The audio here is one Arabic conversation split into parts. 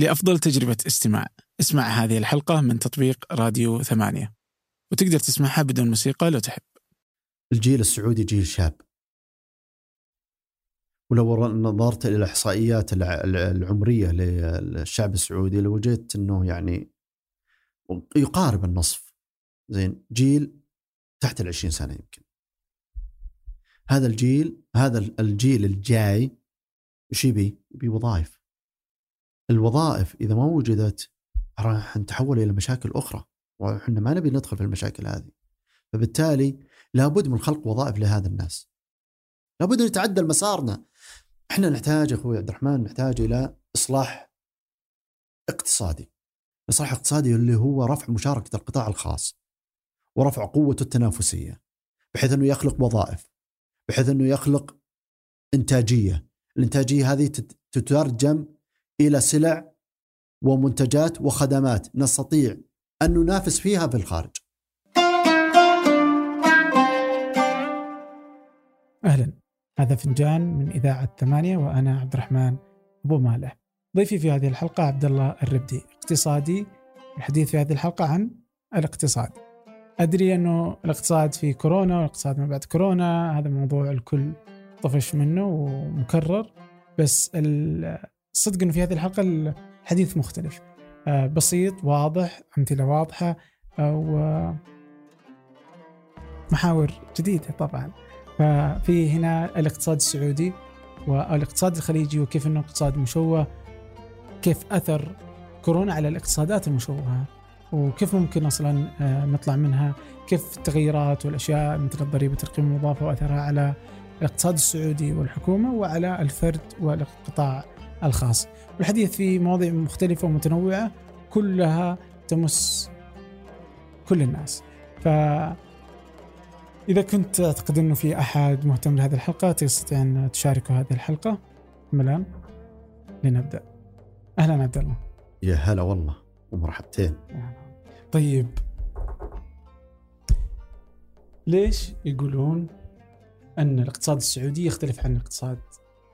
لأفضل تجربة استماع. اسمع هذه الحلقة من تطبيق راديو ثمانية. وتقدر تسمعها بدون موسيقى لو تحب. الجيل السعودي جيل شاب. ولو نظرت إلى الإحصائيات العمرية للشعب السعودي لوجدت إنه يعني يقارب النصف. زين جيل تحت ال 20 سنة يمكن. هذا الجيل هذا الجيل الجاي إيش يبي؟ يبي وظائف. الوظائف إذا ما وجدت راح نتحول إلى مشاكل أخرى وحنا ما نبي ندخل في المشاكل هذه. فبالتالي لابد من خلق وظائف لهذا الناس. لابد أن يتعدل مسارنا. إحنا نحتاج أخوي عبد الرحمن نحتاج إلى إصلاح اقتصادي. إصلاح اقتصادي اللي هو رفع مشاركة القطاع الخاص ورفع قوته التنافسية بحيث أنه يخلق وظائف بحيث أنه يخلق إنتاجية. الإنتاجية هذه تترجم إلى سلع ومنتجات وخدمات نستطيع أن ننافس فيها في الخارج. أهلا. هذا فنجان من إذاعة ثمانية وأنا عبد الرحمن أبو مالح. ضيفي في هذه الحلقة عبد الله الربدي اقتصادي. الحديث في هذه الحلقة عن الاقتصاد. أدري أنه الاقتصاد في كورونا والاقتصاد ما بعد كورونا هذا موضوع الكل طفش منه ومكرر بس الصدق إنه في هذه الحلقة الحديث مختلف. آه، بسيط واضح أمثلة واضحة و محاور جديدة طبعا. ففي هنا الاقتصاد السعودي والاقتصاد الخليجي وكيف إنه اقتصاد مشوه كيف أثر كورونا على الاقتصادات المشوهة وكيف ممكن أصلا آه، نطلع منها كيف التغيرات والأشياء مثل ضريبه القيمه المضافة وأثرها على الاقتصاد السعودي والحكومة وعلى الفرد والقطاع. الخاص. والحديث في مواضيع مختلفة ومتنوعة كلها تمس كل الناس. ف إذا كنت تعتقد أنه في أحد مهتم لهذه الحلقة تستطيع أن تشاركوا هذه الحلقة. الآن لنبدأ. أهلا عبد الله. يا هلا والله ومرحبتين. طيب. ليش يقولون أن الاقتصاد السعودي يختلف عن الاقتصاد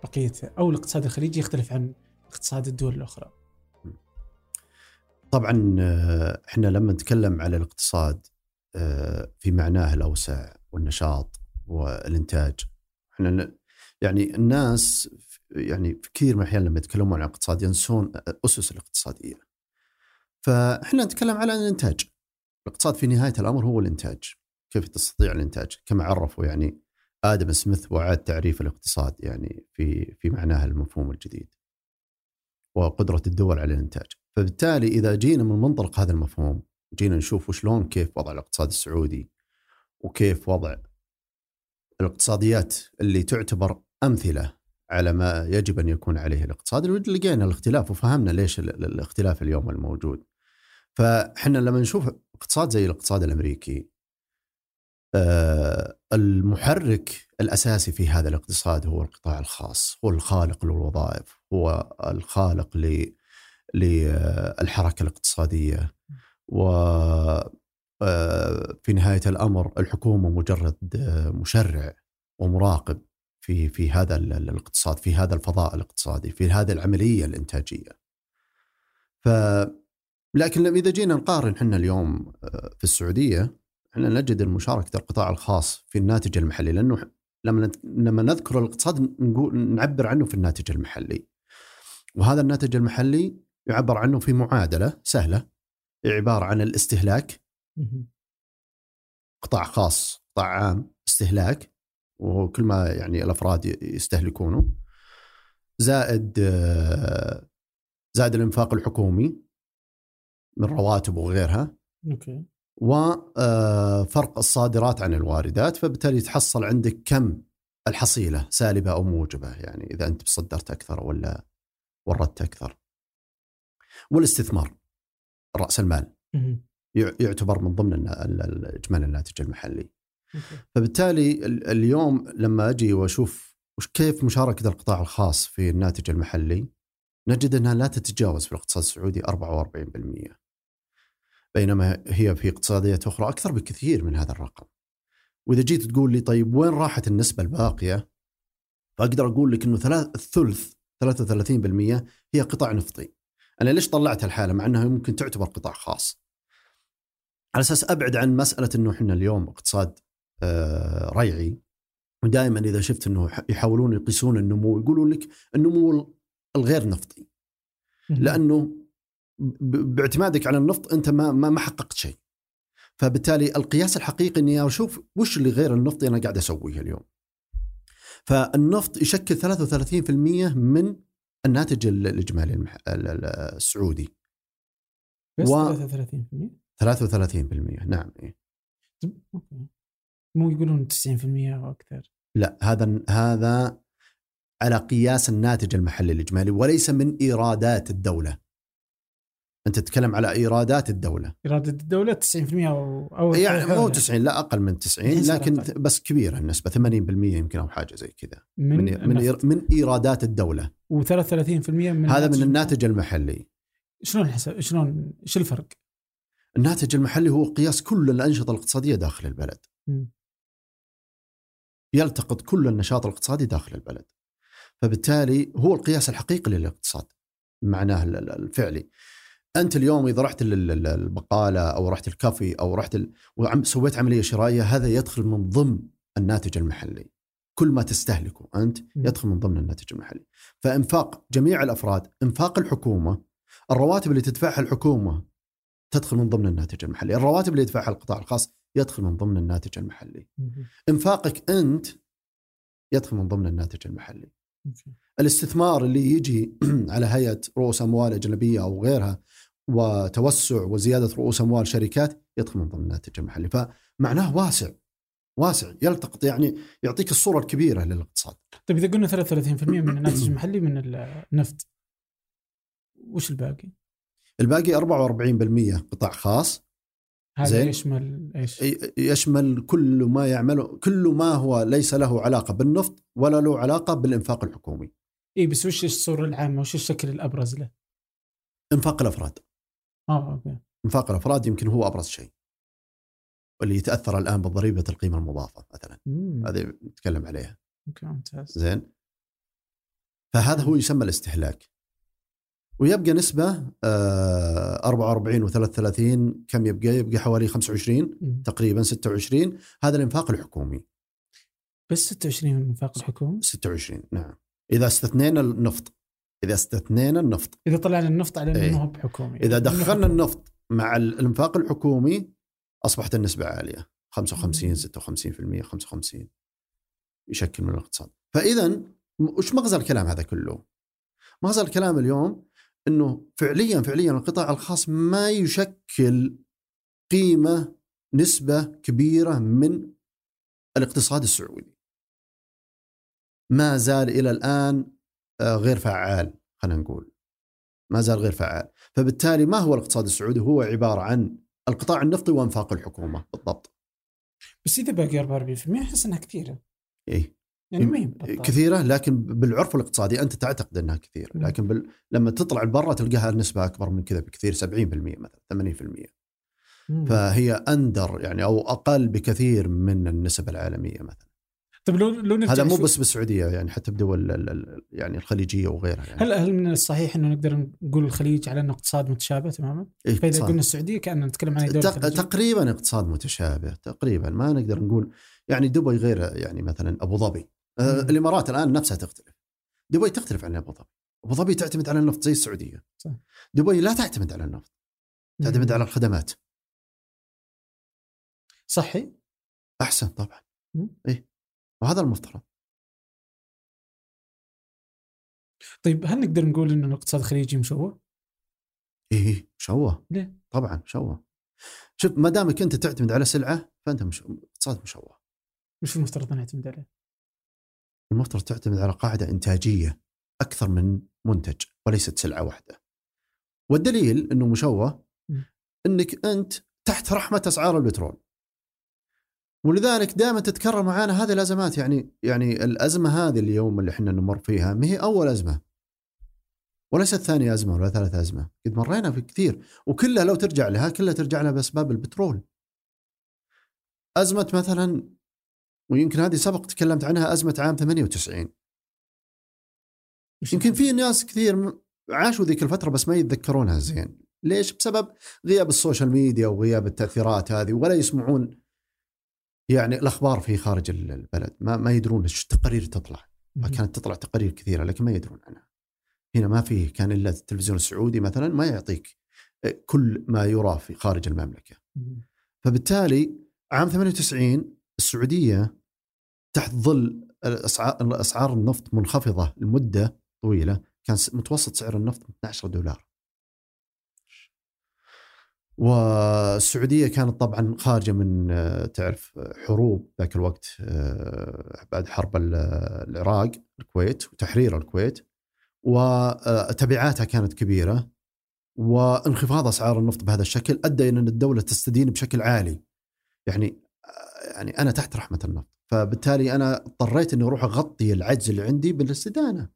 بقية أو الاقتصاد الخليجي يختلف عن اقتصاد الدول الأخرى. طبعا آه، إحنا لما نتكلم على الاقتصاد آه، في معناه الأوسع والنشاط والإنتاج. إحنا يعني الناس يعني في كثير من الأحيان لما يتكلمون عن الاقتصاد ينسون الاسس الاقتصادية. فإحنا نتكلم على الإنتاج. الاقتصاد في نهاية الأمر هو الإنتاج. كيف تستطيع الإنتاج؟ كما عرفوا يعني آدم سميث وعاد تعريف الاقتصاد يعني في في معناه المفهوم الجديد وقدرة الدول على الإنتاج فبالتالي إذا جينا من منطلق هذا المفهوم جينا نشوف وشلون كيف وضع الاقتصاد السعودي وكيف وضع الاقتصاديات اللي تعتبر أمثلة على ما يجب أن يكون عليه الاقتصاد لقينا الاختلاف وفهمنا ليش الاختلاف اليوم الموجود. فاحنا لما نشوف اقتصاد زي الاقتصاد الأمريكي آه المحرك الأساسي في هذا الاقتصاد هو القطاع الخاص، هو الخالق للوظائف، هو الخالق للحركه الاقتصادية و آه، في نهاية الأمر الحكومة مجرد مشرع ومراقب في في هذا الاقتصاد في هذا الفضاء الاقتصادي في هذه العملية الإنتاجية. ف لكن إذا جينا نقارن إحنا اليوم آه، في السعودية إحنا نجد مشاركه القطاع الخاص في الناتج المحلي لأنه لما لما نذكر الاقتصاد نقول نعبر عنه في الناتج المحلي. وهذا الناتج المحلي يعبر عنه في معادلة سهلة عبارة عن الاستهلاك. قطاع خاص قطاع عام استهلاك. وكل ما يعني الأفراد يستهلكونه. زائد زائد الإنفاق الحكومي من رواتب وغيرها. أوكي. وفرق الصادرات عن الواردات فبالتالي تحصل عندك كم الحصيلة سالبة أو موجبة يعني إذا أنت صدرت أكثر ولا وردت أكثر. والاستثمار رأس المال يعتبر من ضمن اجمالي الناتج المحلي. فبالتالي اليوم لما أجي وأشوف كيف مشاركة القطاع الخاص في الناتج المحلي نجد أنها لا تتجاوز في الاقتصاد السعودي 44% بينما هي في اقتصاديات أخرى أكثر بكثير من هذا الرقم. وإذا جيت تقول لي طيب وين راحت النسبة الباقية؟ فأقدر أقول لك إنه ثلاث الثلث 33% هي قطاع نفطي. أنا ليش طلعت الحالة مع إنها ممكن تعتبر قطاع خاص على أساس أبعد عن مسألة إنه إحنا اليوم اقتصاد آه، ريعي ودائما إذا شفت إنه يحاولون يقيسون النمو يقولون لك النمو الغير نفطي لأنه باعتمادك على النفط انت ما ما حققت شيء. فبالتالي القياس الحقيقي إني أشوف وش اللي غير النفطي أنا قاعد أسويه اليوم. فالنفط يشكل 33% من الناتج الإجمالي المح... السعودي. بس و... 33% 33% نعم إيه. أوكي. مو يقولون 90% أو أكثر؟ لا هذا هذا على قياس الناتج المحلي الإجمالي وليس من إيرادات الدولة. أنت تتكلم على إيرادات الدولة إيرادات الدولة 90% أو أو يعني مو 90 لا أقل من 90 لكن. بس كبيرة النسبة 80% يمكن أو حاجة زي كذا من من, من, من إيرادات الدولة و33% من هذا من الناتج المحلي شلون حسب شلون إيش الفرق؟ الناتج المحلي هو قياس كل الأنشطة الاقتصادية داخل البلد. م. يلتقط كل النشاط الاقتصادي داخل البلد. فبالتالي هو القياس الحقيقي للاقتصاد معناه الفعلي. أنت اليوم إذا رحت البقاله أو رحت الكافي أو رحت ال... وسويت عملية شرائية هذا يدخل من ضمن الناتج المحلي. كل ما تستهلكه أنت يدخل من ضمن الناتج المحلي. فإنفاق جميع الأفراد، إنفاق الحكومة، الرواتب اللي تدفعها الحكومة تدخل من ضمن الناتج المحلي، الرواتب اللي يدفعها القطاع الخاص يدخل من ضمن الناتج المحلي. إنفاقك أنت يدخل من ضمن الناتج المحلي. الاستثمار اللي يجي على هيئة رؤوس أموال أجنبية أو غيرها وتوسع وزيادة رؤوس أموال شركات يدخل من ضمن الناتج المحلي فمعناه واسع واسع يلتقط يعني يعطيك الصورة الكبيرة للاقتصاد. طيب إذا قلنا 33% من الناتج المحلي من النفط وش الباقي؟ الباقي 44% قطاع خاص هذا؟ يشمل إيش؟ يشمل كل ما يعمله كل ما هو ليس له علاقة بالنفط ولا له علاقة بالإنفاق الحكومي. اي بس وش الصورة العامة؟ وش الشكل الأبرز له؟ إنفاق الأفراد. آه okay. انفاق الافراد يمكن هو أبرز شيء. واللي يتأثر الآن بضريبه القيمه المضافة مثلا. هذه نتكلم عليها. okay ممتاز. زين. فهذا هو يسمى الاستهلاك. ويبقى نسبة 44 و33 كم يبقى؟ يبقى حوالي 25 تقريبا 26 هذا الإنفاق الحكومي بس 26 من الانفاق الحكومي؟ 26 نعم إذا استثنينا النفط إذا استثنينا النفط إذا طلعنا النفط على أنه إيه؟ هو بحكومي إذا دخلنا النفط مع الإنفاق الحكومي أصبحت النسبة عالية 55 56% 55 يشكل من الاقتصاد فإذا وش مغزى الكلام هذا كله؟ مغزى الكلام اليوم إنه فعليا فعليا القطاع الخاص ما يشكل قيمة نسبة كبيرة من الاقتصاد السعودي. ما زال إلى الآن غير فعال خلينا نقول. ما زال غير فعال، فبالتالي ما هو الاقتصاد السعودي؟ هو عبارة عن القطاع النفطي وانفاق الحكومة بالضبط. بس إذا باقي 44% أحس إنها كثيرة. إيه يعني ما كثيرة لكن بالعرف الاقتصادي أنت تعتقد إنها كثيرة لكن بال... لما تطلع لبرا تلقاها النسبة أكبر من كذا بكثير 70% مثلا 80% مم. فهي أندر يعني أو أقل بكثير من النسب العالمية مثلا طيب لو لو هذا مو بس بالسعودية يعني حتى بدول يعني الخليجية وغيرها يعني. هل هل من الصحيح إنه نقدر نقول الخليج على إنه اقتصاد متشابه تماما؟ إيه فإذا قلنا السعودية كأننا نتكلم عن دولة تقريبا اقتصاد متشابه تقريبا. ما نقدر نقول يعني دبي غير يعني مثلا أبو ظبي. آه الإمارات الآن نفسها تختلف. دبي تختلف عن أبو ظبي. أبو ظبي تعتمد على النفط زي السعودية. صح. دبي لا تعتمد على النفط. تعتمد على الخدمات. صحي؟ أحسن طبعا. اي وهذا المفترض. طيب هل نقدر نقول إنه الاقتصاد الخليجي مشوه؟ إيه مشوه. ليه؟ طبعا مشوه. شوف ما دامك أنت تعتمد على سلعة فأنت مش اقتصاد مشوه. وش المفترض أن نعتمد عليه؟ المفترض تعتمد على قاعدة إنتاجية أكثر من منتج وليست سلعة واحدة. والدليل أنه مشوه أنك أنت تحت رحمة أسعار البترول. ولذلك دائما تتكرر معنا هذه الأزمات. يعني يعني الأزمة هذه اليوم اللي إحنا نمر فيها ما هي أول أزمة؟ وليست ثاني أزمة ولا ثالث أزمة. قد مرينا في كثير وكلها لو ترجع لها كلها ترجع لها بأسباب البترول. أزمة مثلا ويمكن هذه سبق تكلمت عنها أزمة عام 98 يمكن في ناس كثير عاشوا ذيك الفترة بس ما يتذكرونها زين. ليش؟ بسبب غياب ال social media وغياب التأثيرات هذه ولا يسمعون يعني الأخبار في خارج البلد ما ما يدرون إيش التقارير تطلع. كانت تطلع تقارير كثيرة لكن ما يدرون عنها. هنا ما في كان إلا التلفزيون السعودي مثلا ما يعطيك كل ما يرى في خارج المملكة. فبالتالي عام 98 السعودية تحت ظل اسعار النفط منخفضة لمدة طويلة كان متوسط سعر النفط 12 دولار. والسعودية كانت طبعا خارجة من تعرف حروب ذاك الوقت بعد حرب العراق الكويت وتحرير الكويت. وتبعاتها كانت كبيرة. وانخفاض أسعار النفط بهذا الشكل أدى إلى أن الدولة تستدين بشكل عالي. يعني يعني أنا تحت رحمة النفط. فبالتالي أنا اضطريت أني أروح أغطي العجز اللي عندي بالاستدانة.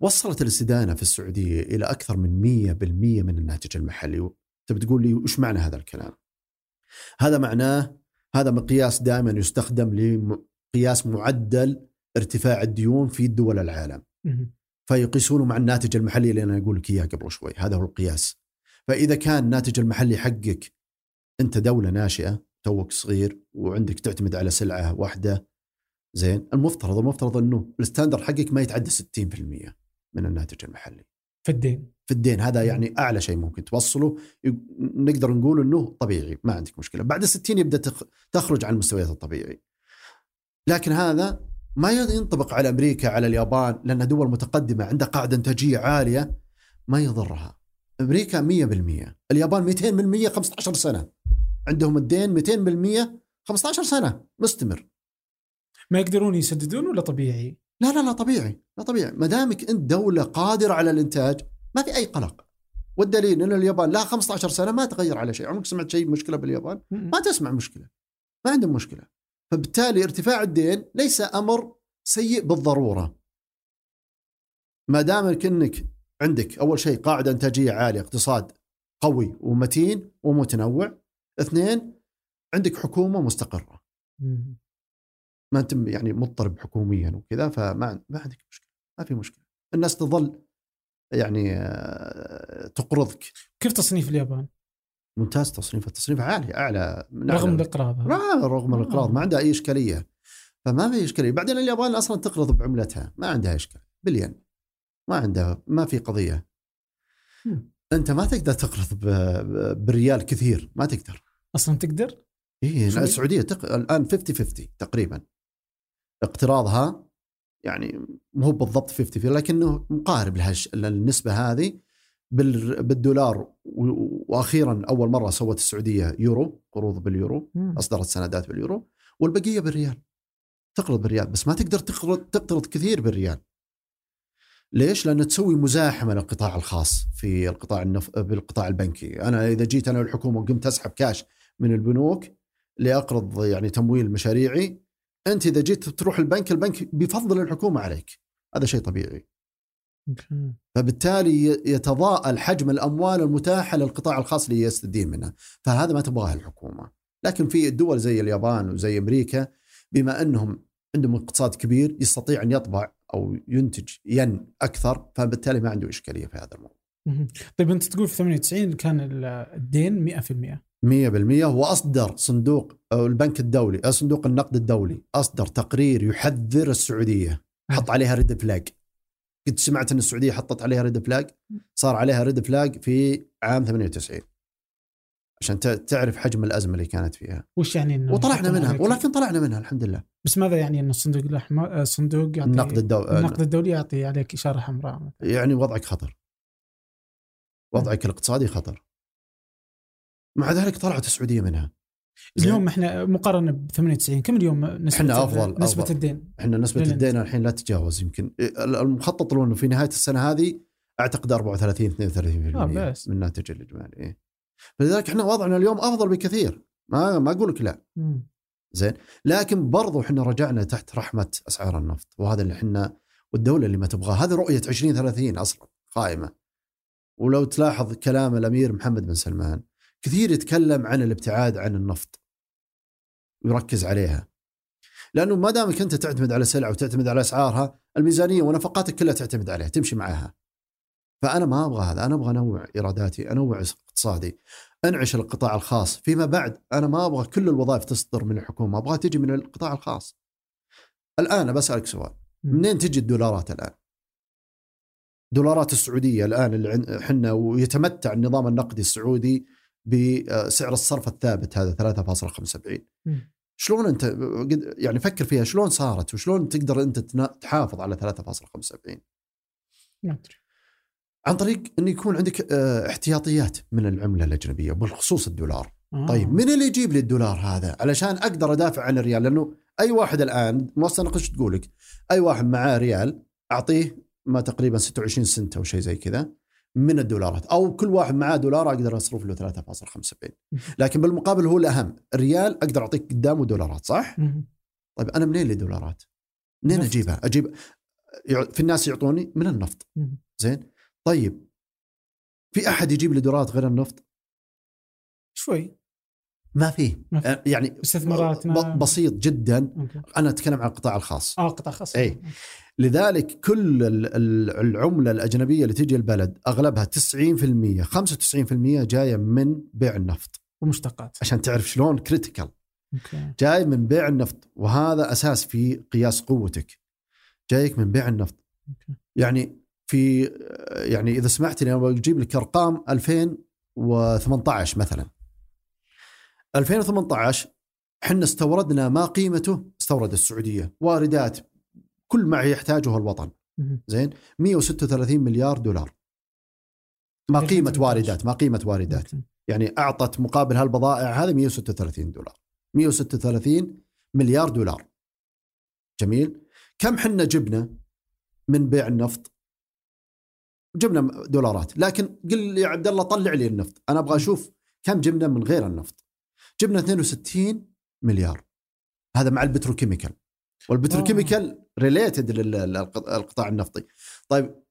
وصلت الاستدانه في السعودية إلى أكثر من 100% من الناتج المحلي. تبي تقول لي وش معنى هذا الكلام؟ هذا معناه هذا مقياس دائما يستخدم لقياس معدل ارتفاع الديون في دول العالم. فيقيسونه مع الناتج المحلي اللي أنا أقول لك إياه قبل شوي. هذا هو القياس. فإذا كان الناتج المحلي حقك أنت دولة ناشئة توك صغير وعندك تعتمد على سلعة واحدة زين. المفترض المفترض إنه ال standard حقك ما يتعدى 60% من الناتج المحلي. في الدين. في الدين. هذا يعني أعلى شيء ممكن توصله. نقدر نقول إنه طبيعي ما عندك مشكلة. بعد ال 60 يبدا تخرج عن المستويات الطبيعي. لكن هذا ما ينطبق على أمريكا على اليابان لأنها دول متقدمة عندها قاعدة إنتاجية عالية ما يضرها. أمريكا 100% اليابان 200% 15 سنة. عندهم الدين 200% 15 سنة. مستمر. ما يقدرون يسددون ولا طبيعي؟ لا لا لا طبيعي لا طبيعي. ما دامك أنت دولة قادرة على الإنتاج ما في أي قلق. والدليل إن اليابان لها 15 سنة ما تغير على شيء. عمرك سمعت شيء مشكلة باليابان؟ ما تسمع مشكلة ما عندهم مشكلة. فبالتالي ارتفاع الدين ليس أمر سيء بالضرورة. ما دامك إنك عندك أول شيء قاعدة إنتاجية عالية اقتصاد قوي ومتين ومتنوع. اثنين عندك حكومة مستقرة. ما انت يعني مضطرب حكوميا وكذا فما ما عندك مشكلة ما في مشكلة. الناس تظل يعني آه، تقرضك كيف تصنيف اليابان؟ ممتاز تصنيف التصنيف عالي أعلى من رغم الإقراض لا رغم آه. الإقراض ما عندها أي إشكالية. فما في إشكالية. بعدين اليابان أصلا تقرض بعملتها ما عندها إشكال. بليون. ما عندها ما في قضية. م. أنت ما تقدر تقرض بريال كثير ما تقدر. أصلا تقدر؟ اي السعودية تق... الآن 50 50 تقريبا. اقتراضها يعني مو بالضبط 50 لكنه مقارب لهالش النسبة هذه بالدولار وأخيرا أول مرة سوت السعودية يورو قروض باليورو أصدرت سندات باليورو والبقية بالريال. تقرض بالريال بس ما تقدر تقرض تقترض كثير بالريال. ليش؟ لأن تسوي مزاحمة للقطاع الخاص في القطاع النف... بالقطاع البنكي، أنا إذا جيت أنا والحكومة وقمت أسحب كاش من البنوك لأقرض يعني تمويل مشاريعي أنت إذا جيت تروح البنك البنك بيفضل الحكومة عليك. هذا شيء طبيعي. فبالتالي يتضاءل حجم الأموال المتاحة للقطاع الخاص ليستدين منها فهذا ما تبغاه الحكومة. لكن في الدول زي اليابان وزي أمريكا بما أنهم عندهم اقتصاد كبير يستطيع أن يطبع أو ينتج ين أكثر فبالتالي ما عنده إشكالية في هذا الموضوع. طيب أنت تقول في 98 كان الدين 100% 100% واصدر صندوق البنك الدولي صندوق النقد الدولي أصدر تقرير يحذر السعودية حط عليها red flag قد سمعت إن السعودية حطت عليها red flag صار عليها red flag في عام 98 عشان تعرف حجم الأزمة اللي كانت فيها. وش يعني إنه وطلعنا منها ولكن طلعنا منها الحمد لله بس ماذا يعني ان الصندوق الأحمر صندوق يعطي النقد الدولي النقد الدولي يعطي عليك إشارة حمراء يعني وضعك خطر. وضعك الاقتصادي خطر. مع ذلك طلعت السعودية منها. اليوم إحنا مقارنة ب 98 كم اليوم نسبة إحنا أفضل نسبة أفضل. الدين؟ إحنا نسبة للنت. الدين الحين لا تتجاوز يمكن. المخطط له إنه في نهاية السنة هذه أعتقد 34 32% آه بس. من الناتج الإجمالي. إيه. فلذلك إحنا وضعنا اليوم أفضل بكثير. ما ما أقول لك لا. زين. لكن برضو إحنا رجعنا تحت رحمة أسعار النفط وهذا اللي إحنا والدولة اللي ما تبغاه. هذه رؤية 2030 أصلا قائمة. ولو تلاحظ كلام الأمير محمد بن سلمان كثير يتكلم عن الابتعاد عن النفط. ويركز عليها. لأنه ما دامك أنت تعتمد على سلعة وتعتمد على أسعارها الميزانية ونفقاتك كلها تعتمد عليها تمشي معها فأنا ما أبغى هذا أنا أبغى أنوع إيراداتي أنوع اقتصادي. أنعش القطاع الخاص. فيما بعد أنا ما أبغى كل الوظائف تصدر من الحكومة أبغى تجي من القطاع الخاص. الآن بسالك سؤال. منين تجي الدولارات الآن؟ دولارات السعودية الآن اللي إحنا ويتمتع النظام النقدي السعودي بسعر الصرف الثابت هذا 3.75 شلون أنت يعني فكر فيها شلون صارت؟ وشلون تقدر أنت تحافظ على 3.75 ما ادري عن طريق انه يكون عندك آه، احتياطيات من العملة الأجنبية بالخصوص الدولار. آه. طيب من اللي يجيب لي الدولار هذا؟ علشان أقدر أدافع عن الريال لأنه أي واحد الآن مؤسسه نقش تقول لك أي واحد معاه ريال أعطيه ما تقريبا 26 سنت أو شيء زي كذا من الدولارات أو كل واحد معاه دولار أقدر أصرف له 3.75 لكن بالمقابل هو الأهم الريال أقدر أعطيك قدامه دولارات صح؟ طيب أنا منين لي دولارات؟ منين أجيبها؟ أجيب في الناس يعطوني من النفط. زين؟ طيب في أحد يجيب لي دولارات غير النفط؟ شوي. ما في. يعني استثمارات بسيط جدا. okay. أنا أتكلم عن القطاع الخاص. آه قطاع خاص اي لذلك كل العملة الأجنبية اللي تجي البلد أغلبها 90% 95% جاية من بيع النفط. ومشتقات. عشان تعرف شلون critical جاي من بيع النفط وهذا أساس في قياس قوتك. جايك من بيع النفط. أوكي. يعني في يعني إذا سمحت لي أنا بجيب لك أرقام 2018 مثلا. 2018 إحنا استوردنا ما قيمته استورد السعودية. واردات كل ما يحتاجه الوطن. زين؟ 136 مليار دولار. ما قيمة واردات ما قيمة واردات. يعني أعطت مقابل هالبضائع هذه 136 دولار. 136 مليار دولار. جميل؟ كم حنا جبنا من بيع النفط؟ جبنا دولارات. لكن قل لي يا عبد الله طلع لي النفط. أنا أبغى أشوف كم جبنا من غير النفط. جبنا 62 مليار. هذا مع ال petrochemical. وال petrochemical related للقطاع النفطي. طيب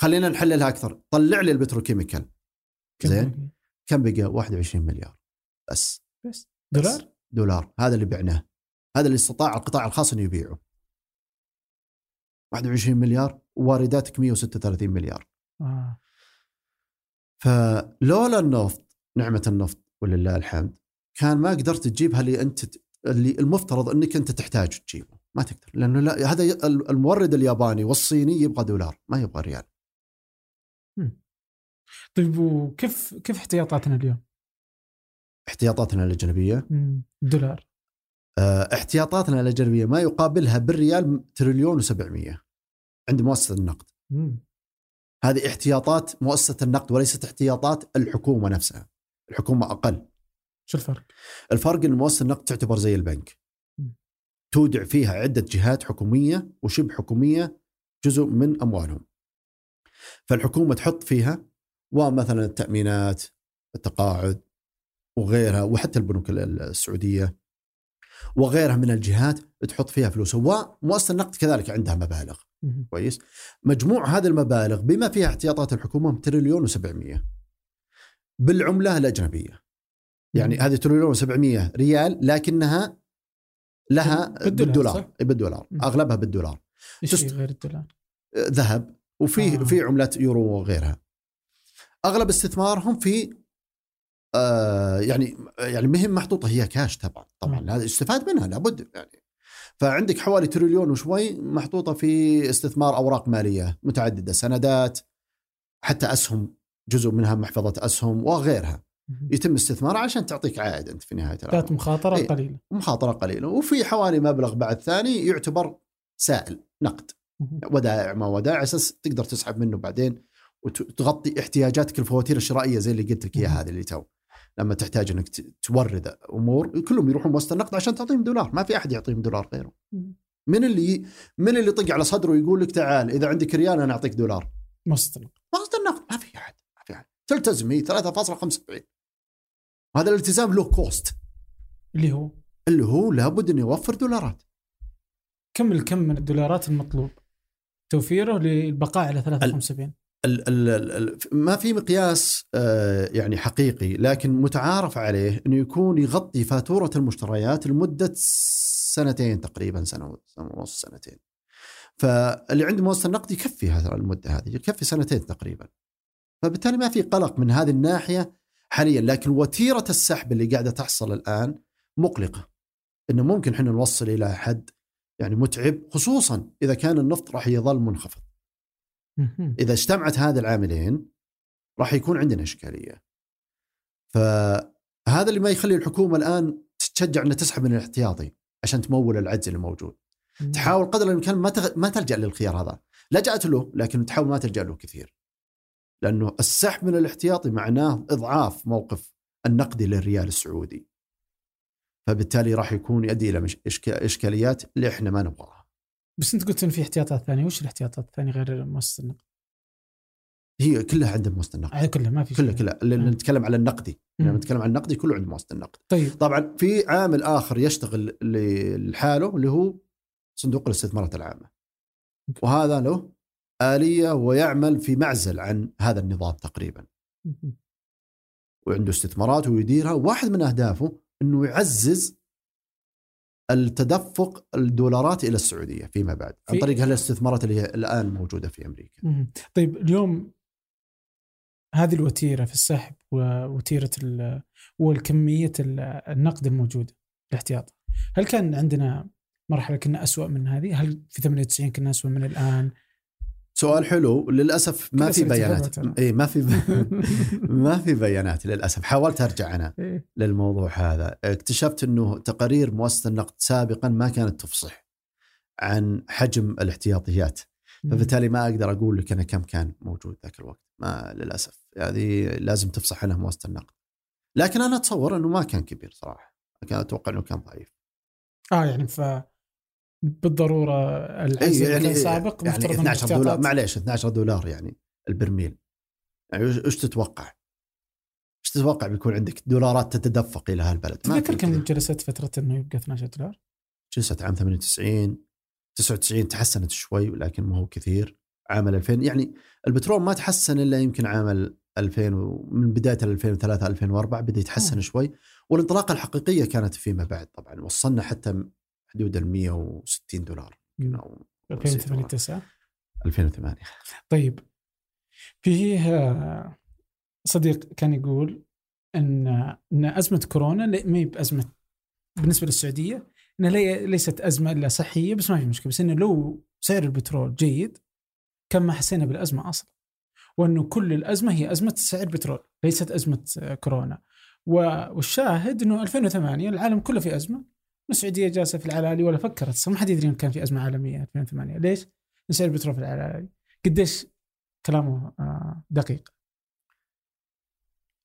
خلينا نحللها أكثر. طلع لي البتروكيميكال. زين؟ كم بقى 21 مليار. بس. بس. دولار؟ دولار. هذا اللي بعناه. هذا اللي استطاع القطاع الخاص إنه يبيعه. 21 مليار ووارداتك 136 مليار. آه. فلولا النفط نعمة النفط ولله الحمد كان ما قدرت تجيبها اللي أنت اللي المفترض إنك أنت تحتاج تجيبه. ما تقدر لأنه لا هذا المورد الياباني والصيني يبغى دولار ما يبغى ريال. طيب وكيف كيف احتياطاتنا اليوم؟ احتياطاتنا الأجنبية؟ دولار. آه احتياطاتنا الأجنبية ما يقابلها بالريال تريليون و700 عند مؤسسة النقد. مم. هذه احتياطات مؤسسة النقد وليست احتياطات الحكومة نفسها الحكومة أقل. شو الفرق؟ الفرق إن مؤسسة النقد تعتبر زي البنك. تودع فيها عدة جهات حكومية وشبه حكومية جزء من أموالهم. فالحكومة تحط فيها ومثلا التأمينات التقاعد وغيرها وحتى البنوك السعودية وغيرها من الجهات تحط فيها فلوس ومؤسسة النقد كذلك عندها مبالغ. كويس. مجموع هذه المبالغ بما فيها احتياطات الحكومة تريليون و700 بالعملة الأجنبية. يعني هذه تريليون و700 ريال لكنها لها بالدولار بالدولار, بالدولار. أغلبها بالدولار. إيش غير الدولار؟ ذهب وفي آه. في عملات يورو وغيرها. أغلب استثمارهم في آه يعني يعني مهم محطوطة هي كاش طبعا. طبعا هذا استفاد منها لابد يعني. فعندك حوالي تريليون وشوي محطوطة في استثمار أوراق مالية متعددة سندات حتى أسهم جزء منها محفظة أسهم وغيرها. يتم استثمارها عشان تعطيك عائد أنت في نهاية الامر. ذات مخاطرة أي قليلة. مخاطرة قليلة. وفي حوالي مبلغ بعد ثاني يعتبر سائل نقد. ودائع ما ودائع أساس تقدر تسحب منه بعدين وتغطي احتياجاتك الفواتير الشرائية زي اللي قلت لك إياها هذه اللي تو. لما تحتاج إنك تورد أمور كلهم يروحون مؤسسه النقد عشان تعطيهم دولار. ما في أحد يعطيهم دولار غيره. من اللي من اللي يطق على صدره ويقول لك تعال إذا عندك ريال أنا أعطيك دولار. مؤسسه النقد. مؤسسه النقد ما في أحد. تلتزم هي 3.75 هذا الالتزام له كوست اللي هو؟ اللي هو لابد انه يوفر دولارات. كم الكم من الدولارات المطلوب؟ توفيره للبقاء على 73 ال ال ال ما في مقياس آه يعني حقيقي لكن متعارف عليه انه يكون يغطي فاتورة المشتريات لمدة سنتين تقريبا سنة ونص سنتين. فاللي عنده مؤسسة النقد يكفي هذا المدة هذه يكفي سنتين تقريبا. فبالتالي ما في قلق من هذه الناحية حاليا لكن وتيرة السحب اللي قاعدة تحصل الآن مقلقة انه ممكن إحنا نوصل إلى حد يعني متعب خصوصا إذا كان النفط راح يظل منخفض. إذا اجتمعت هذه العاملين راح يكون عندنا إشكالية. فهذا اللي ما يخلي الحكومة الآن تتشجع إنها تسحب من الاحتياطي عشان تمول العجز اللي موجود تحاول قدر الإمكان ما تغ... ما تلجأ للخيار هذا. لجأت له لكن تحاول ما تلجأ له كثير. لأنه السحب من الاحتياطي معناه إضعاف موقف النقدي للريال السعودي فبالتالي راح يكون يؤدي إلى. إشكاليات اللي إحنا ما نبغاها بس أنت قلت إن في احتياطات ثانية وش الاحتياطات الثانية غير مؤسسة النقد؟ هي كلها عند مؤسسة النقد آه، كلها ما في كلها. كلها لأن مم. نتكلم على النقدي لما. نتكلم عن النقدي كله عند مؤسسة النقد طيب طبعا في عامل آخر يشتغل لحاله اللي هو صندوق الاستثمارات العامة وهذا له آلية ويعمل في معزل عن هذا النظام تقريبا. وعنده استثمارات ويديرها واحد من أهدافه إنه يعزز التدفق الدولارات إلى السعودية فيما بعد عن طريق هالاستثمارات اللي هي الآن موجودة في أمريكا. طيب اليوم هذه الوتيرة في السحب ووتيرة ال- والكمية ال- النقد الموجوده الاحتياط هل كان عندنا مرحلة كنا أسوأ من هذه؟ هل في 98 كنا أسوأ من الآن؟ سؤال حلو. للأسف ما في بيانات. اي ما في ما في بيانات للأسف. حاولت أرجع أنا إيه. للموضوع هذا. اكتشفت إنه تقارير مؤسسة النقد سابقا ما كانت تفصح عن حجم الاحتياطيات. فبالتالي ما أقدر أقول لك أنا كم كان موجود ذاك الوقت. ما للأسف. هذه لازم تفصح عنها مؤسسة النقد. لكن أنا أتصور إنه ما كان كبير صراحة. لكن أتوقع إنه كان ضعيف. آه يعني ف بالضرورة العجز اللي كان سابق يعني مفترض إن 12 دولار معليش 12 دولار يعني البرميل يعني وش تتوقع؟ إيش تتوقع بيكون عندك دولارات تتدفق إلى هالبلد؟ تذكر كم. جلست فترة إنه يبقى 12 دولار؟ جلست عام 98 99 تحسنت شوي ولكن ما هو كثير عام 2000 يعني البترول ما تحسن إلا يمكن عام 2000 ومن بداية 2003 2004 بدأ يتحسن. شوي والانطلاقة الحقيقية كانت فيما بعد طبعا وصلنا حتى حدود ال 160 دولار. أو 2008 9 2008 طيب. فيه آه، صديق كان يقول إن إن أزمة كورونا ما هي بأزمة بالنسبة للسعودية إنها لي- ليست أزمة إلا صحية بس ما في مشكلة بس إنه لو سعر البترول جيد كان ما حسينا بالأزمة أصلا. وإنه كل الأزمة هي أزمة سعر بترول ليست أزمة آه، كورونا. والشاهد إنه 2008 العالم كله في أزمة. والسعوديه جالسة في العلالي ولا فكرت؟ ما حد يدري إن كان في أزمة عالمية 2008 ليش؟ لأن سعر البترول في العلالي. قديش كلامه آه، دقيق.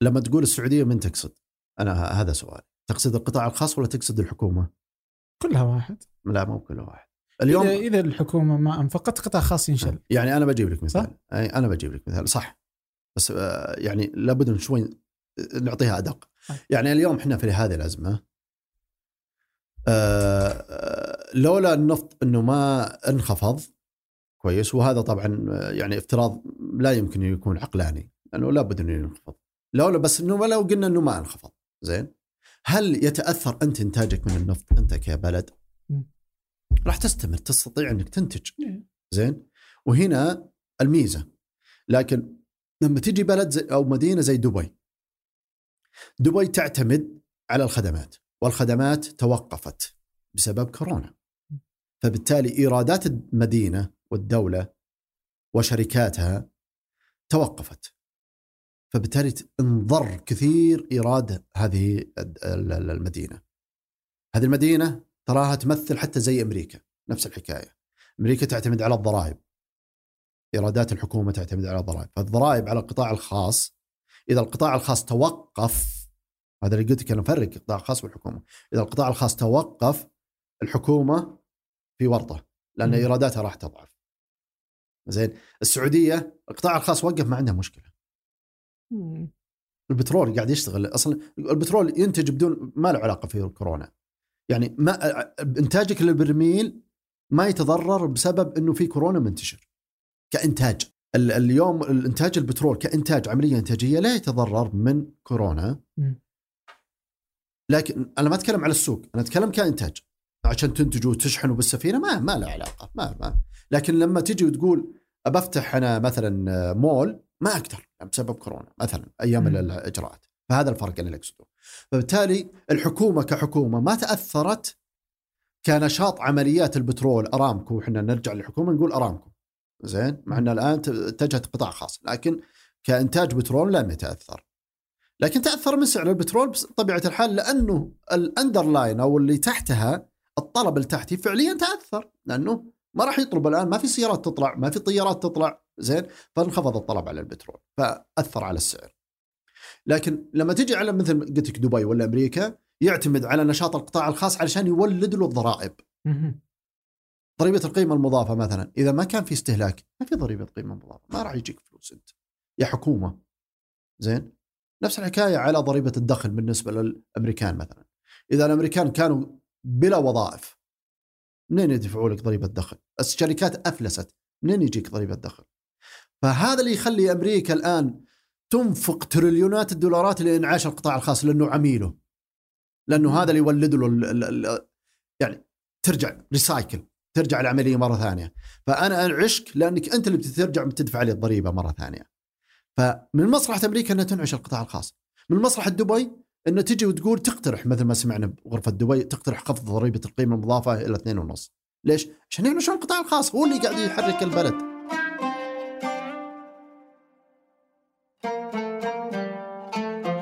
لما تقول السعودية من تقصد؟ أنا هذا سؤال. تقصد القطاع الخاص ولا تقصد الحكومة؟ كلها واحد. لا مو كل واحد. اليوم إذا إذا الحكومة ما أنفقت قطاع خاص ينشل. يعني أنا بجيب لك مثال. صح؟ أي أنا بجيب لك مثال. صح. بس آه، يعني لابد من شوي نعطيها أدق. طيب. يعني اليوم إحنا في هذه الأزمة آه، آه، لولا النفط إنه ما انخفض كويس. وهذا طبعا آه، يعني افتراض لا يمكن يكون عقلاني لأنه لابد انه ينخفض. لولا بس إنه لو قلنا إنه ما انخفض زين. هل يتأثر أنت إنتاجك من النفط أنت كبلد؟ راح تستمر تستطيع إنك تنتج. إيه. زين. وهنا الميزة. لكن لما تجي بلد زي أو مدينة زي دبي دبي تعتمد على الخدمات. والخدمات توقفت بسبب كورونا. فبالتالي إيرادات المدينة والدولة وشركاتها توقفت. فبالتالي انضر كثير إيراد هذه المدينة. هذه المدينة تراها تمثل حتى زي أمريكا نفس الحكاية. أمريكا تعتمد على الضرائب. إيرادات الحكومة تعتمد على الضرائب. فالضرائب على القطاع الخاص إذا القطاع الخاص توقف هذا اللي قلت لك أنا افرق القطاع الخاص والحكومة. إذا القطاع الخاص توقف الحكومة في ورطة لأن. إيراداتها راح تضعف. زين السعودية القطاع الخاص وقف ما عندها مشكلة. مم. البترول قاعد يشتغل. أصلا البترول ينتج بدون ما له علاقة في الكورونا. يعني ما إنتاجك للبرميل ما يتضرر بسبب إنه في كورونا منتشر. كإنتاج. ال- اليوم الانتاج البترول كإنتاج عملية إنتاجية لا يتضرر من كورونا. مم. لكن أنا ما أتكلم على السوق أنا أتكلم كإنتاج. عشان تنتجوا وتشحنوا بالسفينة ما ما له علاقة ما ما. لكن لما تجي وتقول ابى افتح أنا مثلا مول ما أقدر بسبب كورونا مثلا أيام مم. الإجراءات. فهذا الفرق اللي أقصده. فبالتالي الحكومة كحكومة ما تأثرت كنشاط عمليات البترول أرامكو. إحنا نرجع للحكومة نقول أرامكو. زين؟ مع ان الآن اتجهت قطاع خاص. لكن كإنتاج بترول لم يتأثر. لكن تأثر من سعر البترول بطبيعه الحال لأنه الأندرلاين أو اللي تحتها الطلب التحتي فعليا تأثر لأنه ما راح يطلب الآن ما في سيارات تطلع ما في طيارات تطلع زين فانخفض الطلب على البترول فأثر على السعر. لكن لما تجي على مثل قلت لك دبي ولا أمريكا يعتمد على نشاط القطاع الخاص علشان يولد له الضرائب. ضريبة القيمة المضافة مثلا إذا ما كان في استهلاك ما في ضريبة قيمة مضافة ما راح يجيك فلوس أنت يا حكومة. زين؟ نفس الحكاية على ضريبة الدخل بالنسبة للأمريكان مثلا إذا الأمريكان كانوا بلا وظائف منين يدفعوا لك ضريبة دخل؟ الشركات أفلست منين يجيك ضريبة دخل؟ فهذا اللي يخلي أمريكا الآن تنفق تريليونات الدولارات لإنعاش القطاع الخاص لأنه عميله لأنه هذا اللي يولد له ال- ال- ال- يعني ترجع ريسايكل ترجع العملية مرة ثانية فأنا انعشك لأنك أنت اللي بترجع بتدفع لي الضريبة مرة ثانية فمن مصلحه أمريكا إنها تنعش القطاع الخاص من مصلحه دبي إنه تجي وتقول تقترح مثل ما سمعنا بغرفة دبي تقترح خفض ضريبة القيمة المضافة إلى 2.5 ليش؟ عشان ينعشون القطاع الخاص هو اللي قاعد يحرك البلد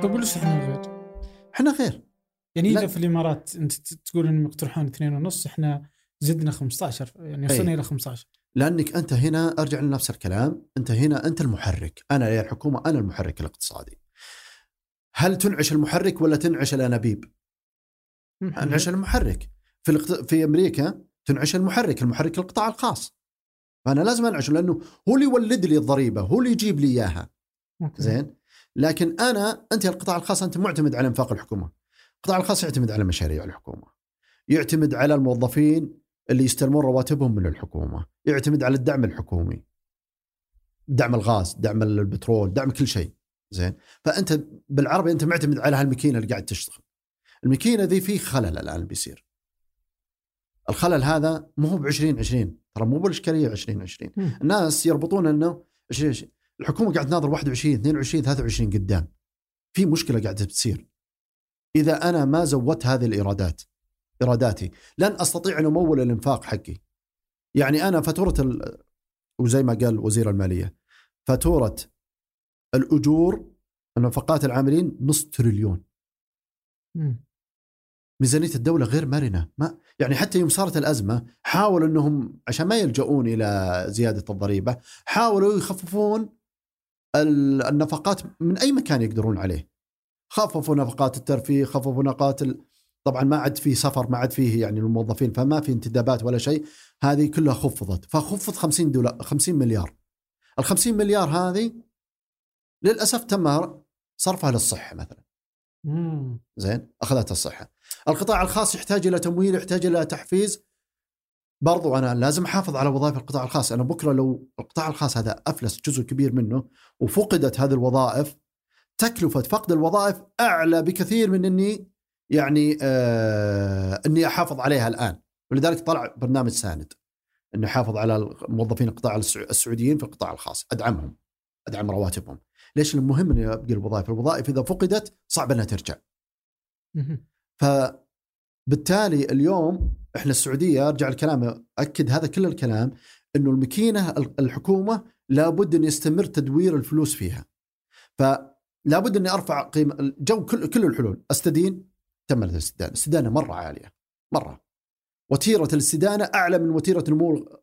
طيب وليش إحنا غير؟ إحنا غير يعني. إذا في الإمارات أنت تقول إنهم يقترحون اثنين ونص إحنا زدنا 15 يعني وصلنا أي. إلى 15 لأنك أنت هنا أرجع لنفس الكلام أنت هنا أنت المحرك. أنا يا الحكومة أنا المحرك الاقتصادي. هل تنعش المحرك ولا تنعش الأنابيب؟ انعش المحرك. في الاقت... في أمريكا تنعش المحرك المحرك القطاع الخاص. فأنا لازم أنعشه لأنه هو اللي يولد لي الضريبة هو اللي يجيب لي إياها. زين؟ لكن أنا أنت القطاع الخاص أنت معتمد على إنفاق الحكومة. القطاع الخاص يعتمد على مشاريع الحكومة. يعتمد على الموظفين اللي يستلمون رواتبهم من الحكومة يعتمد على الدعم الحكومي. دعم الغاز دعم البترول دعم كل شيء. زين؟ فأنت بالعربي أنت معتمد على هالماكينة اللي قاعد تشتغل. الماكينة ذي في خلل الآن بيصير. الخلل هذا مو هو ب 2020 ترى مو بالإشكالية 2020 مم. الناس يربطون إنه 20 الحكومة قاعد تناظر 21 22 23 قدام. في مشكلة قاعدة بتصير. إذا أنا ما زودت هذه الإيرادات ايراداتي لن أستطيع أن أمول الإنفاق حقي. يعني أنا فاتورة ال... وزي ما قال وزير المالية فاتورة الأجور النفقات العاملين نص تريليون. ميزانية الدولة غير مرنة. ما يعني حتى يوم صارت الأزمة حاولوا أنهم عشان ما يلجؤون إلى زيادة الضريبة حاولوا يخففون ال- النفقات من أي مكان يقدرون عليه. خففوا نفقات الترفيه خففوا نفقات ال... طبعا ما عاد فيه سفر ما عاد فيه يعني الموظفين فما في انتدابات ولا شيء. هذه كلها خفضت. فخفض 50 دولار 50 مليار. ال 50 مليار هذه للأسف تم صرفها للصحة مثلا. مم. زين؟ اخذت الصحة. القطاع الخاص يحتاج إلى تمويل يحتاج إلى تحفيز. برضو أنا لازم أحافظ على وظائف القطاع الخاص. أنا بكرة لو القطاع الخاص هذا أفلس جزء كبير منه وفقدت هذه الوظائف تكلفة فقد الوظائف أعلى بكثير من إني يعني آه إني أحافظ عليها الآن. ولذلك طلع برنامج ساند إنه يحافظ على موظفين القطاع السع- السعوديين في القطاع الخاص. أدعمهم أدعم رواتبهم. ليش؟ المهم اني ابقي الوظائف. الوظائف إذا فقدت صعب إنها ترجع. فبالتالي اليوم إحنا السعودية أرجع الكلام اكد هذا كل الكلام إنه الماكينة الحكومة لابد إن يستمر تدوير الفلوس فيها. فلابد إني أرفع قيمة الجو كل كل الحلول. أستدين تم الاستدانة، الاستدانة مرة عالية مرة. وتيرة الاستدانة أعلى من وتيرة نمو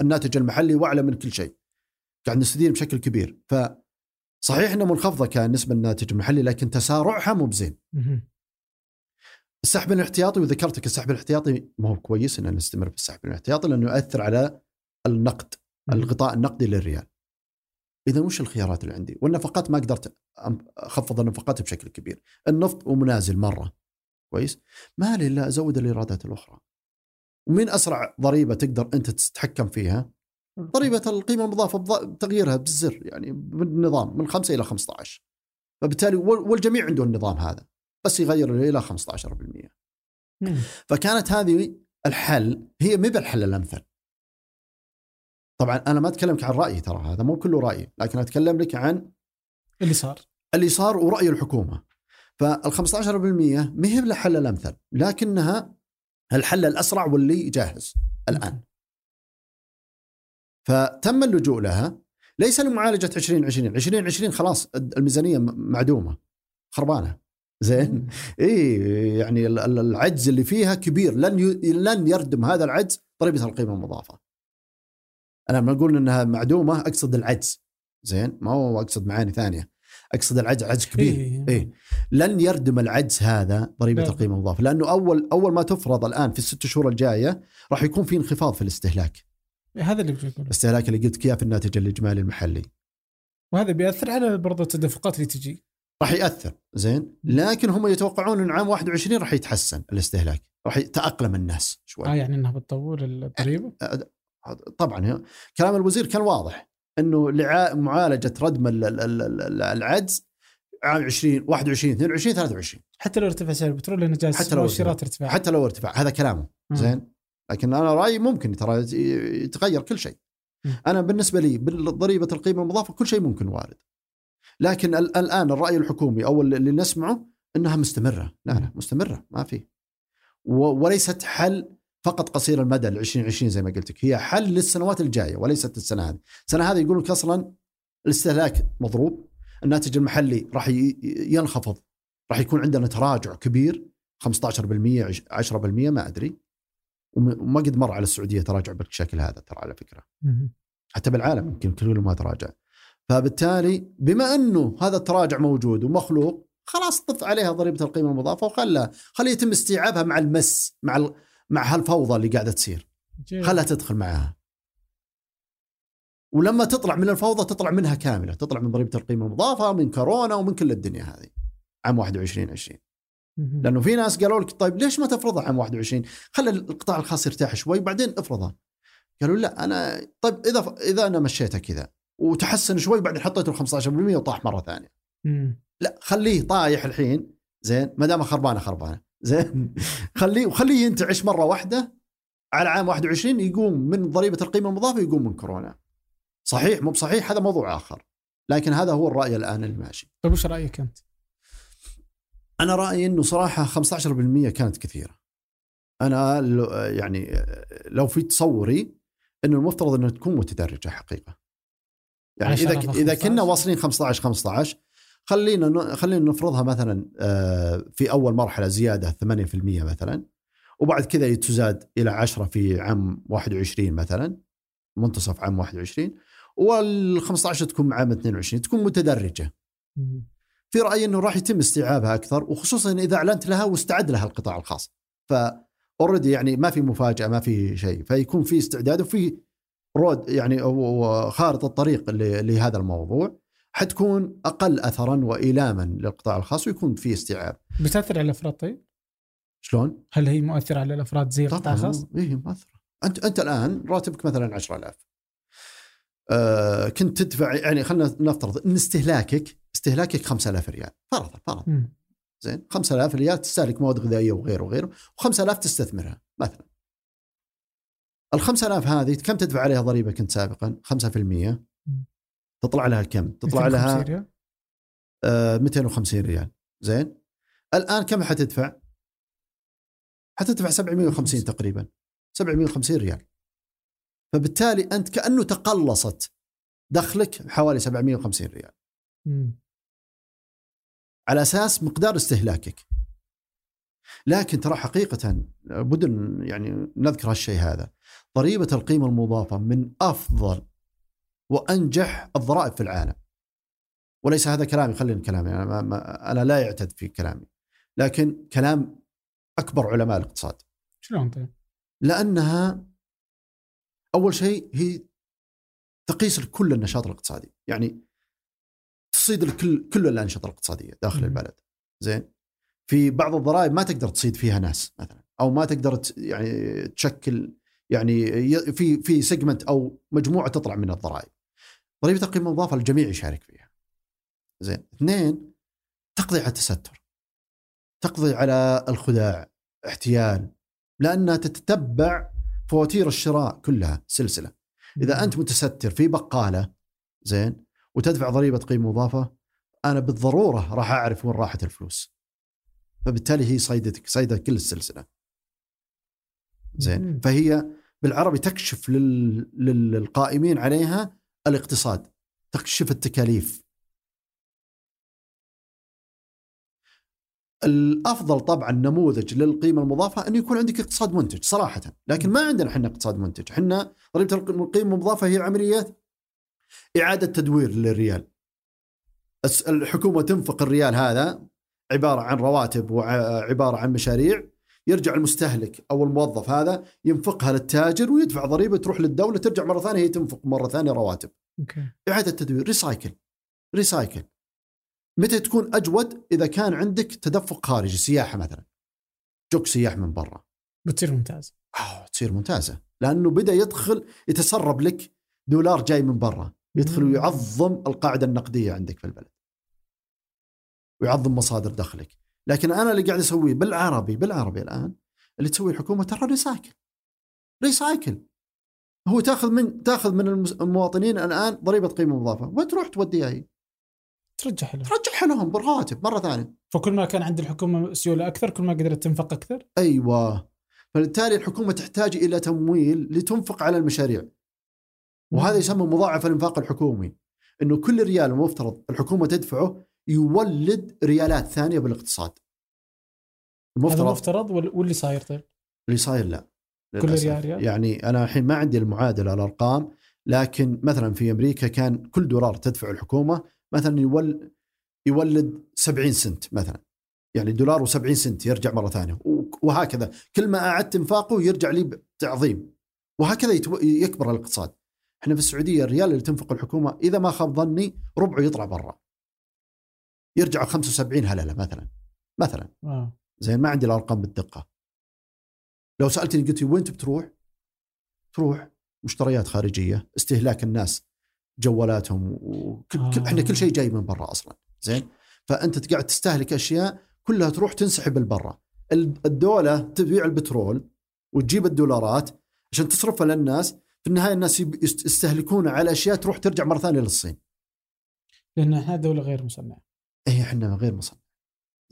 الناتج المحلي وأعلى من كل شيء. قاعد نستدين بشكل كبير ف صحيح انها منخفضه كنسبه الناتج المحلي لكن تسارعها مو بزين. السحب الاحتياطي وذكرتك السحب الاحتياطي ما هو كويس ان نستمر بالسحب الاحتياطي لأنه يؤثر على النقد الغطاء النقدي للريال. إذا وش الخيارات اللي عندي؟ والنفقات ما قدرت أخفض النفقات بشكل كبير. النفط ومنازل مرة كويس؟ ما لي إلا أزود الإيرادات الأخرى. ومين أسرع ضريبة تقدر أنت تتحكم فيها؟ ضريبة القيمة المضافة بض- تغييرها بالزر يعني بالنظام من 5 إلى 15. فبالتالي وال- والجميع عنده النظام هذا بس يغير إلى 15%. مم. فكانت هذه الحل هي مي بالحل الأمثل طبعا أنا ما أتكلمك عن رأيي ترى هذا مو كله رايي لكن أتكلم لك عن اللي صار. اللي صار ورأي الحكومة. فال 15% ما هي الحل الأمثل لكنها الحل الأسرع واللي جاهز الآن. فتم اللجوء لها ليس لمعالجة 2020 2020 خلاص الميزانية معدومة خربانة. زين؟ اي يعني العجز اللي فيها كبير لن لن يردم هذا العجز ضريبه القيمة المضافة. أنا لما أقول إنها معدومة أقصد العجز. زين؟ ما هو أقصد معاني ثانية. أقصد العجز عجز كبير. إيه. إيه. لن يردم العجز هذا ضريبة لا. القيمه المضافه لأنه أول أول ما تفرض الآن في الست شهور الجاية راح يكون في انخفاض في الاستهلاك. هذا اللي بقوله الاستهلاك اللي قلت اياه في الناتج الإجمالي المحلي. وهذا بيأثر على برضه التدفقات اللي تجي. راح يأثر. زين؟ لكن هم يتوقعون إن عام 21 راح يتحسن الاستهلاك. راح يتأقلم الناس شوي. آه يعني إنها بتطور الضريبة؟ أه، أه، طبعا كلام الوزير كان واضح إنه معالجة ردم العجز عام 20 21 22 23 حتى لو ارتفع سعر البترول لأنه جالس حتى لو ارتفع. حتى لو ارتفع. هذا كلامه زين؟ لكن أنا رأيي ممكن ترى يتغير كل شيء. أنا بالنسبة لي بضريبه القيمة المضافة كل شيء ممكن وارد. لكن الآن الرأي الحكومي أو اللي نسمعه إنها مستمرة. لا لا مستمرة ما في. وليست حل فقط قصير المدى ل 2020 زي ما قلت لك هي حل للسنوات الجاية وليست السنة هذه. السنة هذه يقول لك أصلا الاستهلاك مضروب الناتج المحلي راح ينخفض راح يكون عندنا تراجع كبير 15% 10% ما أدري. وما قد مر على السعودية تراجع بالشكل هذا ترى على فكرة. حتى بالعالم يمكن كله ما تراجع. فبالتالي بما أنه هذا التراجع موجود ومخلوق خلاص طف عليها ضريبة القيمة المضافة وخلها. خليه يتم استيعابها مع المس مع. مع هالفوضى اللي قاعدة تصير. خلها تدخل معها ولما تطلع من الفوضى تطلع منها كاملة. تطلع من ضريبة القيمة المضافة من كورونا ومن كل الدنيا هذه. عام 21 20 لأنه في ناس قالوا لك طيب ليش ما تفرضها عام 21 خلي القطاع الخاص يرتاح شوي وبعدين افرضها. قالوا لا أنا طيب إذا إذا أنا مشيتها كذا وتحسن شوي بعدين حطيته 15% وطاح مرة ثانية. لا خليه طايح الحين. زين ما دام خربانة خربانة. زين. خليه وخليه ينتعش مرة واحدة. على عام 21 يقوم من ضريبة القيمة المضافة يقوم من كورونا. صحيح مو بصحيح؟ هذا موضوع آخر. لكن هذا هو الرأي الآن اللي ماشي طيب وش رأيك أنت؟ أنا رأيي إنه صراحة 15% كانت كثيرة. أنا يعني لو في تصوري إنه المفترض إنها تكون متدرجة حقيقة. يعني إذا إذا كنا واصلين 15 15 خلينا خلينا نفرضها مثلا آه، في أول مرحلة زيادة 8% مثلا وبعد كذا تزاد إلى 10 في عام 21 مثلا منتصف عام 21 وال 15 تكون عام 22 تكون متدرجة. في رأيي إنه راح يتم استيعابها أكثر وخصوصا إذا أعلنت لها واستعد لها القطاع الخاص. ف already يعني ما في مفاجأة ما في شيء فيكون في استعداد وفي road يعني خارطه الطريق لهذا الموضوع حتكون أقل اثرا وإيلاما للقطاع الخاص ويكون في استيعاب. بتأثر على الأفراد طيب؟ شلون؟ هل هي مؤثرة على الأفراد زي القطاع الخاص؟ اي مؤثرة. أنت أنت الآن راتبك مثلا 10000 آه كنت تدفع يعني خلينا نفترض إن استهلاكك استهلاكك 5000 ريال فرضا فرضا زين 5000 ريال تستهلك مواد غذائية وغيره وغيره و5000 تستثمرها مثلا ال 5000 هذه كم تدفع عليها ضريبة كنت سابقا 5% تطلع لها كم؟ تطلع لها ريال؟ آه 250 ريال زين الآن كم حتدفع؟ حتدفع 750 تقريبا 750 ريال فبالتالي أنت كأنه تقلصت دخلك حوالي 750 ريال مم. على أساس مقدار استهلاكك لكن ترى حقيقة بدن يعني نذكر هالشيء هذا ضريبة القيمة المضافة من أفضل وأنجح الضرائب في العالم. وليس هذا كلامي خلينا كلامي أنا, ما ما أنا لا يعتد في كلامي. لكن كلام أكبر علماء الاقتصاد. شلون طيب؟ لأنها أول شيء هي تقيس كل النشاط الاقتصادي. يعني تصيد الكل كل الأنشطة الاقتصادية داخل البلد. زين؟ في بعض الضرائب ما تقدر تصيد فيها ناس مثلا أو ما تقدر يعني تشكل يعني في في سيجمنت أو مجموعة تطلع من الضرائب. ضريبة القيمه المضافه الجميع يشارك فيها. زين، اثنين تقضي على التستر. تقضي على الخداع، احتيال، لأنها تتتبع فواتير الشراء كلها سلسلة. إذا أنت متستر في بقالة زين وتدفع ضريبة قيمه مضافه أنا بالضرورة راح أعرف وين راحت الفلوس فبالتالي هي صيدتك صيده كل السلسلة زين. فهي بالعربي تكشف لل... للقائمين عليها الاقتصاد تكشف التكاليف. الأفضل طبعا نموذج للقيمة المضافة إنه يكون عندك اقتصاد منتج صراحة لكن ما عندنا إحنا اقتصاد منتج. إحنا ضريبه القيمه المضافة هي عملية إعادة تدوير للريال. الحكومة تنفق الريال هذا عبارة عن رواتب وعباره عن مشاريع يرجع المستهلك أو الموظف هذا ينفقها للتاجر ويدفع ضريبة تروح للدولة ترجع مرة ثانية هي تنفق مرة ثانية رواتب. okay. إعادة تدوير recycle recycle متى تكون أجود؟ إذا كان عندك تدفق خارجي سياحة مثلا. جوك سياح من برا. بتصير ممتاز آه تصير ممتازة. لأنه بدأ يدخل يتسرب لك دولار جاي من برا. يدخل. ويعظم القاعدة النقدية عندك في البلد. ويعظم مصادر دخلك. لكن أنا اللي قاعد أسويه بالعربي بالعربي الآن اللي تسويه الحكومة ترى recycle recycle هو تاخذ من تاخذ من المواطنين الآن ضريبة قيمة مضافة. وتروح توديها هي؟ ترجع حلو ترجعها لهم بالرواتب مرة ثانية. فكل ما كان عند الحكومة سيولة أكثر كل ما قدرت تنفق أكثر؟ أيوه. فبالتالي الحكومة تحتاج إلى تمويل لتنفق على المشاريع. وهذا يسمى مضاعف الإنفاق الحكومي. إنه كل ريال المفترض الحكومة تدفعه يولد ريالات ثانية بالاقتصاد. هذا المفترض المفترض وال- واللي صاير طيب؟ اللي صاير لا. كل. ريال ريال؟ يعني؟ أنا الحين ما عندي المعادلة الارقام لكن مثلا في أمريكا كان كل دولار تدفعه الحكومة مثلا يول يولد 70 سنت مثلا. يعني دولار و70 سنت يرجع مرة ثانية. وهكذا. كل ما أعدت انفاقه يرجع لي بتعظيم. وهكذا يتو... يكبر الاقتصاد. إحنا في السعودية الريال اللي تنفقه الحكومة إذا ما خاب ظني ربعه يطلع برا. يرجع 75 هلله مثلا مثلا آه. زين ما عندي الارقام بالدقة لو سألتني قلت لي وين تبي تروح؟ مشتريات خارجية استهلاك الناس جوالاتهم وكل آه. آه. إحنا كل شيء جاي من برا أصلا زين فأنت قاعد تستهلك أشياء كلها تروح تنسحب لبرا ال- الدولة تبيع البترول وتجيب الدولارات عشان تصرفها للناس في النهاية الناس يب- يست- يستهلكونها على أشياء تروح ترجع مرة ثانية للصين لأن إحنا دوله غير مصنعه اي إحنا غير مصنع.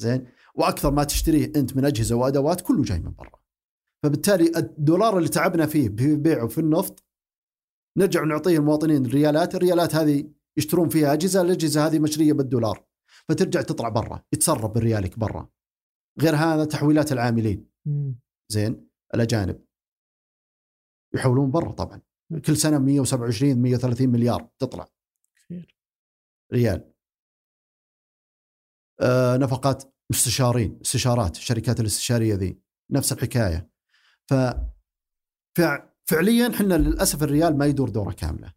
زين؟ وأكثر ما تشتريه أنت من أجهزة وأدوات كله جاي من برا. فبالتالي الدولار اللي تعبنا فيه في بيعه في النفط نرجع نعطيه المواطنين الريالات الريالات هذه يشترون فيها أجهزة الأجهزة هذه مشريه بالدولار. فترجع تطلع برا يتسرب ريالك برا. غير هذا تحويلات العاملين. زين؟ الأجانب. يحولون برا طبعا. كل سنة 127 130 مليار تطلع. كثير. ريال. نفقات مستشارين استشارات الشركات الاستشارية ذي نفس الحكاية. ف فع- فعليا إحنا للأسف الريال ما يدور دورة كاملة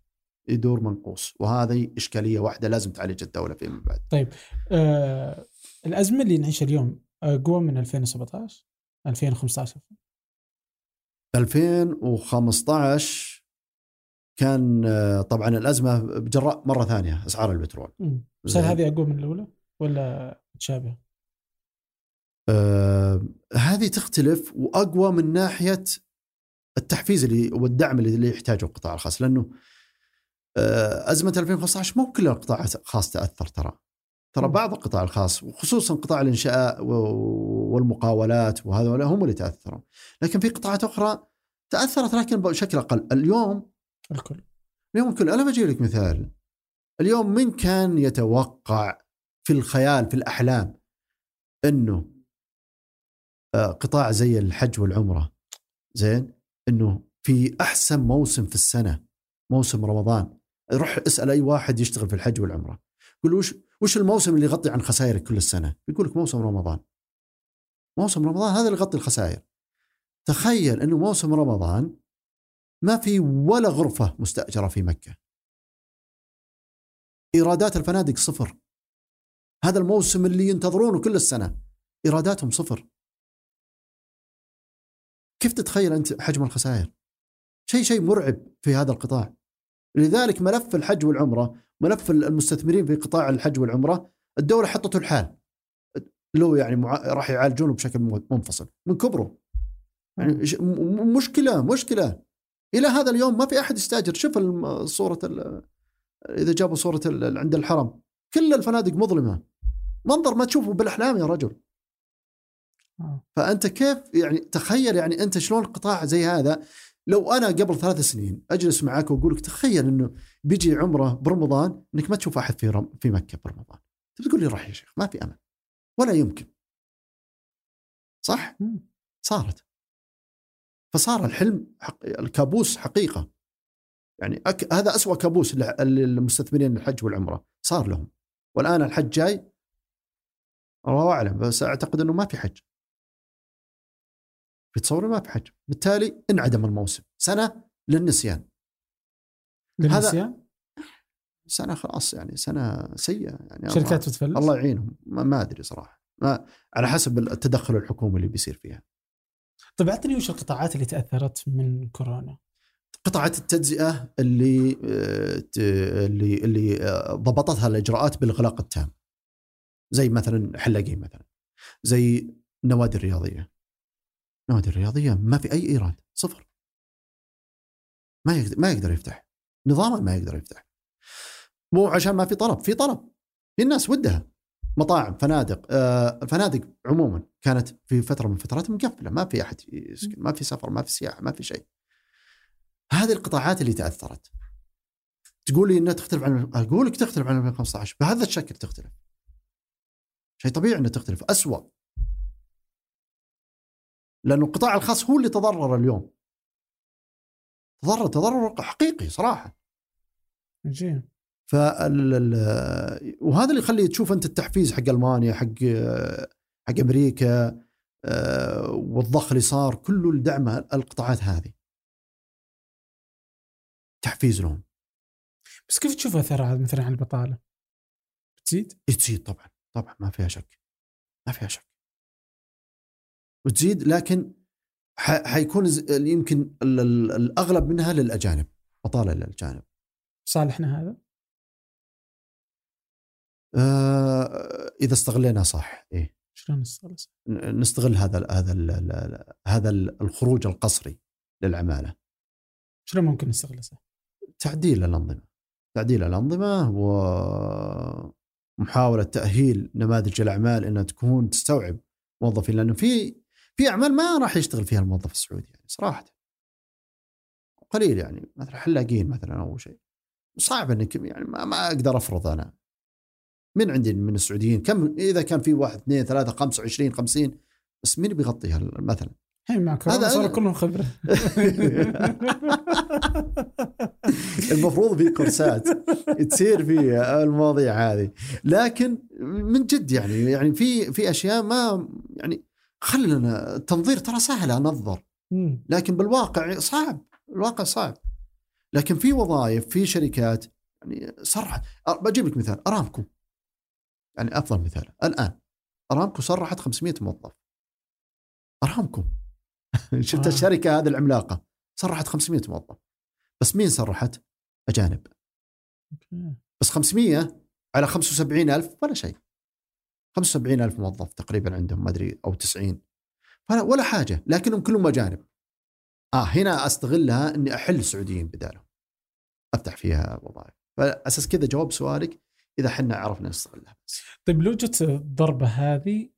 يدور منقوص وهذه إشكالية واحدة لازم تعالج الدولة فيما بعد. آه الأزمة اللي نعيشها اليوم أقوى من 2017 2015 2015 كان آه، طبعا الأزمة بجراء مرة ثانية أسعار البترول. هل. هذه أقوى من الأولى؟ ولا متشابهه؟ آه هذه تختلف وأقوى من ناحية التحفيز اللي والدعم اللي يحتاجه القطاع الخاص لأنه آه أزمة 2015 مو كل القطاع الخاص تأثر ترى. ترى. بعض القطاع الخاص وخصوصا قطاع الإنشاء والمقاولات وهذول هم اللي تأثروا. لكن في قطاعات أخرى تأثرت لكن بشكل أقل. اليوم الكل. اليوم كل أنا بجي لك مثال. اليوم من كان يتوقع في الخيال في الأحلام إنه آه، قطاع زي الحج والعمرة زين إنه في أحسن موسم في السنة موسم رمضان روح اسأل أي واحد يشتغل في الحج والعمرة قول له وش وش الموسم اللي يغطي عن خسائرك كل السنة؟ يقول لك موسم رمضان. موسم رمضان هذا اللي يغطي الخسائر. تخيل إنه موسم رمضان ما في ولا غرفة مستأجرة في مكة. إيرادات الفنادق صفر. هذا الموسم اللي ينتظرونه كل السنة ايراداتهم صفر. كيف تتخيل أنت حجم الخسائر؟ شيء شيء مرعب في هذا القطاع. لذلك ملف الحج والعمرة، ملف المستثمرين في قطاع الحج والعمرة، الدولة حطته الحال. لو يعني مع... راح يعالجونه بشكل منفصل من كبره. يعني مشكلة مشكلة إلى هذا اليوم ما في أحد يستاجر شوف صورة ال- إذا جابوا صورة ال- عند الحرم كل الفنادق مظلمة منظر ما تشوفه بالأحلام يا رجل. آه. فأنت كيف يعني تخيل يعني أنت شلون قطاع زي هذا؟ لو أنا قبل ثلاث سنين أجلس معك وأقول لك تخيل إنه بيجي عمره برمضان إنك ما تشوف أحد في رم في مكة برمضان. انت بتقول لي راح يا شيخ؟ ما في أمل. ولا يمكن. صح. صارت. فصار الحلم حق... الكابوس حقيقة. يعني أك... هذا أسوأ كابوس لل- للمستثمرين الحج والعمرة. صار لهم. والآن الحج جاي الله أعلم بس أعتقد إنه ما في حج في تصوري ما في حج بالتالي انعدم الموسم. سنة للنسيان. للنسيان؟ سنة خلاص يعني سنة سيئة يعني. شركات بتفلس؟ الله يعينهم. ما, ما أدري صراحة. ما على حسب التدخل الحكومي اللي بيصير فيها. طيب عطني وش القطاعات اللي تأثرت من كورونا؟ قطعة التجزئة اللي آه، اللي اللي آه، ضبطتها الإجراءات بالإغلاق التام. زي مثلا حلاقين مثلا زي النوادي الرياضية النوادي الرياضية ما في أي إيراد صفر. ما يقدر ما يقدر يفتح. نظاما ما يقدر يفتح. مو عشان ما في طلب في طلب. في الناس ودها. مطاعم فنادق آه، الفنادق عموما كانت في فترة من الفترات مقفلة. ما في أحد يسكن ما في سفر ما في سياحة ما في شيء. هذه القطاعات اللي تأثرت. تقول لي إنها تختلف عن أقول لك تختلف عن 2015 بهذا الشكل تختلف. شيء طبيعي أنها تختلف اسوء لأنه القطاع الخاص هو اللي تضرر اليوم. تضرر تضرر حقيقي صراحة. عجيب فال ال- وهذا اللي يخلي تشوف أنت التحفيز حق ألمانيا حق حق أمريكا آه، والضخ اللي صار كله لدعم القطاعات هذه. تحفيز لهم. بس كيف تشوف اثرها مثلا على البطالة؟ بتزيد؟ تزيد طبعا. طبعا ما فيها شك ما فيها شك وتزيد لكن حيكون يمكن ال- ال- الأغلب منها للأجانب بطاله للأجانب صالحنا هذا؟ آه إذا استغلينا صح إيه شلون نستخلص؟ ن- نستغل هذا ال هذا ال ال هذا ال- الخروج القسري للعمالة شلون ممكن نستخلصه؟ تعديل الأنظمة تعديل الأنظمة ومحاوله تأهيل نماذج الأعمال إنها تكون تستوعب موظفين لأنه في في أعمال ما راح يشتغل فيها الموظف السعودي يعني صراحة. قليل يعني مثلا حلاقين مثلا أو شيء. صعب إنك يعني ما, ما أقدر أفرض أنا. من عندي من السعوديين؟ كم إذا كان في واحد اثنين ثلاثة خمسة 20 50 بس مين بيغطيها مثلا؟ الحين مع كورونا هذا أنا- كلهم خبرة. المفروض في كورسات تصير في المواضيع هذه. لكن من جد يعني يعني في في أشياء ما يعني خلنا التنظير ترى سهل أنظر. لكن بالواقع صعب الواقع صعب. لكن في وظائف في شركات يعني صرحت بجيب لك مثال أرامكو. يعني أفضل مثال الآن أرامكو صرحت 500 موظف. أرامكو. شفت آه. الشركة هذه العملاقة؟ صرحت 500 موظف. بس مين صرحت؟ أجانب. أوكي. بس 500 على 75 ألف ولا شيء. 75 ألف موظف تقريبا عندهم ما أدري أو 90 فلا ولا حاجة لكنهم كلهم أجانب. آه هنا أستغلها أني أحل السعوديين بدالهم. أفتح فيها وظائف. فأساس كذا جواب سؤالك إذا حنا عرفنا نستغلها. طيب لو جت الضربة هذه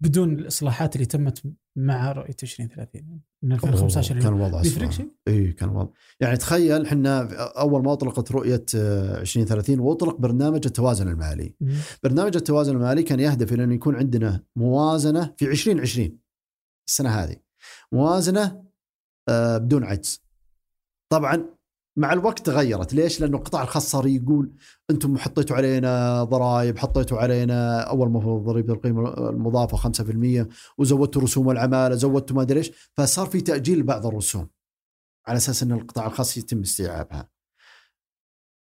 بدون الإصلاحات اللي تمت مع رؤية 2030 من 2015 كان الوضع. شيء؟ إي كان الوضع يعني تخيل إحنا أول ما أطلقت رؤية آه، 2030 وأطلق برنامج التوازن المالي مم. برنامج التوازن المالي كان يهدف إلى انه يكون عندنا موازنة في 2020 السنة هذه موازنة آه، بدون عجز. طبعا مع الوقت تغيرت ليش؟ لأنه القطاع الخاص صار يقول أنتم حطيتوا علينا ضرائب، حطيتوا علينا أول هو ضريبة القيمة المضافة 5% وزودتوا رسوم العمالة، زودتوا ما أدري إيش، فصار في تأجيل بعض الرسوم على أساس إن القطاع الخاص يتم استيعابها.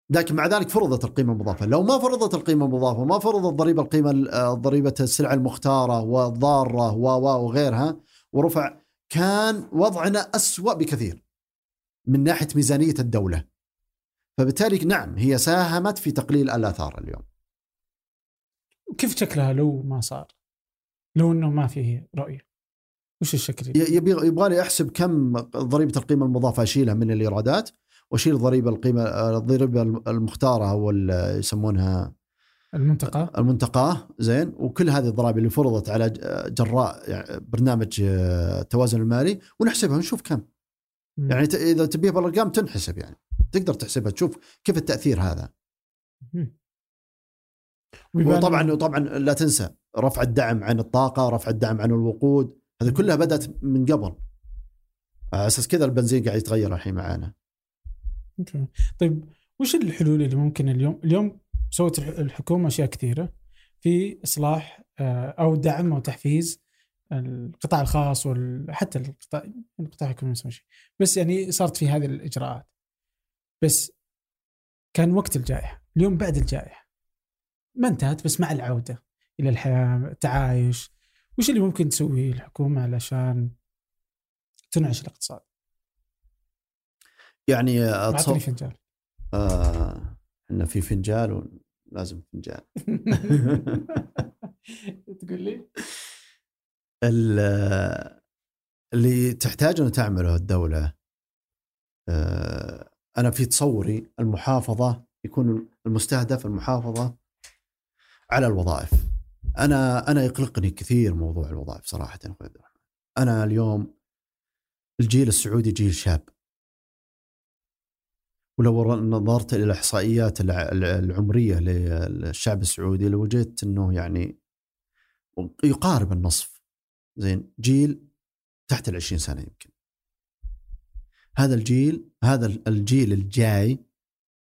لكن مع ذلك فرضت القيمة المضافة، لو ما فرضت القيمة المضافة، ما فرضت ضريبة القيمة آه، ضريبة السلع المختارة والضارة و وغيرها ورفع كان وضعنا أسوأ بكثير من ناحية ميزانية الدولة. فبالتالي نعم هي ساهمت في تقليل الآثار اليوم. كيف شكلها لو ما صار؟ لو إنه ما فيه رؤيه وش الشكل يبي يبغى لي أحسب كم ضريبة القيمة المضافة اشيلها من الإيرادات وأشيل ضريبة القيمة الضريبه المختارة أو يسمونها المنطقة المنتقاه زين وكل هذه الضرائب اللي فرضت على جراء يعني برنامج آه، التوازن المالي ونحسبها ونشوف كم يعني ت- إذا تبيها بالأرقام تنحسب يعني. تقدر تحسبها تشوف كيف التأثير هذا. وطبعا وطبعا لا تنسى رفع الدعم عن الطاقة رفع الدعم عن الوقود. هذه كلها بدأت من قبل. على أساس كذا البنزين قاعد يتغير الحين معانا. طيب وش الحلول اللي ممكن اليوم اليوم سوت الح- الحكومة أشياء كثيرة؟ في إصلاح آه، أو دعم أو تحفيز القطاع الخاص وحتى القطاع القطاع الحكومي نفس الشيء بس يعني صارت في هذه الإجراءات. بس كان وقت الجائحة. اليوم بعد الجائحة. ما انتهت بس مع العودة إلى الحياة التعايش. وش اللي ممكن تسويه الحكومة علشان تنعش الاقتصاد؟ يعني اعطني اتصور فنجان. آه إحنا في فنجان ولازم فنجان. تقول لي؟ اللي تحتاج ان تعمله الدولة آه، أنا في تصوري المحافظة يكون المستهدف المحافظة على الوظائف. أنا أنا يقلقني كثير موضوع الوظائف صراحة أخوي عبد الرحمن. أنا اليوم الجيل السعودي جيل شاب. ولو نظرت إلى الإحصائيات الع- العمرية للشعب السعودي لوجدت إنه يعني يقارب النصف. زين جيل تحت العشرين سنة يمكن. هذا الجيل هذا الجيل الجاي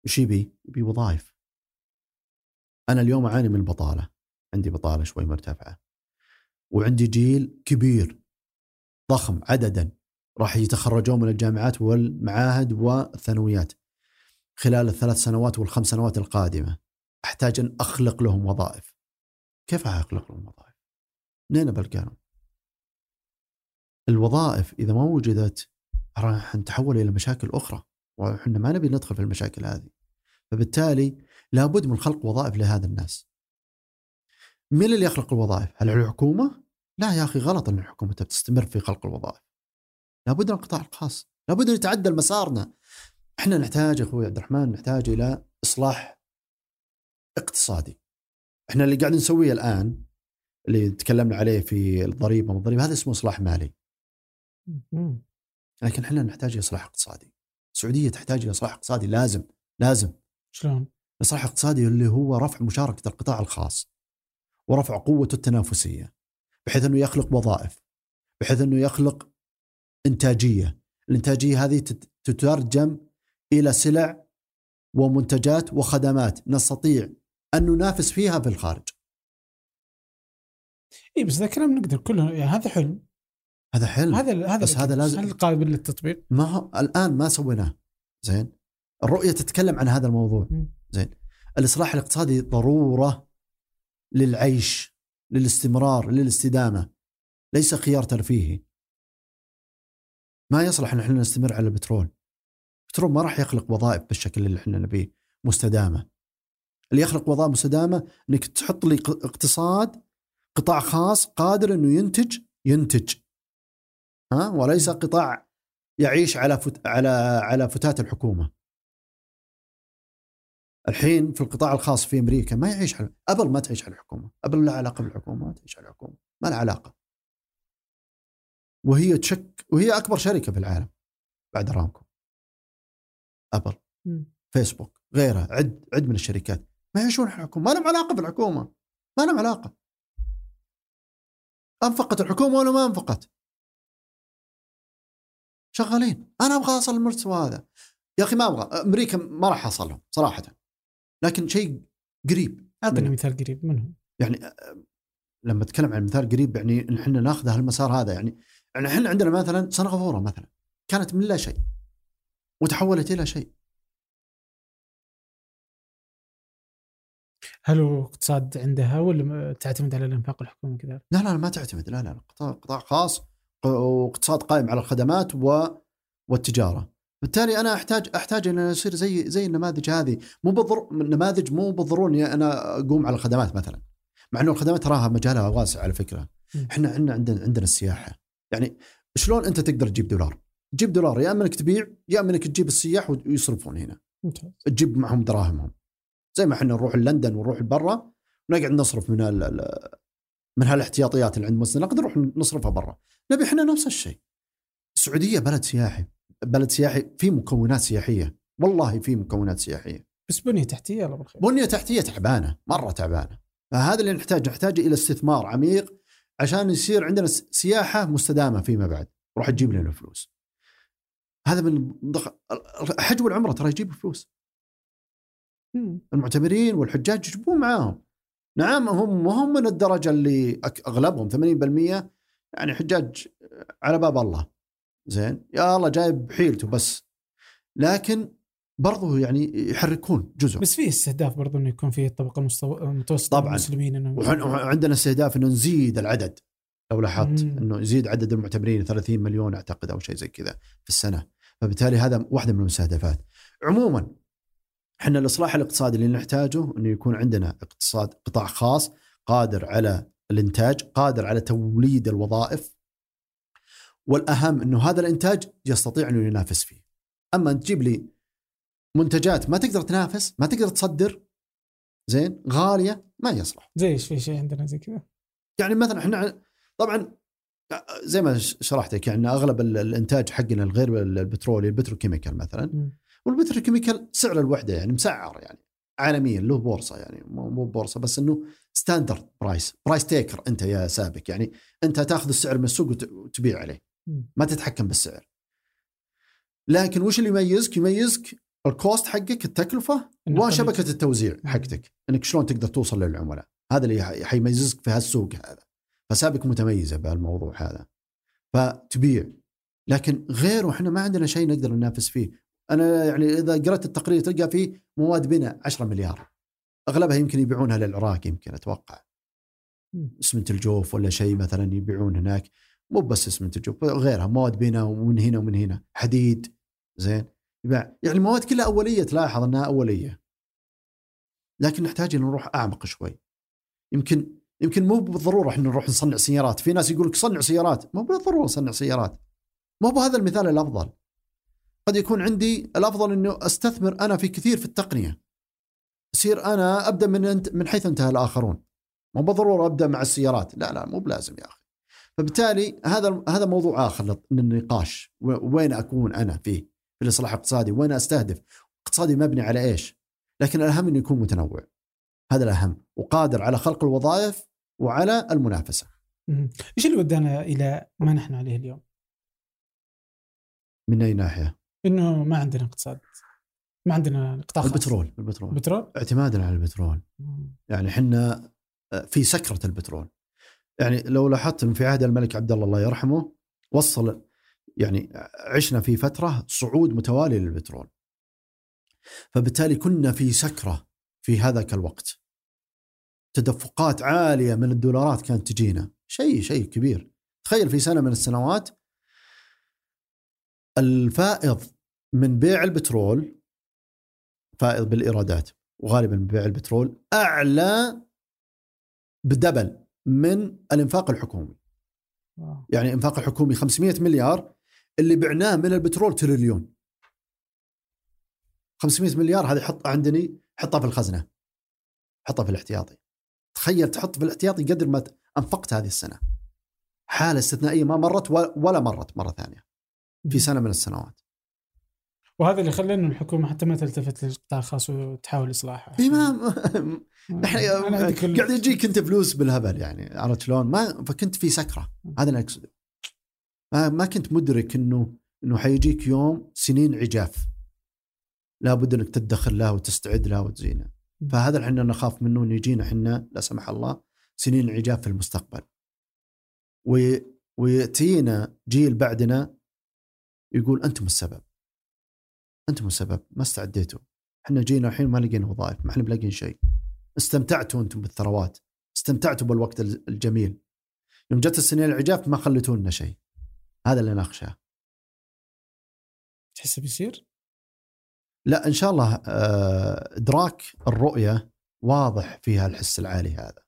وش يبي؟ يبي وظائف. أنا اليوم أعاني من البطالة عندي بطالة شوي مرتفعة. وعندي جيل كبير ضخم عددا. راح يتخرجون من الجامعات والمعاهد والثانويات خلال الثلاث سنوات والخمس سنوات القادمة. أحتاج أن أخلق لهم وظائف. كيف أخلق لهم وظائف؟ منين بلقاهم؟ الوظائف إذا ما وجدت راح نتحول إلى مشاكل أخرى وحنا ما نبي ندخل في المشاكل هذه. فبالتالي لابد من خلق وظائف لهذا الناس. مين اللي يخلق الوظائف؟ هل الحكومة؟ لا يا أخي غلط إن الحكومة تستمر في خلق الوظائف. لابد من القطاع الخاص. لابد أن يتعدل مسارنا. إحنا نحتاج أخوي عبد الرحمن نحتاج إلى إصلاح اقتصادي. إحنا اللي قاعدين نسويه الآن اللي تكلمنا عليه في الضريبة والضريبه هذا اسمه إصلاح مالي. لكن إحنا نحتاج إلى اصلاح اقتصادي. السعودية تحتاج إلى اصلاح اقتصادي لازم لازم شلون؟ الاصلاح الاقتصادي اللي هو رفع مشاركة القطاع الخاص ورفع قوته التنافسية بحيث إنه يخلق وظائف بحيث إنه يخلق إنتاجية، الإنتاجية هذه تت- تترجم إلى سلع ومنتجات وخدمات نستطيع أن ننافس فيها في الخارج. إي بس ذا كلام نقدر كله يعني هذا حلم هذا حلم. هذا هذا بس. هذا لازم- هل قابل للتطبيق؟ ما هو الآن ما سويناه. زين. الرؤية تتكلم عن هذا الموضوع. زين. الإصلاح الاقتصادي ضرورة للعيش للاستمرار للاستدامة. ليس خيار ترفيهي. ما يصلح إن إحنا نستمر على البترول. البترول ما راح يخلق وظائف بالشكل اللي إحنا نبيه. مستدامة. اللي يخلق وظائف مستدامة إنك تحط لي اقتصاد قطاع خاص قادر إنه ينتج ينتج. ها؟ وليس قطاع يعيش على فت... على على فتات الحكومة. الحين في القطاع الخاص في أمريكا ما يعيش على أبل ما تعيش على الحكومة أبل لا علاقة بالحكومة ما تعيش على الحكومة ما لها علاقة. وهي تشك وهي أكبر شركة في العالم بعد ارامكو أبل مم. فيسبوك غيرها عد عد من الشركات. ما يعيشون على الحكومة ما لهم علاقة بالحكومة ما لهم علاقة. أنفقت الحكومة ولا ما أنفقت؟ شغالين. أنا أبغى أصل المستوى هذا. يا أخي ما أبغى. أمريكا ما راح أصلهم صراحة. لكن شيء قريب. اعطني. مثال قريب. منهم يعني لما أتكلم عن مثال قريب يعني ان إحنا ناخذ هالمسار هذا. يعني يعني إحنا عندنا مثلا سنغافورة مثلا. كانت من لا شيء. وتحولت إلى شيء. هل هو اقتصاد عندها ولا تعتمد على الإنفاق الحكومي كذلك؟ لا لا ما تعتمد. لا لا. قطاع قطاع خاص واقتصاد قائم على الخدمات و والتجارة. بالتالي أنا احتاج أحتاج إن أصير زي زي النماذج هذه. مو بالضر نماذج مو بالضروري إني أنا أقوم على الخدمات مثلا. مع إنه الخدمات تراها مجالها واسع على فكرة. إحنا عندنا عندنا عندنا السياحة. يعني شلون أنت تقدر تجيب دولار؟ تجيب دولار يا إما إنك تبيع يا إما إنك تجيب السياح ويصرفون هنا. ممتاز. تجيب معهم دراهمهم. زي ما إحنا نروح لندن ونروح برا ونقعد نصرف من ال- ال- من هالاحتياطيات اللي عند مصر نقدر نروح نصرفها برا. نبي إحنا نفس الشيء. السعودية بلد سياحي بلد سياحي في مكونات سياحية. والله في مكونات سياحية. بس بنية تحتية الله بالخير بنية تحتية تعبانة مرة تعبانة. فهذا اللي نحتاج نحتاج إلى استثمار عميق عشان يصير عندنا سياحة مستدامة فيما بعد. وراح تجيب لنا فلوس هذا من ضخ... الحج والعمره ترى يجيب فلوس. المعتمرين والحجاج يجيبون معاهم. نعم هم هم من الدرجة اللي أغلبهم 80% يعني حجاج على باب الله. زين؟ يا الله جايب حيلته بس. لكن برضو يعني يحركون جزء. بس في استهداف برضو إنه يكون في الطبقة المتوسطة طبعاً. المسلمين إنه وعن- وعندنا استهداف إنه نزيد العدد. لو لاحظت. إنه يزيد عدد المعتمرين 30 مليون أعتقد أو شيء زي كذا في السنة. فبالتالي هذا واحدة من المستهدفات. عموما إحنا الإصلاح الاقتصادي اللي نحتاجه إنه يكون عندنا اقتصاد قطاع خاص قادر على الإنتاج قادر على توليد الوظائف. والأهم إنه هذا الإنتاج يستطيع إنه ينافس فيه. أما أن تجيب لي منتجات ما تقدر تنافس ما تقدر تصدر زين غالية ما يصلح. زي إيش في شيء عندنا زي كذا؟ يعني مثلا إحنا طبعا زي ما شرحت لك يعني أغلب ال- الإنتاج حقنا الغير البترولي ال petrochemical مثلا مم. وال petrochemical سعر الوحده يعني مسعر يعني عالميا له بورصة يعني مو بورصة بس إنه standard price price taker أنت يا سابك يعني أنت تأخذ السعر من السوق وت- وتبيع عليه. ما تتحكم بالسعر. لكن وش اللي يميزك؟ يميزك ال cost حقك التكلفة وشبكة. التوزيع. حقتك. إنك شلون تقدر توصل للعملاء؟ هذا اللي حيميزك في هالسوق هذا. فسابك متميزة بهالموضوع هذا. فتبيع. لكن غيره إحنا ما عندنا شيء نقدر ننافس فيه. أنا يعني إذا قرأت التقرير تلقى فيه مواد بناء 10 مليار. أغلبها يمكن يبيعونها للعراق يمكن أتوقع. اسمنت الجوف ولا شيء مثلا يبيعون هناك. مو بس اسمنت الجوف غيرها مواد بناء ومن هنا ومن هنا حديد زين. يباع يعني المواد كلها أولية تلاحظ أنها أولية. لكن نحتاج ان نروح أعمق شوي. يمكن يمكن مو بالضرورة إحنا نروح نصنع سيارات. في ناس يقول لك صنع سيارات. مو بالضرورة صنع سيارات. مو بهذا المثال الأفضل. قد يكون عندي الأفضل إنه أستثمر أنا في كثير في التقنية. يصير أنا أبدأ من انت من حيث انتهى الآخرون. مو بالضرورة أبدأ مع السيارات. لا لا مو بلازم يا أخي. فبالتالي هذا هذا موضوع آخر للنقاش. وين أكون أنا فيه؟ في الإصلاح الاقتصادي. وين أستهدف؟ اقتصادي مبني على إيش؟ لكن الأهم إنه يكون متنوع. هذا الأهم. وقادر على خلق الوظائف وعلى المنافسة. إيش اللي ودانا إلى ما نحن عليه اليوم؟ من أي ناحية؟ إنه ما عندنا اقتصاد ما عندنا قطاع خاص. البترول البترول. بترول؟ اعتمادنا على البترول. مم. يعني إحنا في سكرة البترول. يعني لو لاحظت في عهد الملك عبد الله الله يرحمه وصل يعني عشنا في فترة صعود متوالي للبترول. فبالتالي كنا في سكرة في هذاك الوقت. تدفقات عالية من الدولارات كانت تجينا. شيء شيء كبير. تخيل في سنة من السنوات الفائض من بيع البترول فائض بالإيرادات وغالبا من بيع البترول أعلى بدبل من الإنفاق الحكومي. يعني إنفاق الحكومي 500 مليار اللي بعناه من البترول تريليون. 500 مليار هذه حط عندني حطها في الخزنة حطها في الاحتياطي. تخيل تحط في الاحتياطي قدر ما أنفقت هذه السنة. حالة استثنائية ما مرت ولا مرت مرة ثانية. في سنة من السنوات. وهذا اللي خلى إنه الحكومة حتى ما تلتفت للقطاع الخاص وتحاول اصلاحه إيه ما إحنا قاعد يجيك أنت فلوس بالهبل يعني عرفت شلون؟ ما فكنت في سكرة. هذا اللي اقصده ما ما كنت مدرك انه إنه حيجيك يوم سنين عجاف. لابد إنك تدخر لها وتستعد لها وتزينها فهذا اللي إحنا نخاف منه انه يجينا إحنا لا سمح الله سنين عجاف في المستقبل. وي ويأتينا جيل بعدنا يقول أنتم السبب. أنتم السبب ما استعديتوا. إحنا جينا الحين ما لقينا وظائف ما إحنا بلاقين شيء. استمتعتوا أنتم بالثروات استمتعتوا بالوقت الجميل. يوم جت السنين العجاف ما خليتوا لنا شيء. هذا اللي نخشاه تحسه بيصير؟ لا إن شاء الله آه، إدراك الرؤية واضح فيها الحس العالي هذا.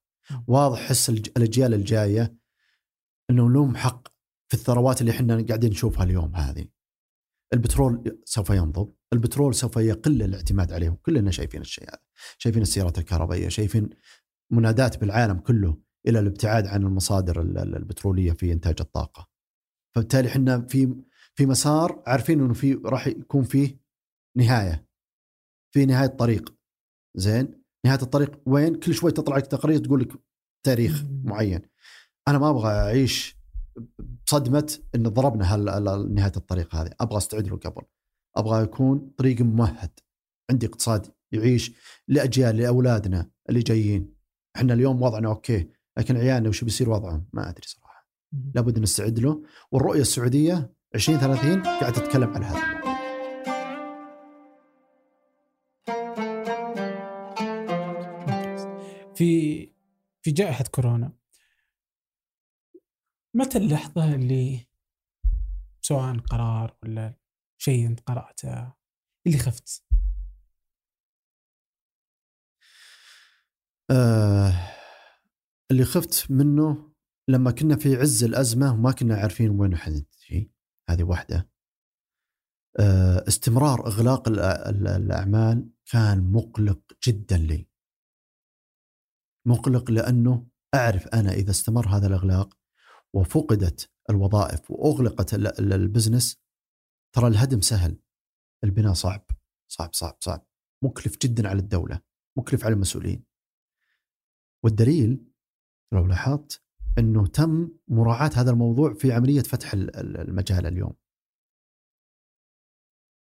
واضح حس الأجيال الجاية إنه لهم حق في الثروات اللي إحنا قاعدين نشوفها اليوم هذه. البترول سوف ينضب البترول سوف يقل الاعتماد عليه وكلنا شايفين الشيء هذا. شايفين السيارات الكهربائية شايفين منادات بالعالم كله إلى الابتعاد عن المصادر البترولية في إنتاج الطاقة. فبالتالي إحنا في في مسار عارفين إنه في راح يكون فيه نهاية في نهاية طريق زين؟ نهاية الطريق وين؟ كل شوي تطلع لك تقارير تقول لك تاريخ معين. أنا ما أبغى أعيش بصدمه إن ضربنا نهاية الطريق هذه. أبغى استعد له قبل. أبغى يكون طريق ممهد. عندي اقتصاد يعيش لأجيال لأولادنا اللي جايين. إحنا اليوم وضعنا أوكي لكن عيالنا وش بيصير وضعهم؟ ما أدري صراحة. لابد نستعد له. والرؤية السعودية 2030 قاعد تتكلم عن هذا. الموضوع في في جائحة كورونا. متى اللحظة اللي سواء قرار ولا شيء أنت قرأته اللي خفت؟ آه اللي خفت منه لما كنا في عز الأزمة وما كنا عارفين وين حننتهي هذه واحدة. آه استمرار إغلاق الأعمال كان مقلق جدا لي. مقلق لأنه أعرف أنا إذا استمر هذا الإغلاق وفقدت الوظائف وأغلقت البزنس ترى الهدم سهل. البناء صعب صعب صعب صعب. مكلف جدا على الدولة مكلف على المسؤولين. والدليل لو لاحظت إنه تم مراعاة هذا الموضوع في عملية فتح المجال اليوم.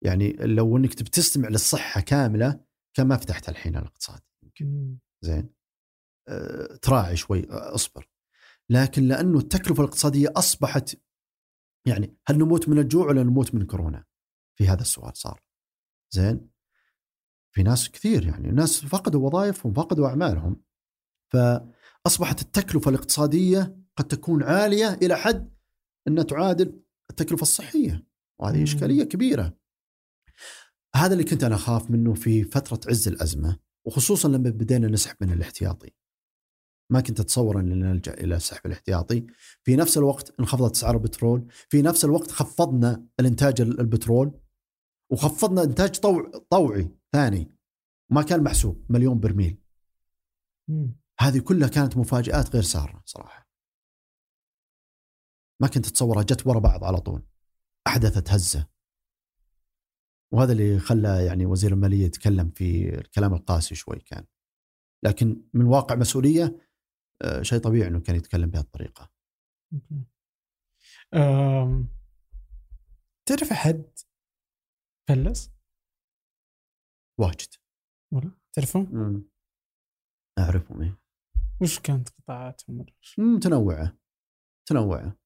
يعني لو إنك تبي تستمع للصحة كاملة كان ما فتحت الحين الاقتصاد. يمكن زين. أه تراعي شوي أصبر. لكن لأنه التكلفة الاقتصادية أصبحت يعني هل نموت من الجوع ولا نموت من كورونا؟ في هذا السؤال صار. زين؟ في ناس كثير يعني ناس فقدوا وظائفهم فقدوا أعمالهم. فأصبحت التكلفة الاقتصادية قد تكون عالية إلى حد انها تعادل التكلفة الصحية. وهذه إشكالية كبيرة. هذا اللي كنت أنا أخاف منه في فترة عز الأزمة وخصوصا لما بدينا نسحب من الاحتياطي. ما كنت أتصور ان نلجأ إلى السحب الاحتياطي. في نفس الوقت انخفضت اسعار البترول. في نفس الوقت خفضنا الإنتاج البترول. وخفضنا إنتاج طوع طوعي ثاني. ما كان محسوب مليون برميل. هذه كلها كانت مفاجآت غير سارة صراحة. ما كنت أتصورها جت ورا بعض على طول. أحدثت هزة. وهذا اللي خلى يعني وزير المالية يتكلم في الكلام القاسي شوي كان. لكن من واقع مسؤولية آه، شيء طبيعي أنه كان يتكلم بهالطريقة تعرف أحد فلس؟ واجد. والله تعرفهم؟ أعرفهم إيه. وش كانت قطاعاتهم؟ متنوعة متنوعة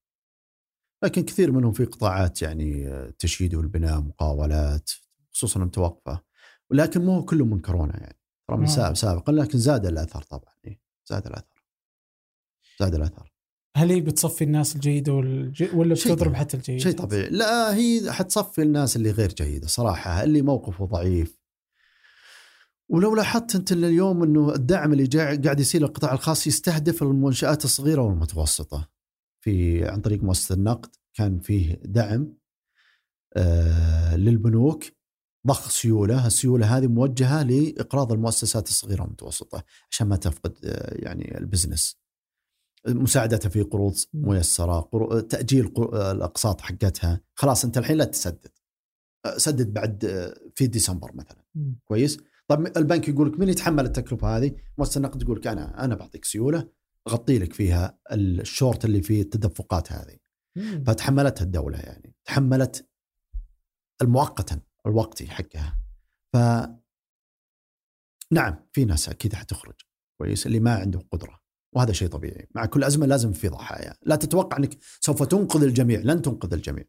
لكن كثير منهم في قطاعات يعني التشييد والبناء مقاولات خصوصا متوقفة. ولكن مو كله من كورونا يعني. ترى من آه. سابقا لكن زاد الاثر طبعا إيه. زاد الاثر زاد الاثر هل هي بتصفي الناس الجيده والج... ولا بتضرب حتى الجيده؟ شيء طبيعي، لا هي حتصفي الناس اللي غير جيدة صراحة، اللي موقفه ضعيف. ولو لاحظت أنت اليوم إنه الدعم اللي قاعد يصير للقطاع الخاص يستهدف المنشآت الصغيرة والمتوسطة. في عن طريق مؤسسة النقد كان فيه دعم آه للبنوك ضخ سيولة، السيولة هذه موجهة لإقراض المؤسسات الصغيرة والمتوسطة عشان ما تفقد آه يعني البزنس. مساعدتها في قروض ميسرة، قرو... تأجيل الأقساط حقتها، خلاص أنت الحين لا تسدد. سدد بعد في ديسمبر مثلا. كويس؟ طيب البنك يقول لك من يتحمل التكلفة هذه؟ مؤسسة النقد تقول لك أنا أنا بعطيك سيولة أغطي لك فيها الشورت اللي فيه التدفقات هذه. فتحملتها الدولة يعني، تحملت المؤقتا الوقتي حقها. ف نعم في ناس أكيد حتخرج كويس اللي ما عنده قدرة وهذا شيء طبيعي، مع كل أزمة لازم في ضحايا، لا تتوقع أنك سوف تنقذ الجميع، لن تنقذ الجميع.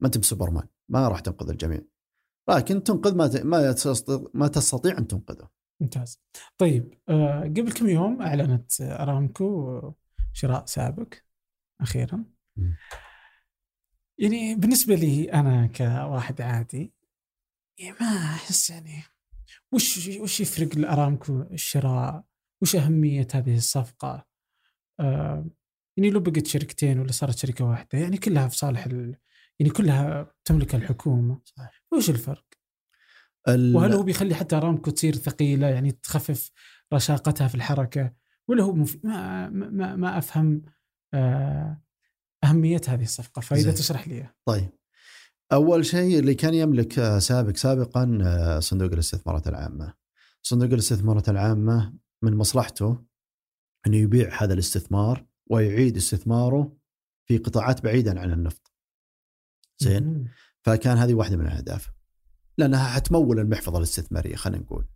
ما أنت بسوبرمان، ما راح تنقذ الجميع. لكن تنقذ ما ما ما تستطيع أن تنقذه. ممتاز. طيب آه قبل كم يوم أعلنت أرامكو شراء سابك أخيرا. م. يعني بالنسبة لي أنا كواحد عادي يعني ما أحس يعني وش وش يفرق لأرامكو الشراء؟ وش أهمية هذه الصفقة؟ آه يعني لو بقت شركتين ولا صارت شركة واحدة يعني كلها في صالح ال... يعني كلها تملكها الحكومة صحيح. وش الفرق؟ ال- وهل هو بيخلي حتى ارامكو تصير ثقيلة يعني تخفف رشاقتها في الحركة ولا هو مف... ما, ما ما أفهم آه، أهمية هذه الصفقة فإذا زين. تشرح لي. طيب أول شيء اللي كان يملك سابق سابقا آه، صندوق الاستثمارات العامة. صندوق الاستثمارات العامة من مصلحته إنه يبيع هذا الاستثمار ويعيد استثماره في قطاعات بعيدا عن النفط. زين؟ فكان هذه واحدة من الأهداف. لأنها حتمول المحفظة الاستثمارية خلينا نقول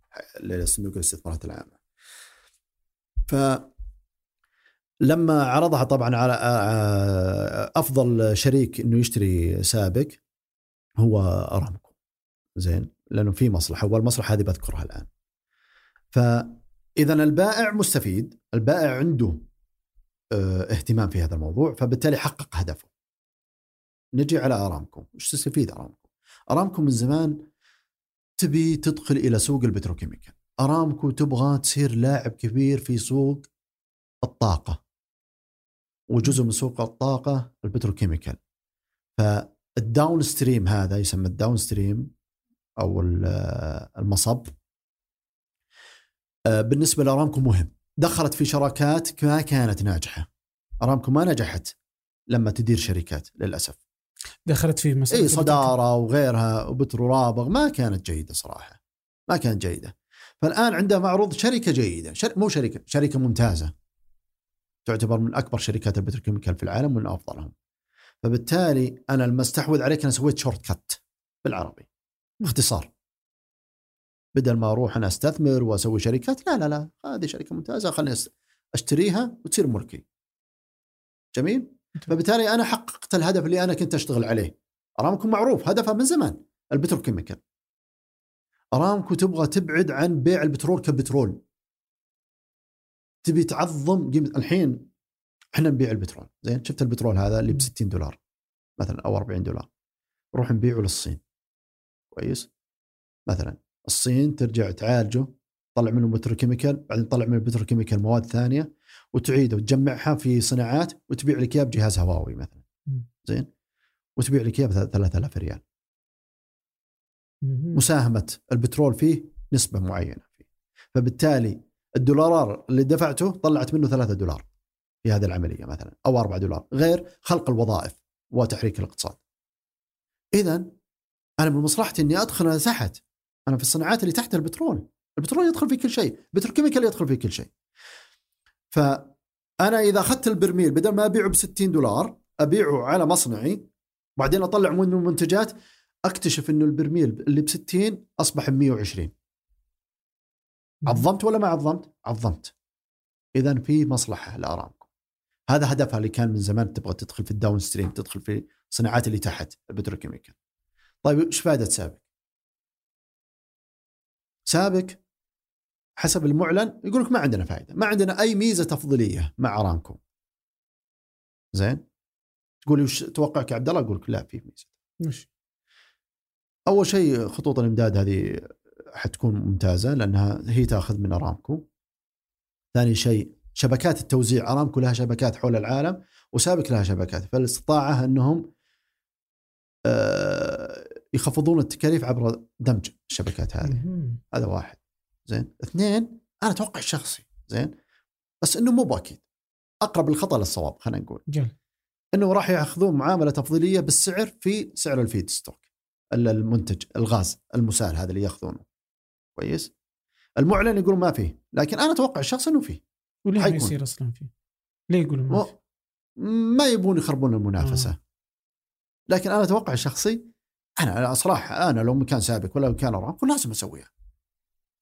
لصندوق الاستثمارات العامة. ف لما عرضها طبعا على أفضل شريك إنه يشتري سابق هو أرامكو زين لأنه في مصلحة والمصلحة هذه بذكرها الآن فاذا البائع مستفيد البائع عنده آه، اهتمام في هذا الموضوع فبالتالي حقق هدفه. نجي على ارامكو وش تستفيد ارامكو ارامكو من زمان تبي تدخل إلى سوق ال petrochemical. أرامكو تبغى تصير لاعب كبير في سوق الطاقة. وجزء من سوق الطاقة ال petrochemical. فال downstream هذا يسمى ال downstream أو ال- المصب بالنسبة لأرامكو مهم. دخلت في شراكات ما كانت ناجحة. أرامكو ما نجحت لما تدير شركات للأسف. دخلت في مسألة إي صدارة وغيرها وبترو رابغ ما كانت جيدة صراحة. ما كانت جيدة. فالآن عندها معروض شركة جيدة. شر... مو شركة شركة ممتازة. تعتبر من أكبر شركات ال petrochemical في العالم ومن أفضلهم. فبالتالي أنا لما أستحوذ عليك أنا سويت shortcut بالعربي باختصار. بدل ما أروح أنا أستثمر وأسوي شركات لا لا لا هذه شركة ممتازة خليني أشتريها وتصير ملكي. جميل؟ فبالتالي أنا حققت الهدف اللي أنا كنت أشتغل عليه. ارامكو معروف هدفها من زمان البتروكيميكال ارامكو تبغى تبعد عن بيع البترول كبترول. تبي تعظم قيمة الحين إحنا نبيع البترول. زين شفت البترول هذا اللي ب 60 دولار مثلا أو 40 دولار. نروح نبيعه للصين. كويس؟ مثلا. الصين ترجع تعالجه تطلع منه petrochemical بعدين تطلع من ال petrochemical مواد ثانية وتعيده وتجمعها في صناعات وتبيع لك اياه بجهاز هواوي مثلا. زين وتبيع لك اياه ب 3000 ريال. مساهمة البترول فيه نسبة معينة فيه فبالتالي الدولار اللي دفعته طلعت منه 3 دولار في هذه العملية مثلا أو 4 دولار غير خلق الوظائف وتحريك الاقتصاد. اذا أنا من مصلحتي إني أدخل تحت أنا في الصناعات اللي تحت البترول، البترول يدخل في كل شيء، البتروكيميكال يدخل في كل شيء. فأنا إذا أخذت البرميل بدل ما أبيعه ب 60 دولار أبيعه على مصنعي وبعدين أطلع منه منتجات أكتشف إنه البرميل اللي ب 60 اصبح ب 120 عظمت ولا ما عظمت؟ عظمت. اذا في مصلحة لأرامكو. هذا هدفها اللي كان من زمان تبغى تدخل في ال downstream، تدخل في الصناعات اللي تحت ال petrochemical. طيب إيش فائده سابك؟ سابك حسب المعلن يقول لك ما عندنا فائده، ما عندنا أي ميزة تفضيلية مع ارامكو. زين؟ تقول لي وش توقعك يا عبد الله؟ أقول لك لا في ميزة. وش؟ أول شيء خطوط الإمداد هذه حتكون ممتازة لأنها هي تأخذ من ارامكو. ثاني شيء شبكات التوزيع ارامكو لها شبكات حول العالم وسابق لها شبكات فالاستطاعة أنهم آه، يخفضون التكاليف عبر دمج الشبكات هذه. هذا واحد. زين. اثنين أنا أتوقع الشخصي زين. بس إنه مو بأكيد. أقرب الخطأ للصواب خلينا نقول. جل. إنه راح يأخذون معاملة تفضيلية بالسعر في سعر الفيد ستوك. ال- المنتج الغاز المسال هذا اللي يأخذونه. كويس؟ المعلن يقول ما فيه. لكن أنا أتوقع الشخص إنه فيه. وليه ما. يصير أصلا فيه؟ ليه يقولوا ما مو- في؟ ما يبون يخربون المنافسة. لكن أنا أتوقع الشخصي أنا أنا صراحة أنا لو مكان سابق ولا مكان ارامكو لازم أسويها.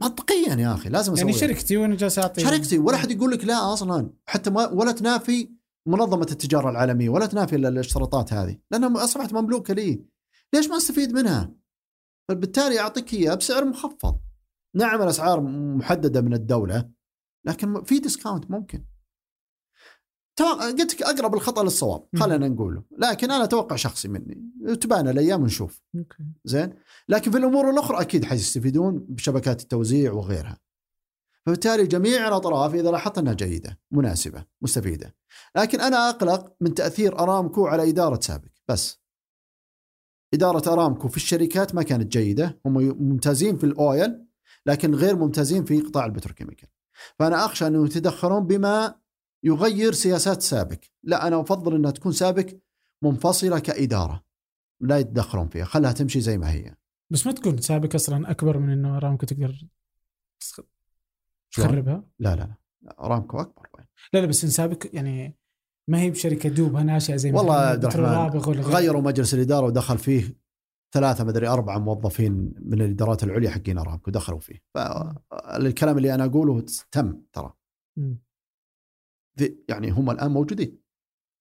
منطقيا يا أخي لازم أسويها. يعني شركتي وأنا جالس أعطي شركتي ولا أحد يقول لك لا أصلا. حتى ما ولا تنافي منظمة التجارة العالمية ولا تنافي ال- الاشتراطات هذه. لأنها أصبحت مملوكة لي. ليش ما أستفيد منها؟ فبالتالي أعطيك اياها بسعر مخفض. نعم الأسعار محددة من الدولة لكن في ديسكاونت ممكن. قلت لك أقرب الخطأ للصواب خلينا نقوله. لكن أنا أتوقع شخصي مني. تبان الأيام ونشوف. زين؟ لكن في الأمور الأخرى أكيد حيستفيدون بشبكات التوزيع وغيرها. فبالتالي جميع الأطراف إذا لاحظت أنها جيدة مناسبة مستفيدة. لكن أنا أقلق من تأثير أرامكو على إدارة سابك بس. إدارة أرامكو في الشركات ما كانت جيدة. هم ممتازين في الأويل لكن غير ممتازين في قطاع البتروكيميكال. فأنا أخشى انه يتدخلون بما يغير سياسات سابك لا أنا أفضل أنها تكون سابك منفصلة كإدارة. لا يتدخلون فيها. خلها تمشي زي ما هي. بس ما تكون سابك أصلا أكبر من إنه ارامكو تقدر؟ تخربها. لا لا لا. ارامكو أكبر. لا لا بس إن سابك يعني ما هي بشركة دوبها ناشئه زي والله مثلاً عبد الرحمن. غيروا مجلس الإدارة ودخل فيه ثلاثة مدري أربعة موظفين من الإدارات العليا حقين ارامكو دخلوا فيه. فالكلام اللي أنا أقوله تم ترى. مم. ذي- يعني هم الآن موجودين.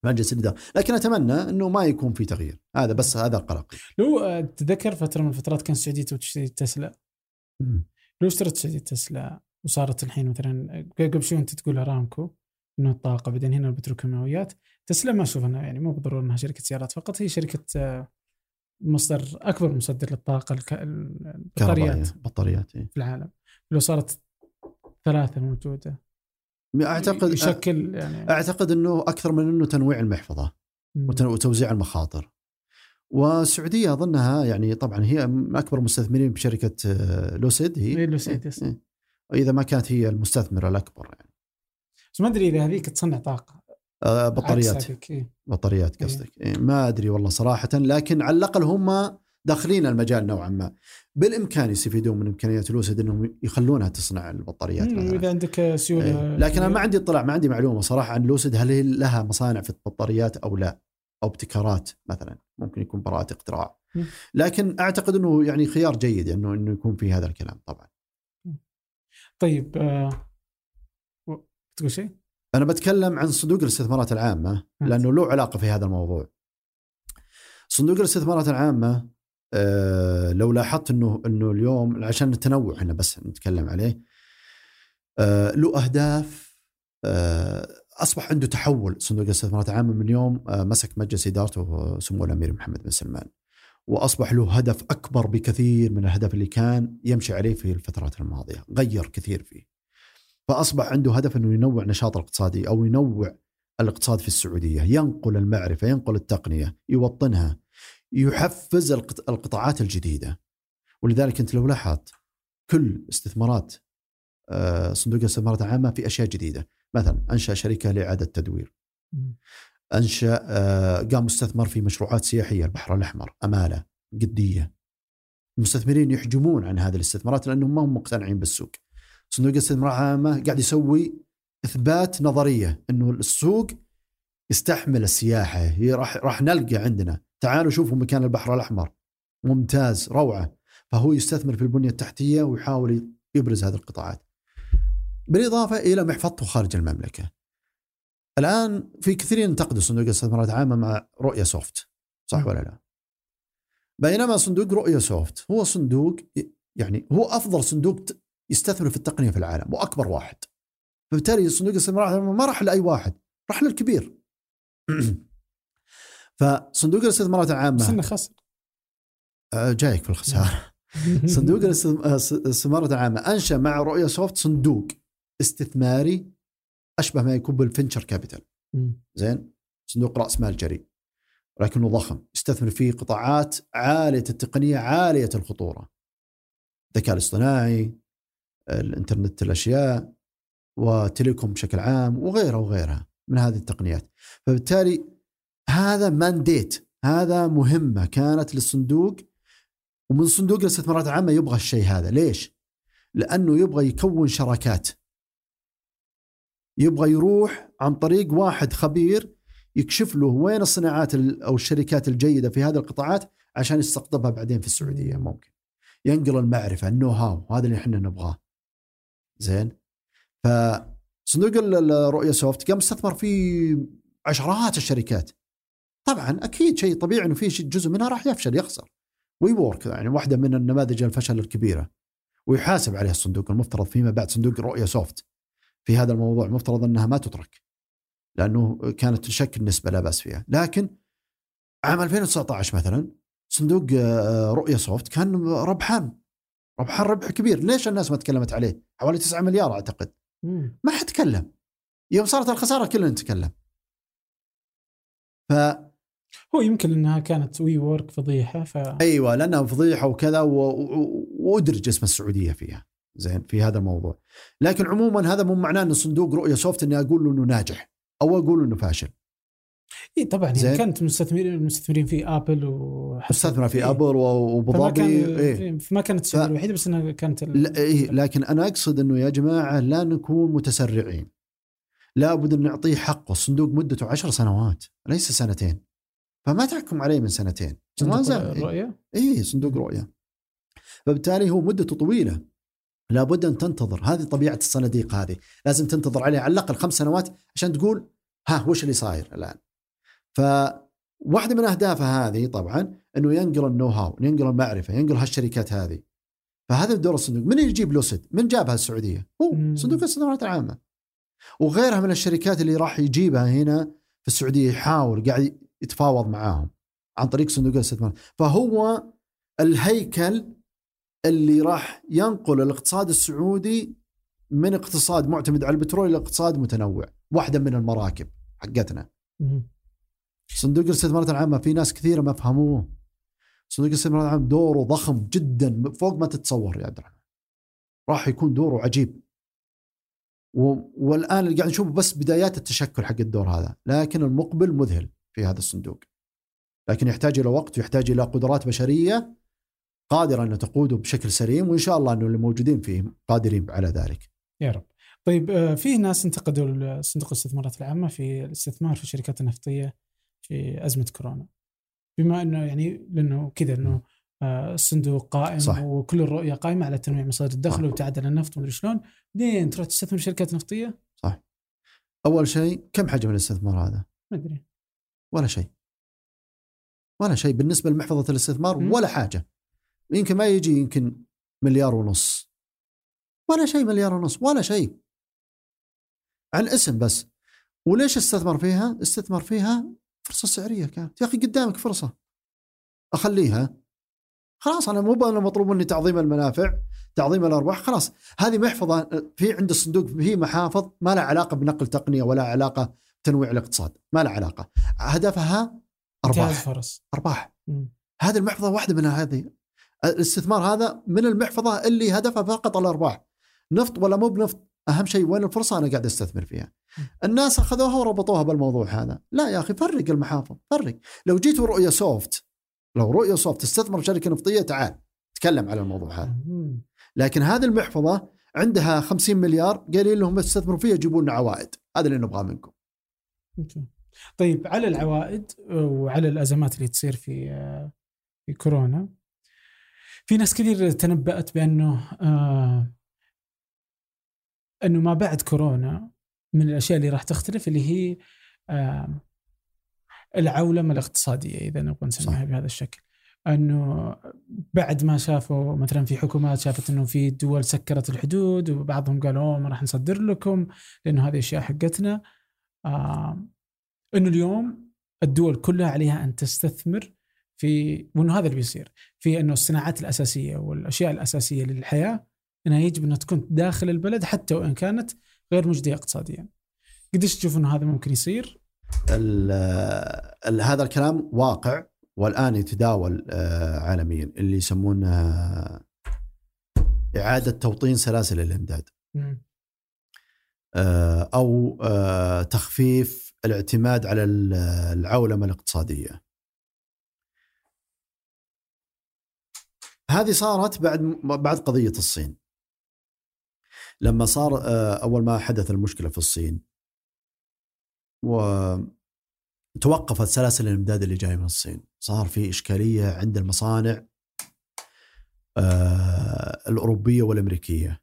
مجلس الاداره لكن أتمنى إنه ما يكون في تغيير. هذا بس هذا قلقي لو آه، تتذكر فترة من الفترات كان السعودية تشتري تسلا. لو اشترت السعودية تسلا وصارت الحين مثلا قبل شوي أنت تقول ارامكو إنه الطاقة بعدين هنا البتروكيماويات تسلا ما أشوف إنها يعني مو بالضرورة إنها شركة سيارات فقط هي شركة آه، مصدر أكبر مصدر للطاقة الك- البطاريات. بطاريات إيه. في العالم. لو صارت ثلاثة موجودة أعتقد يشكل يعني أعتقد إنه أكثر من إنه تنويع المحفظة وتوزيع المخاطر والسعوديه أظنها يعني طبعا هي من أكبر مستثمرين بشركة آه، لوسيد هي إيه، لوسيد، يس. إيه. اذا ما كانت هي المستثمرة الأكبر يعني بس ما أدري إذا هذيك تصنع طاقة آه، بطاريات إيه. بطاريات إيه. قصدك إيه. ما أدري والله صراحة لكن على الأقل هم داخلين المجال نوعا ما بالإمكان يستفيدون من إمكانيات لوسيد إنهم يخلونها تصنع البطاريات مثلا واذا عندك سيولة إيه. لكن أنا ما عندي اطلاع ما عندي معلومة صراحة عن لوسيد هل هي لها مصانع في البطاريات أو لا أو ابتكارات مثلا ممكن يكون براءة اختراع. لكن أعتقد إنه يعني خيار جيد إنه إنه يكون في هذا الكلام طبعا طيب آه... تقول شيء؟ أنا بتكلم عن صندوق الاستثمارات العامة لأنه له علاقة في هذا الموضوع صندوق الاستثمارات العامة آه لو لاحظت إنه إنه اليوم عشان التنوع إحنا بس نتكلم عليه آه له أهداف آه أصبح عنده تحول. صندوق الاستثمارات العامه من يوم مسك مجلس إدارته سمو الأمير محمد بن سلمان وأصبح له هدف أكبر بكثير من الهدف اللي كان يمشي عليه في الفترات الماضية غير كثير فيه. فأصبح عنده هدف إنه ينوع نشاط الاقتصادي أو ينوع الاقتصاد في السعودية ينقل المعرفة ينقل التقنية يوطنها. يحفز القط- القطاعات الجديدة. ولذلك أنت لو لاحظت كل استثمارات آه، صندوق الاستثمارات العامه في أشياء جديدة. مثلا أنشأ شركة لإعادة تدوير. أنشأ آه، قام مستثمر في مشروعات سياحية البحر الأحمر أمالة قدية. المستثمرين يحجمون عن هذه الاستثمارات لأنهم ما هم مقتنعين بالسوق. صندوق الاستثمارات العامه قاعد يسوي إثبات نظرية إنه السوق يستحمل السياحة هي راح راح نلقى عندنا تعالوا شوفوا مكان البحر الأحمر. ممتاز روعة. فهو يستثمر في البنية التحتية ويحاول يبرز هذه القطاعات. بالإضافة إلى محفظته خارج المملكة. الآن في كثيرين ينتقدوا صندوق الاستثمارات العامه مع رؤية سوفت. صح ولا لا؟ بينما صندوق رؤية سوفت هو صندوق يعني هو أفضل صندوق يستثمر في التقنية في العالم وأكبر واحد. فبالتالي صندوق الاستثمارات العامة ما راح لأي واحد راح للكبير. فصندوق الاستثمارات العامه بس إنه خسر. آه، جايك في الخساره صندوق الاستثم- آه، الاستثمارات العامه أنشأ مع رؤية سوفت صندوق استثماري أشبه ما يكون بال venture capital. زين؟ صندوق رأس مال جريء ولكنه ضخم. يستثمر في قطاعات عالية التقنية عالية الخطورة. الذكاء الاصطناعي الإنترنت الأشياء وتليكوم بشكل عام وغيرها وغيرها من هذه التقنيات. فبالتالي هذا مانديت هذا مهمة كانت للصندوق. ومن صندوق الاستثمارات العامه يبغى الشيء هذا. ليش؟ لأنه يبغى يكون شراكات. يبغى يروح عن طريق واحد خبير يكشف له وين الصناعات ال- أو الشركات الجيدة في هذه القطاعات عشان يستقطبها بعدين في السعودية ممكن. ينقل المعرفة ال know-how هذا اللي إحنا نبغاه. زين؟ فصندوق ال- ال- الرؤيه سوفت قام استثمر في عشرات الشركات. طبعا أكيد شيء طبيعي إنه في جزء منها راح يفشل يخسر. WeWork يعني واحدة من النماذج الفشل الكبيرة. ويحاسب عليها الصندوق المفترض فيما بعد صندوق رؤية سوفت في هذا الموضوع المفترض إنها ما تترك. لأنه كانت تشكل نسبة لا بأس فيها. لكن عام 2019 مثلا صندوق آه، رؤية سوفت كان ربحان. ربح ربح كبير. ليش الناس ما تكلمت عليه؟ حوالي 9 مليار أعتقد. ما حد تكلم. يوم صارت الخسارة كلنا نتكلم. ف هو يمكن إنها كانت WeWork فضيحة ف أيوه لأنها فضيحة وكذا و- و- وادرج اسم السعودية فيها زين في هذا الموضوع لكن عموما هذا مو معناه إن صندوق رؤية سوفت إني أقول له إنه ناجح أو أقول إنه فاشل إي طبعا. يعني كانت مستثمرين المستثمرين في آبل و مستثمر في إيه. آبل وأبو ظبي إيه. فما كانت السعودية ف- الوحيدة بس إنها كانت ال- لا إيه لكن أنا أقصد إنه يا جماعة لا نكون متسرعين لابد أن نعطيه حقه الصندوق مدته عشر سنوات ليس سنتين فما تحكم عليه من سنتين. ما صندوق زال الرؤيه اي صندوق رؤية. فبالتالي هو مدته طويلة. لابد أن تنتظر. هذه طبيعة الصناديق هذه. لازم تنتظر عليها. على الأقل خمس سنوات عشان تقول ها وش اللي صاير الآن؟ فواحدة من أهدافها هذه طبعا أنه ينقل النو هاو ينقل المعرفة ينقل هالشركات هذه. فهذا دور الصندوق. من اللي يجيب لوسيد؟ من جابها السعوديه هو مم. صندوق الاستثمارات العامة. وغيرها من الشركات اللي راح يجيبها هنا في السعودية يحاول قاعد يتفاوض معاهم عن طريق صندوق الاستثمار. فهو الهيكل اللي راح ينقل الاقتصاد السعودي من اقتصاد معتمد على البترول إلى اقتصاد متنوع واحدة من المراكب حقتنا. صندوق الاستثمارات العامة في ناس كثيرة ما فهموه. صندوق الاستثمارات العامه دوره ضخم جدا فوق ما تتصور يا عبد الرحمن. راح يكون دوره عجيب. والآن اللي قاعد نشوفه بس بدايات التشكل حق الدور هذا لكن المقبل مذهل. في هذا الصندوق. لكن يحتاج إلى وقت ويحتاج إلى قدرات بشرية قادرة أن تقوده بشكل سليم وإن شاء الله أنه اللي موجودين فيه قادرين على ذلك. يا رب. طيب آه، في ناس انتقدوا صندوق الاستثمارات العامة في الاستثمار في الشركات النفطية في أزمة كورونا. بما إنه يعني لأنه كذا إنه آه، الصندوق قائم صح. وكل الرؤية قائمة على تنويع مصادر الدخل صح. عن النفط ومدري شلون. بعدين تروح تستثمر في شركات نفطية؟ أول شيء كم حجم الاستثمار هذا؟ ما أدري. ولا شيء. ولا شيء بالنسبة لمحفظة الاستثمار. ولا حاجة. يمكن ما يجي يمكن مليار ونص. ولا شيء مليار ونص ولا شيء. عن اسم بس. وليش استثمر فيها؟ استثمر فيها فرصة سعرية كانت. يا أخي قدامك فرصة. أخليها. خلاص أنا مو أنا مطلوب مني تعظيم المنافع تعظيم الأرباح. خلاص هذه محفظة في عند الصندوق في محافظ ما لها علاقة بنقل تقنية ولا علاقة بتنويع الاقتصاد. ما لها علاقة. هدفها أرباح. فرص أرباح. مم. هذه المحفظة واحدة من هذه. الاستثمار هذا من المحفظة اللي هدفها فقط الأرباح. نفط ولا مو بنفط. أهم شيء وين الفرصة؟ أنا قاعد أستثمر فيها. الناس أخذوها وربطوها بالموضوع هذا. لا يا أخي فرق المحافظ فرق. لو جيت رؤيه سوفت لو رؤية سوفت تستثمر شركة نفطية تعال تكلم على الموضوع هذا. لكن هذه المحفظة عندها 50 مليار قايلين لهم استثمروا فيها جيبوا لنا عوائد. هذا اللي نبغاه منكم. طيب على العوائد وعلى الأزمات اللي تصير في آه، في كورونا في ناس كثير تنبأت بأنه آه أنه ما بعد كورونا من الأشياء اللي راح تختلف اللي هي آه العولمة الاقتصادية إذا نبغى نسميها. بهذا الشكل. أنه بعد ما شافوا مثلا في حكومات شافت أنه في دول سكرت الحدود وبعضهم قالوا ما راح نصدر لكم لأنه هذه أشياء حقتنا. آه إنه اليوم الدول كلها عليها أن تستثمر في وإنه هذا اللي بيصير في إنه الصناعات الأساسية والأشياء الأساسية للحياة إنها يجب إنها تكون داخل البلد حتى وإن كانت غير مجدية اقتصاديا. قديش تشوف إنه هذا ممكن يصير؟ ال ال هذا الكلام واقع والآن يتداول آه، عالميا اللي يسمونه إعادة توطين سلاسل الإمداد مم. آه، أو آه، تخفيف الاعتماد على ال- العولمة الاقتصادية. هذه صارت بعد بعد قضية الصين. لما صار آه، أول ما حدث المشكلة في الصين وتوقفت سلاسل الإمداد اللي جاية من الصين، صار في إشكالية عند المصانع الأوروبية والأمريكية.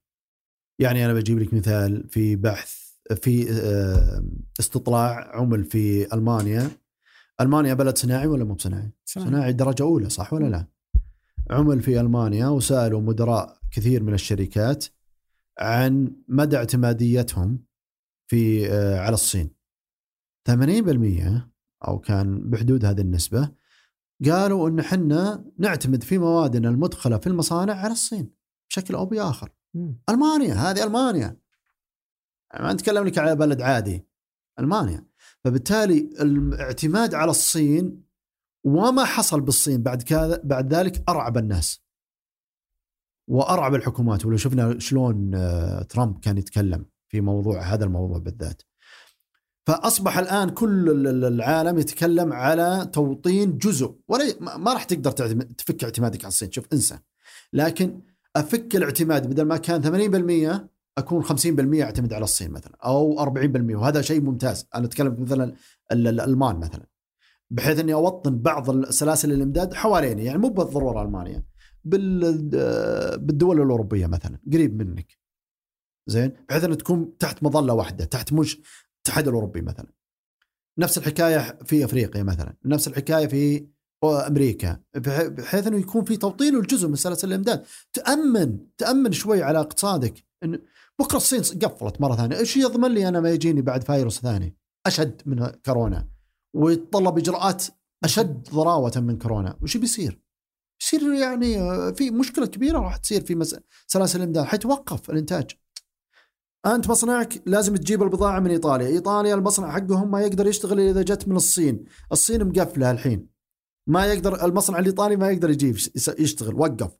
يعني أنا بجيب لك مثال في بحث في آه، استطلاع عمل في ألمانيا ألمانيا بلد صناعي ولا مو بصناعي؟ صناعي. صناعي درجة أولى صح ولا لا؟ عمل في ألمانيا وسألوا مدراء كثير من الشركات عن مدى اعتماديتهم في آه، على الصين 80% أو كان بحدود هذه النسبة قالوا إن إحنا نعتمد في موادنا المدخلة في المصانع على الصين بشكل أو بآخر ألمانيا هذه ألمانيا. ما نتكلم لك على بلد عادي ألمانيا. فبالتالي الاعتماد على الصين وما حصل بالصين بعد كذا بعد ذلك أرعب الناس. وأرعب الحكومات. ولو شفنا شلون آه، ترامب كان يتكلم في موضوع هذا الموضوع بالذات. فأصبح الآن كل ال- ال- العالم يتكلم على توطين جزء. ولا ما راح تقدر تفك اعتمادك على الصين. شوف انسى. لكن أفك الاعتماد بدل ما كان 80% أكون 50% أعتمد على الصين مثلا أو 40% وهذا شيء ممتاز. أنا أتكلم مثلا ال- ال- الألمان مثلا. بحيث إني أوطن بعض سلاسل الإمداد حواليني يعني مو بالضرورة المانيا بال بالدول الأوروبية مثلا قريب منك. زين؟ بحيث ان تكون تحت مظلة واحدة تحت مش الاتحاد الأوروبي مثلا. نفس الحكاية في أفريقيا مثلا نفس الحكاية في أمريكا بح- بحيث إنه يكون في توطين الجزء من سلاسل الإمداد. تأمن تأمن شوي على اقتصادك إن بكرة الصين قفلت مرة ثانية. إيش يضمن لي أنا ما يجيني بعد فيروس ثاني؟ أشد من كورونا. ويتطلب إجراءات أشد ضراوة من كورونا. وش بيصير؟ يصير يعني آه، في مشكلة كبيرة راح تصير في سلاسل الإمداد. حيتوقف الإنتاج. أنت مصنعك لازم تجيب البضاعة من إيطاليا، إيطاليا المصنع حقهم ما يقدر يشتغل إذا جت من الصين، الصين مقفلة الحين. ما يقدر المصنع الإيطالي ما يقدر يجيب يشتغل وقف.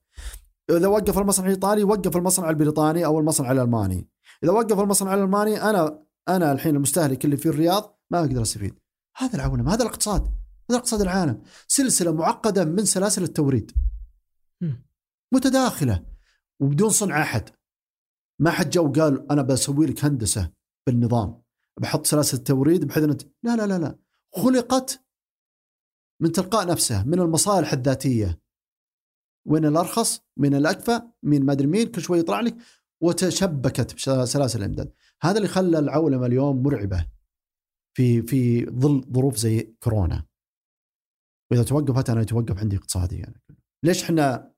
إذا وقف المصنع الإيطالي وقف المصنع البريطاني أو المصنع الألماني. إذا وقف المصنع الألماني أنا أنا الحين المستهلك اللي في الرياض ما أقدر أستفيد. هذا العولمه هذا الاقتصاد هذا اقتصاد العالم. سلسلة معقدة من سلاسل التوريد. متداخلة وبدون صنع أحد. ما حد جو قال أنا بسوي لك هندسة بالنظام. بحط سلاسل التوريد بحيث انت لا لا لا لا. خلقت من تلقاء نفسها من المصالح الذاتية. وين الأرخص؟ من الاكفى من ما أدري مين؟ كل شوي يطلع لك. وتشبكت بسلاسل الإمداد. هذا اللي خلى العولمة اليوم مرعبة في في ظل ظروف زي كورونا. وإذا توقفت أنا يتوقف عندي اقتصادي يعني. ليش إحنا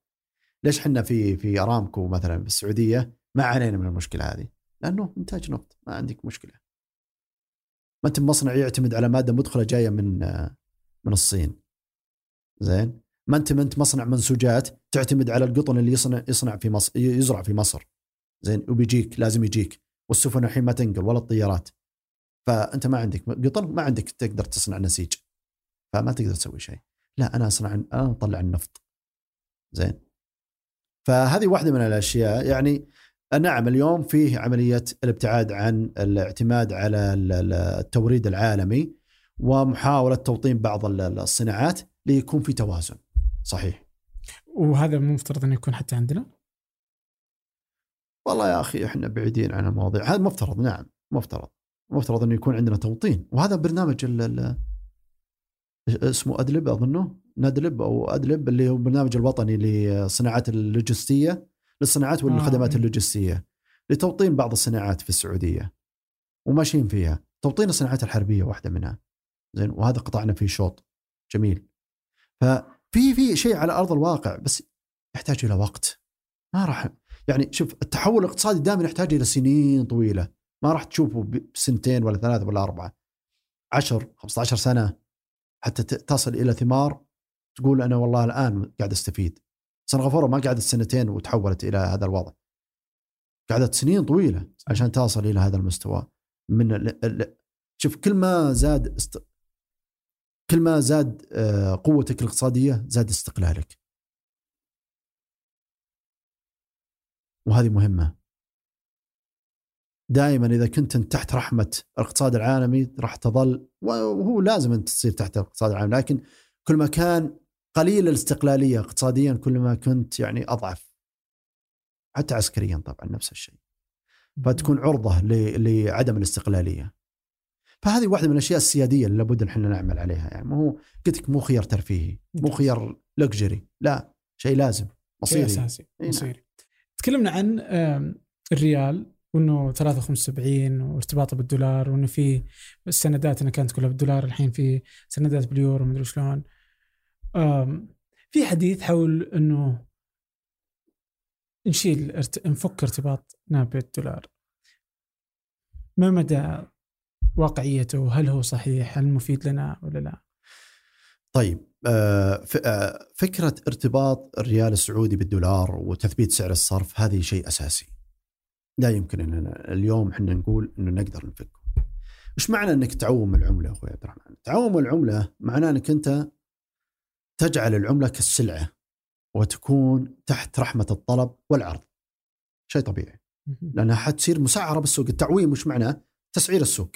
ليش إحنا في في أرامكو مثلا في السعودية ما عانينا من المشكلة هذه؟ لأنه إنتاج نفط ما عندك مشكلة. ما أنت مصنع يعتمد على مادة مدخلة جاية من من الصين. زين؟ ما انت ما أنت مصنع منسوجات تعتمد على القطن اللي يصنع يصنع في مصر يزرع في مصر. زين وبيجيك لازم يجيك والسفن الحين ما تنقل ولا الطيارات. فأنت ما عندك قطن ما عندك تقدر تصنع نسيج. فما تقدر تسوي شيء. لا أنا أصنع أنا أطلع النفط. زين؟ فهذه واحدة من الأشياء يعني نعم اليوم فيه عملية الابتعاد عن الاعتماد على ال- ال- التوريد العالمي ومحاولة توطين بعض ال- الصناعات ليكون في توازن. صحيح. وهذا مو مفترض إنه يكون حتى عندنا؟ والله يا أخي إحنا بعيدين عن المواضيع. هذا مفترض نعم مفترض. مفترض إنه يكون عندنا توطين. وهذا برنامج ال ال اسمه أدلب أظنه؟ ندلب أو أدلب اللي هو البرنامج الوطني للصناعات اللوجستية للصناعات والخدمات آه. اللوجستية لتوطين بعض الصناعات في السعودية. وماشيين فيها. توطين الصناعات الحربية واحدة منها. زين؟ وهذا قطعنا فيه شوط. جميل. ففي في شيء على أرض الواقع بس يحتاج إلى وقت. ما راح يعني شوف التحول الاقتصادي دائما يحتاج إلى سنين طويلة. ما راح تشوفه بسنتين ولا ثلاثة ولا أربعة. 10 15 سنة حتى تصل إلى ثمار تقول أنا والله الآن قاعد أستفيد. سنغافورة ما قعدت سنتين وتحولت إلى هذا الوضع. قعدت سنين طويلة عشان تصل إلى هذا المستوى. من ال... ال... شوف كل ما زاد است... كل ما زاد آه، قوتك الاقتصادية زاد استقلالك. وهذه مهمة. دائما إذا كنت أنت تحت رحمة الاقتصاد العالمي راح تظل وهو لازم أنت تصير تحت الاقتصاد العالمي لكن كل ما كان قليل الاستقلالية اقتصاديا كل ما كنت يعني أضعف. حتى عسكريا طبعا نفس الشيء. فتكون عرضة لعدم الاستقلالية. فهذه واحدة من الأشياء السيادية اللي لابد إن إحنا نعمل عليها. يعني مو قلت لك مو خيار ترفيهي مو خيار لكجري لا شيء لازم شيء مصيري. أساسي نعم. مصيري. تكلمنا عن الريال وإنه 3.75 وارتباطه بالدولار وإنه في السندات انها كانت كلها بالدولار الحين في سندات باليورو مدري شلون. في حديث حول إنه نشيل. نفك ارتباطنا بالدولار. ما مدى واقعيته هل هو صحيح هل مفيد لنا ولا لا طيب آه، آه، فكرة ارتباط الريال السعودي بالدولار وتثبيت سعر الصرف هذه شيء أساسي. لا يمكن إننا اليوم إحنا نقول إنه نقدر نفكه. إيش معنى إنك تعوم العملة أخوي عبد الرحمن؟ تعوم العملة معناه إنك أنت تجعل العملة كالسلعة وتكون تحت رحمة الطلب والعرض. شيء طبيعي. مهم. لأنها حتصير مسعرة بالسوق، التعويم وش معناه؟ تسعير السوق.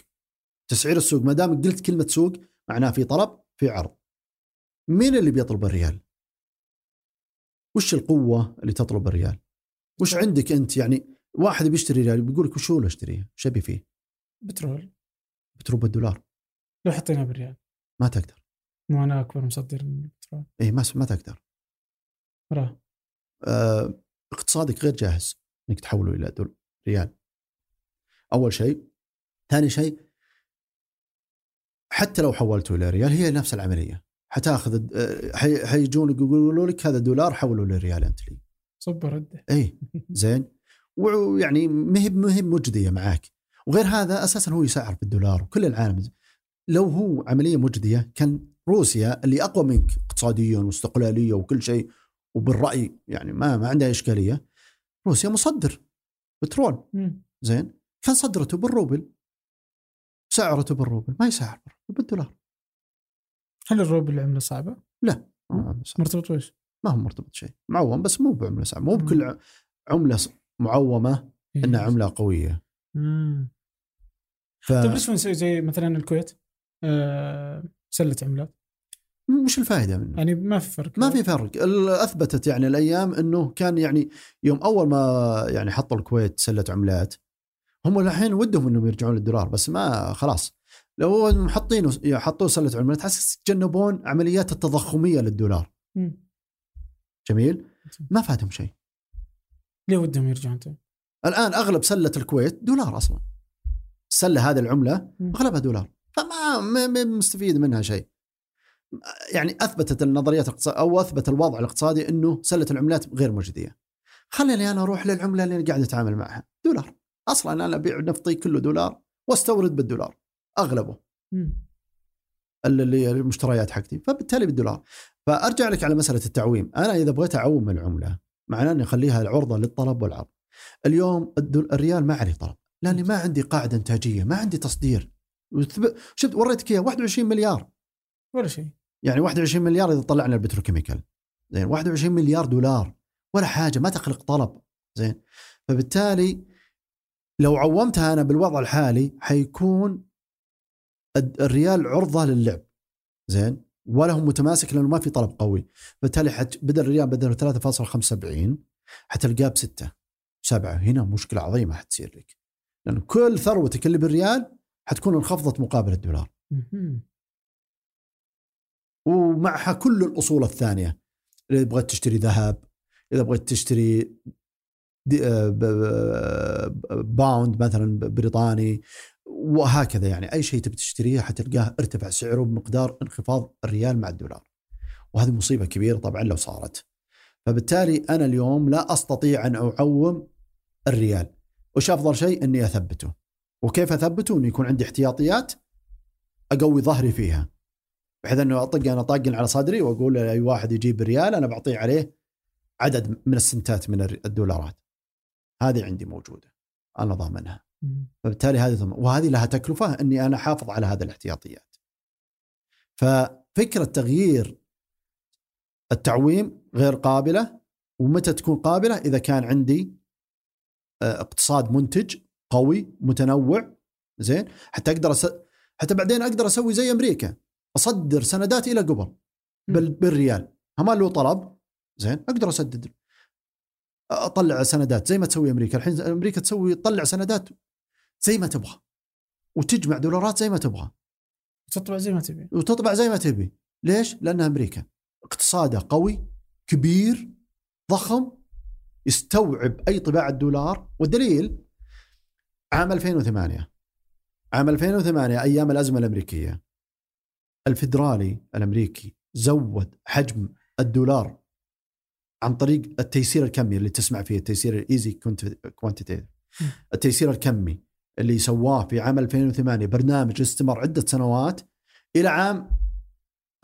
تسعير السوق ما دام قلت كلمة سوق معناه في طلب في عرض. مين اللي بيطلب الريال؟ وش القوة اللي تطلب الريال؟ وش عندك أنت يعني واحد بيشتري ريال بيقول لك وش هو اللي أشتريه؟ وش أبي فيه؟ بترول بترول بالدولار لو حطينا بالريال ما تقدر مو أنا أكبر مصدر من البترول اي ما ما تقدر وراه آه اقتصادك غير جاهز إنك تحوله إلى دول ريال أول شيء ثاني شيء حتى لو حولته إلى ريال هي نفس العملية. حتأخذ آه، حي- حيجون يقولوا لك هذا دولار حوله للريال أنت لي. صب ردة. إي زين. ويعني مهب مهب مجدية معاك. وغير هذا أساسا هو يسعر بالدولار وكل العالم. لو هو عملية مجدية كان روسيا اللي أقوى منك اقتصاديا واستقلاليه وكل شيء وبالرأي يعني ما ما عندها إشكالية روسيا مصدر بترول. زين. كان صدرته بالروبل. سعرته بالروبل ما يسعر بالروبل، بالدولار هل الروبل عملة صعبة؟ يسعر. مرتبط وش؟ ما هو مرتبط شيء معوم بس مو بعملة صعبة مو. بكل عملة معومة إنها عملة قوية مم. ف... طيب ليش ما نسوي زي مثلا الكويت آه سلة عملات وش الفائدة منه؟ يعني ما في فرق ما في فرق أثبتت يعني الأيام إنه كان يعني يوم أول ما يعني حطوا الكويت سلة عملات هم الحين ودهم إنهم يرجعون للدولار بس ما خلاص. لو إنهم حاطينه حطوه سلة عملات حس يتجنبون عمليات التضخمية للدولار. مم. جميل؟ ما فاتهم شيء. ليه ودهم يرجعون تاني؟ الآن أغلب سلة الكويت دولار أصلا. السلة هذه العملة. أغلبها دولار فما ما ما مستفيد منها شيء. يعني أثبتت النظريات الاقتصاديه أو أثبت الوضع الاقتصادي إنه سلة العملات غير مجديه خليني أنا أروح للعملة اللي قاعد أتعامل معها دولار. أصلا أنا أبيع نفطي كله دولار وأستورد بالدولار أغلبه. اللي المشتريات حقتي. فبالتالي بالدولار. فأرجع لك على مسألة التعويم. أنا إذا بغيت أعوم العملة معناه أني أخليها العرضة للطلب والعرض. اليوم الريال ما عليه طلب لأني ما عندي قاعدة إنتاجية ما عندي تصدير. شفت وريتك اياه 21 مليار. ولا شيء. يعني 21 مليار إذا طلعنا البتروكيميكال. زين 21 مليار دولار. ولا حاجة ما تخلق طلب. زين. فبالتالي لو عومتها أنا بالوضع الحالي حيكون الريال عرضة للعب. زين؟ ولا هو متماسك لأنه ما في طلب قوي. بالتالي حت بدل الريال بدل 3.75 حتلقاه بستة. سبعة. هنا مشكلة عظيمة حتصير لك. لأن كل ثروتك اللي بالريال حتكون انخفضت مقابل الدولار. ومعها كل الأصول الثانية. إذا بغيت تشتري ذهب إذا بغيت تشتري ب- ب- باوند مثلا بريطاني وهكذا يعني. أي شيء تبي تشتريه حتلقاه ارتفع سعره بمقدار انخفاض الريال مع الدولار. وهذه مصيبة كبيرة طبعا لو صارت. فبالتالي أنا اليوم لا أستطيع أن أعوم الريال. وش أفضل شيء؟ إني أثبته. وكيف أثبته؟ انه يكون عندي احتياطيات أقوي ظهري فيها. بحيث إنه اطق أنا طاقن على صدري وأقول اي واحد يجيب ريال أنا بعطيه عليه عدد من السنتات من الدولارات. هذه عندي موجودة أنا ضامنها. فبالتالي هذه وهذه لها تكلفة إني أنا احافظ على هذه الاحتياطيات. ففكرة تغيير التعويم غير قابلة ومتى تكون قابلة؟ إذا كان عندي آه، اقتصاد منتج قوي متنوع زين؟ حتى أقدر أس... حتى بعدين أقدر أسوي زي أمريكا أصدر سندات إلى قبل بال... بالريال. ما له طلب زين؟ أقدر أسدد. أطلع سندات زي ما تسوي أمريكا. الحين أمريكا تسوي تطلع سندات زي ما تبغى. وتجمع دولارات زي ما تبغى. تطلع زي ما تبي. وتطبع زي ما تبي. ليش؟ لانها أمريكا اقتصادها قوي كبير ضخم يستوعب أي طباعة دولار. والدليل عام 2008 عام 2008 أيام الأزمة الأمريكية. الفدرالي الأمريكي زود حجم الدولار عن طريق التيسير الكمي اللي تسمع فيه التيسير ال easing quantitative. التيسير الكمي اللي سواه في عام 2008 برنامج استمر عدة سنوات إلى عام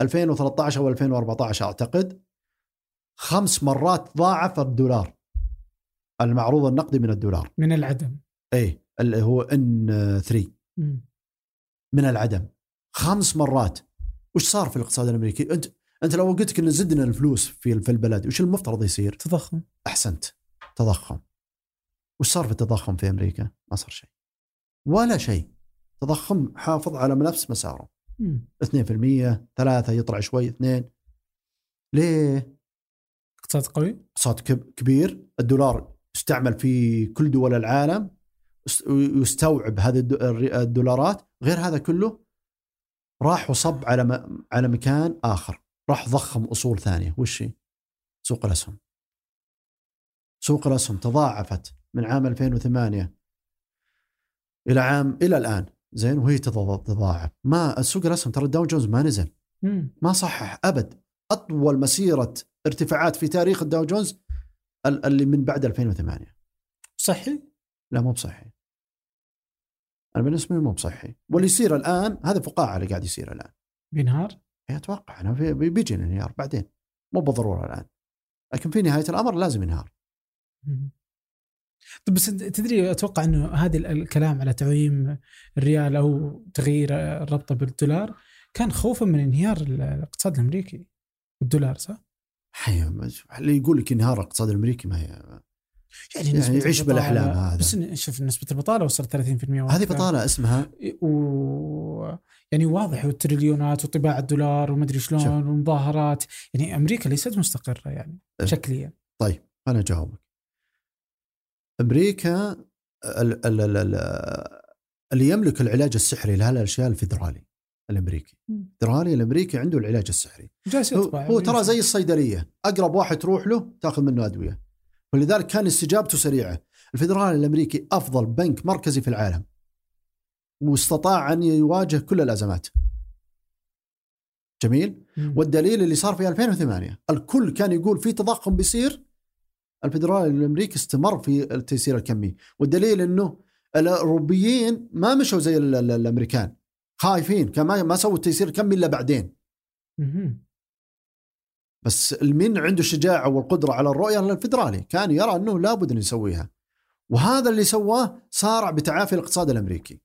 2013 أو 2014 أعتقد. خمس مرات ضاعف الدولار. المعروض النقدي من الدولار. من العدم. اي اللي هو إن 3 مم. من العدم. خمس مرات. وش صار في الاقتصاد الأمريكي؟ أنت أنت لو قلت لك إن زدنا الفلوس في في البلد وش المفترض يصير؟ تضخم. أحسنت. تضخم. وش صار في التضخم في أمريكا؟ ما صار شيء. ولا شيء. تضخم حافظ على نفس مساره. مم. 2% 3 يطلع شوي 2 ليه؟ اقتصاد قوي؟ اقتصاد كب- كبير. الدولار يستعمل في كل دول العالم يست- يستوعب هذه الدولارات. غير هذا كله راح وصب على م- على مكان آخر. راح ضخم أصول ثانية. وش هي؟ سوق الأسهم. سوق الأسهم تضاعفت من عام 2008 إلى عام إلى الآن. زين؟ وهي تتض- تتضاعف ما سوق الأسهم ترى الداو جونز ما نزل. ما صحح أبد. أطول مسيرة ارتفاعات في تاريخ الداو جونز ال- اللي من بعد 2008 صحي لا مو بصحي أنا بالنسبة لي مو بصحي واللي يصير الآن هذا فقاعة اللي قاعد يصير الآن. بينهار؟ أتوقع أنا بيجي الانهيار بعدين مو بالضرورة الآن لكن في نهاية الأمر لازم ينهار. طب بس تدري أتوقع إنه هذا ال- الكلام على تعويم الريال أو تغيير الربطة بالدولار كان خوفا من انهيار ال- الاقتصاد الأمريكي الدولار صح؟ اللي يقول لك انهار الاقتصاد الأمريكي ما هي يعني, يعني يعيش بالأحلام هذا. بس شوف نسبة البطالة وصلت 30% هذه. بطالة اسمها و يعني واضح والتريليونات وطباع الدولار ومدري شلون شوف. ومظاهرات يعني أمريكا ليست مستقرة يعني أه. شكليا طيب أنا أجاوبك أمريكا ال- ال- ال- ال- اللي يملك العلاج السحري لهذه الأشياء الفدرالي الأمريكي مم. الفدرالي الأمريكي عنده العلاج السحري جالس هو, هو ترى زي الصيدلية أقرب واحد تروح له تاخذ منه أدوية ولذلك كان استجابته سريعة. الفدرالي الأمريكي أفضل بنك مركزي في العالم. واستطاع أن يواجه كل الأزمات. جميل؟ مم. والدليل اللي صار في 2008 الكل كان يقول في تضخم بيصير. الفدرالي الأمريكي استمر في التيسير الكمي. والدليل إنه الأوروبيين ما مشوا زي ال- ال- الأمريكان. خايفين. كان ما سووا التيسير الكمي إلا بعدين. مهم. بس المين عنده الشجاعه والقدره على الرؤية الفدرالي. كان يرى أنه لابد انه يسويها. وهذا اللي سواه صارع بتعافي الاقتصاد الأمريكي.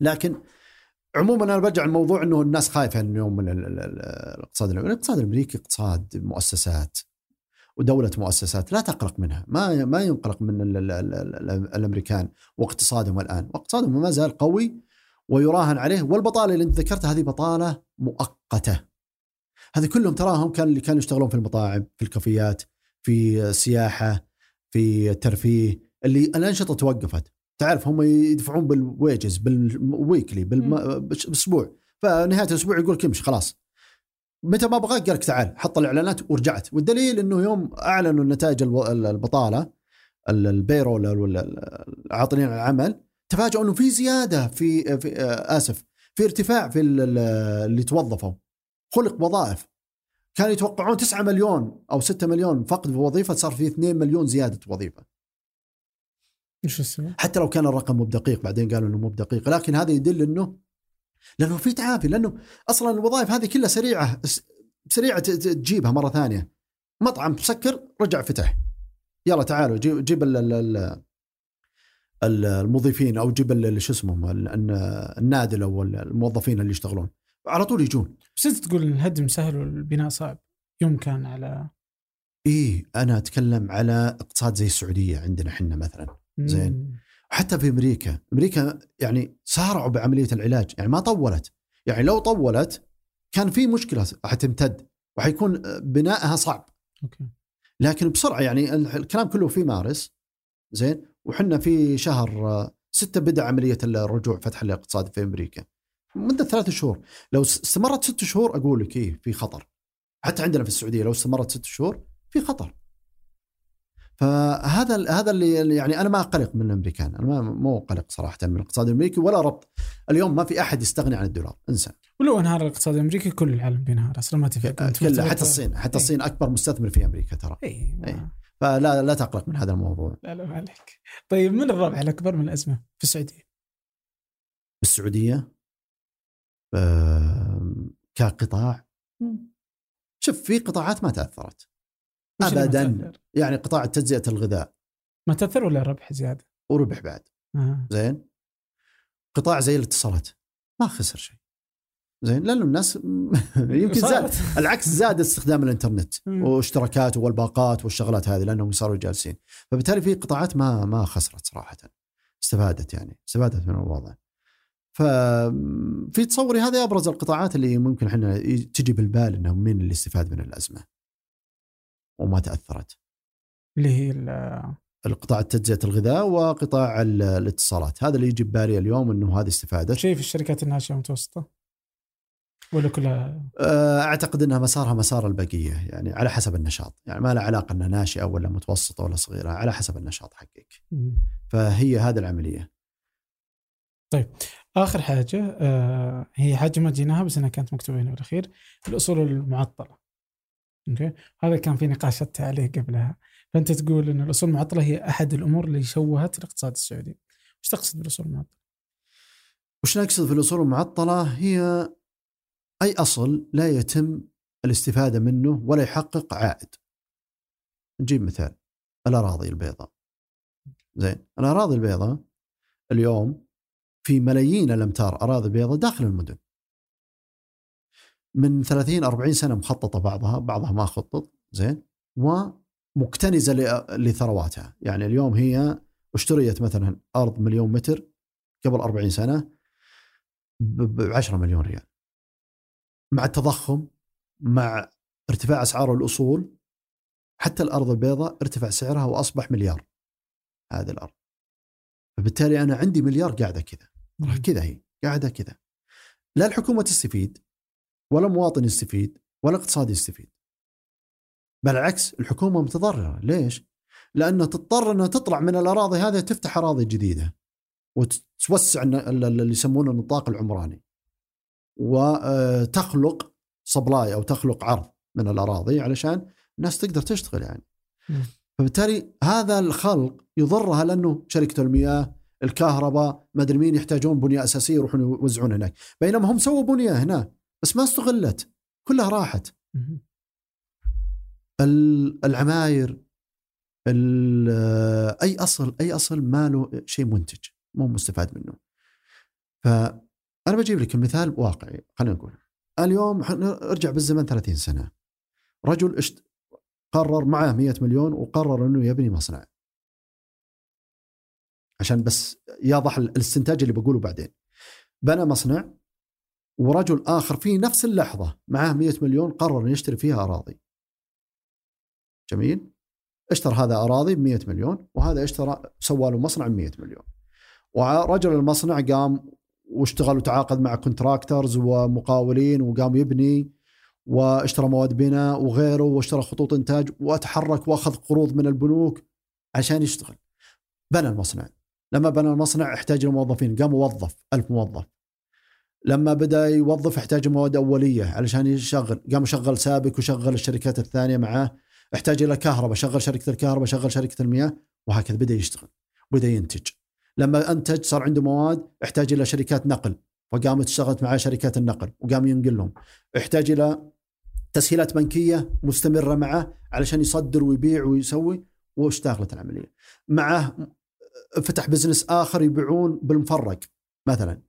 لكن عموما أنا برجع الموضوع أنه الناس خايفة انه يوم من ال- ال- ال- الاقتصاد الأمريكي، الاقتصاد الأمريكي اقتصاد مؤسسات ودولة مؤسسات لا تقلق منها، ما ما ينقلق من ال ال ال ال الأمريكان واقتصادهم الآن، واقتصادهم ما زال قوي ويراهن عليه. والبطالة اللي أنت ذكرتها هذه بطالة مؤقتة. هذه كلهم تراهم كان اللي كانوا يشتغلون في المطاعم، في الكافيات، في السياحة، في الترفيه، اللي الأنشطة توقفت. تعرف هم يدفعون بال wages بال weekly بالأسبوع. فنهاية الأسبوع يقول لك امشي خلاص. متى ما بغاك قال لك تعال حط الإعلانات ورجعت. والدليل إنه يوم أعلنوا نتائج البطالة ال- ال payroll ولا العاطلين عن العمل تفاجئوا إنه في زيادة في, في آسف في ارتفاع في ال- ال- اللي توظفوا. خلق وظائف. كانوا يتوقعون 9 مليون أو 6 مليون فقد في وظيفة صار في 2 مليون زيادة وظيفة. إيش السبب؟ حتى لو كان الرقم مو بدقيق بعدين قالوا إنه مو بدقيق. لكن هذا يدل إنه لأنه في تعافي لأنه أصلا الوظائف هذه كلها سريعة سريعة تجيبها مرة ثانية. مطعم سكر رجع فتح. يلا تعالوا جيب جيب ال- ال- ال- ال- الموظفين أو جيب ال- شو اسمهم ال- الن- النادله والموظفين اللي يشتغلون. على طول يجون. بس أنت تقول الهدم سهل والبناء صعب. يوم كان على إيه أنا أتكلم على اقتصاد زي السعودية عندنا إحنا مثلا. زين. حتى في أمريكا، أمريكا يعني سارعوا بعملية العلاج، يعني ما طولت، يعني لو طولت كان في مشكلة حتمتد. وحيكون بنائها صعب، أوكي. لكن بسرعة يعني ال- الكلام كله في مارس. زين. وحنا في شهر آه، ستة بدأ عملية الرجوع فتح الاقتصاد في أمريكا. مدة ثلاث شهور، لو استمرت ست شهور أقول لك إيه في خطر. حتى عندنا في السعودية لو استمرت ست شهور في خطر. فهذا هذا اللي يعني أنا ما أقلق من الأمريكان، أنا ما مو قلق صراحة من الاقتصاد الأمريكي ولا ربط. اليوم ما في أحد يستغني عن الدولار، انسى. ولو أنهار الاقتصاد الأمريكي كل العالم بينهار أصلا ما تفرق كله حتى الصين، حتى إيه. الصين أكبر مستثمر في أمريكا ترى. اي إيه. فلا لا تقلق من هذا الموضوع. لا لا عليك طيب من الرابع الأكبر من الأزمة في السعودية؟ بالسعوديه آم، كقطاع. شوف في قطاعات ما تأثرت. ابدا؟ يعني قطاع تجزئة الغذاء. ما تأثر ولا ربح زيادة؟ وربح بعد. آه. زين؟ قطاع زي الاتصالات. ما خسر شيء. زين؟ لأنه الناس يمكن زاد. العكس زاد استخدام الإنترنت. واشتراكات والباقات والشغلات هذه لأنهم صاروا جالسين. فبالتالي في قطاعات ما ما خسرت صراحة. استفادت يعني. استفادت من الوضع. ففي تصوري هذه أبرز القطاعات اللي ممكن إحنا تجي بالبال انه مين اللي استفاد من الأزمة؟ وما تأثرت. اللي هي ال- القطاع تجزئه الغذاء وقطاع ال- الاتصالات. هذا اللي يجي ببالي اليوم إنه هذه استفادت. شيء في الشركات الناشئه والمتوسطه ولا كلها؟ أعتقد إنها مسارها مسار البقية. يعني على حسب النشاط. يعني ما لها علاقة إنها ناشئة ولا متوسطة ولا صغيرة. على حسب النشاط حقك. فهي هذه العملية. آخر حاجة آه هي حاجة ما جيناها بس إنها كانت مكتوبة هنا بالأخير الأصول المعطلة. أوكي؟ هذا كان في نقاشات عليه قبلها. فأنت تقول إن الأصول المعطلة هي أحد الأمور اللي شوهت الاقتصاد السعودي. وش تقصد بالأصول المعطلة؟ وش نقصد في الأصول المعطلة؟ هي أي أصل لا يتم الاستفادة منه ولا يحقق عائد. نجيب مثال الأراضي البيضاء. زين الأراضي البيضاء اليوم في ملايين الأمتار أراضي بيضاء داخل المدن. من 30 40 سنة مخططة بعضها بعضها ما خطط زين ومكتنزة لثرواتها. يعني اليوم هي اشتريت مثلا أرض مليون متر قبل 40 سنة ب 10 مليون ريال. مع التضخم مع ارتفاع أسعار الأصول حتى الأرض البيضاء ارتفع سعرها وأصبح مليار. هذه الأرض. فبالتالي أنا عندي مليار قاعدة كذا كذا هي قاعدة كذا. لا الحكومة تستفيد ولا مواطن يستفيد ولا اقتصاد يستفيد. بل العكس الحكومة متضررة. ليش؟ لأنه تضطر إنها تطلع من الأراضي هذه تفتح أراضي جديدة وتوسع اللي يسمونه النطاق العمراني. وتخلق سبلاي أو تخلق عرض من الأراضي علشان الناس تقدر تشتغل يعني. فبالتالي هذا الخلق يضرها لأنه شركة المياه الكهرباء ما أدري مين يحتاجون بنية أساسية يروحون يوزعون هناك. بينما هم سووا بنية هنا بس ما استغلت كلها راحت. العماير ال- أي أصل أي أصل ما له شيء منتج مو مستفاد منه. فانا بجيب لك مثال واقعي خلينا نقول. اليوم ارجع بالزمن 30 سنة. رجل. قرر معه 100 مليون وقرر إنه يبني مصنع. عشان بس يضح ال- الاستنتاج اللي بقوله بعدين. بنى مصنع ورجل آخر في نفس اللحظة معاه 100 مليون قرر إنه يشتري فيها أراضي. جميل؟ اشترى هذا أراضي ب 100 مليون وهذا اشترى سوى له مصنع ب 100 مليون. ورجل المصنع قام واشتغل وتعاقد مع كونتراكترز ومقاولين وقام يبني واشترى مواد بناء وغيره واشترى خطوط إنتاج وتحرك وأخذ قروض من البنوك عشان يشتغل. بنى المصنع. لما بنى المصنع احتاج الموظفين. قام وظف ألف موظف. لما بدأ يوظف احتاج مواد أولية علشان يشغل. قام شغل سابك وشغل الشركات الثانية معاه. احتاج إلى كهرباء. شغل شركة الكهرباء شغل شركة المياه وهكذا بدأ يشتغل بدأ ينتج. لما أنتج صار عنده مواد احتاج إلى شركات نقل. فقامت اشتغلت معاه شركات النقل وقام ينقل لهم. احتاج إلى تسهيلات بنكية مستمرة معه علشان يصدر ويبيع ويسوي واشتغلت العملية. معه فتح بزنس آخر يبيعون بالمفرق مثلا.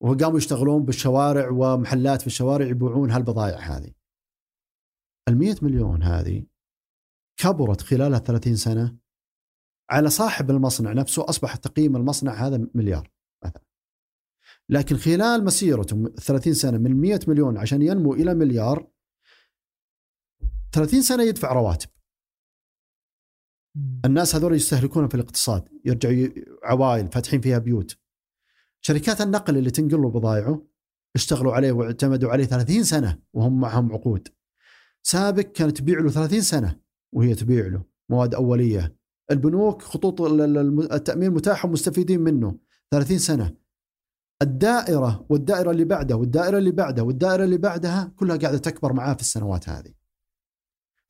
وقاموا يشتغلون بالشوارع ومحلات في الشوارع يبيعون هالبضائع هذه. المية مليون هذه كبرت خلال 30 سنة على صاحب المصنع نفسه أصبح تقييم المصنع هذا مليار. لكن خلال مسيرته 30 سنة من 100 مليون عشان ينمو إلى مليار 30 سنة يدفع رواتب. الناس هذول يستهلكون في الاقتصاد يرجعوا عوائل فاتحين فيها بيوت. شركات النقل اللي تنقل له بضائعه اشتغلوا عليه واعتمدوا عليه 30 سنة وهم معهم عقود. سابق كانت تبيع له 30 سنة وهي تبيع له مواد أولية. البنوك خطوط ال- ال- الم- التأمين متاحة مستفيدين منه 30 سنة. الدائرة والدائرة اللي بعدها والدائرة اللي بعدها والدائرة اللي بعدها كلها قاعدة تكبر معاه في السنوات هذه.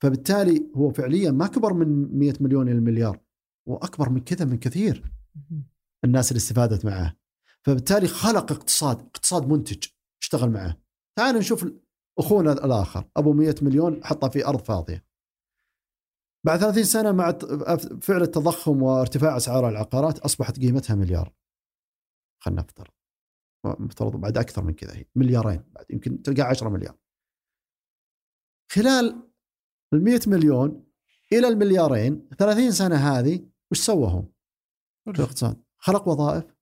فبالتالي هو فعليا ما كبر من 100 مليون إلى مليار هو أكبر من كذا من كثير. الناس اللي استفادت معاه. فبالتالي خلق اقتصاد اقتصاد منتج اشتغل معاه. تعال نشوف أخونا الآخر أبو 100 مليون حطها في أرض فاضية. بعد 30 سنة مع فعل التضخم وارتفاع أسعار العقارات أصبحت قيمتها مليار. خلينا نفترض. مفترض بعد أكثر من كذا هي مليارين بعد يمكن تلقى 10 مليار. خلال ال 100 مليون إلى المليارين 30 سنة هذه وش سوى هو في الاقتصاد؟ خلق وظائف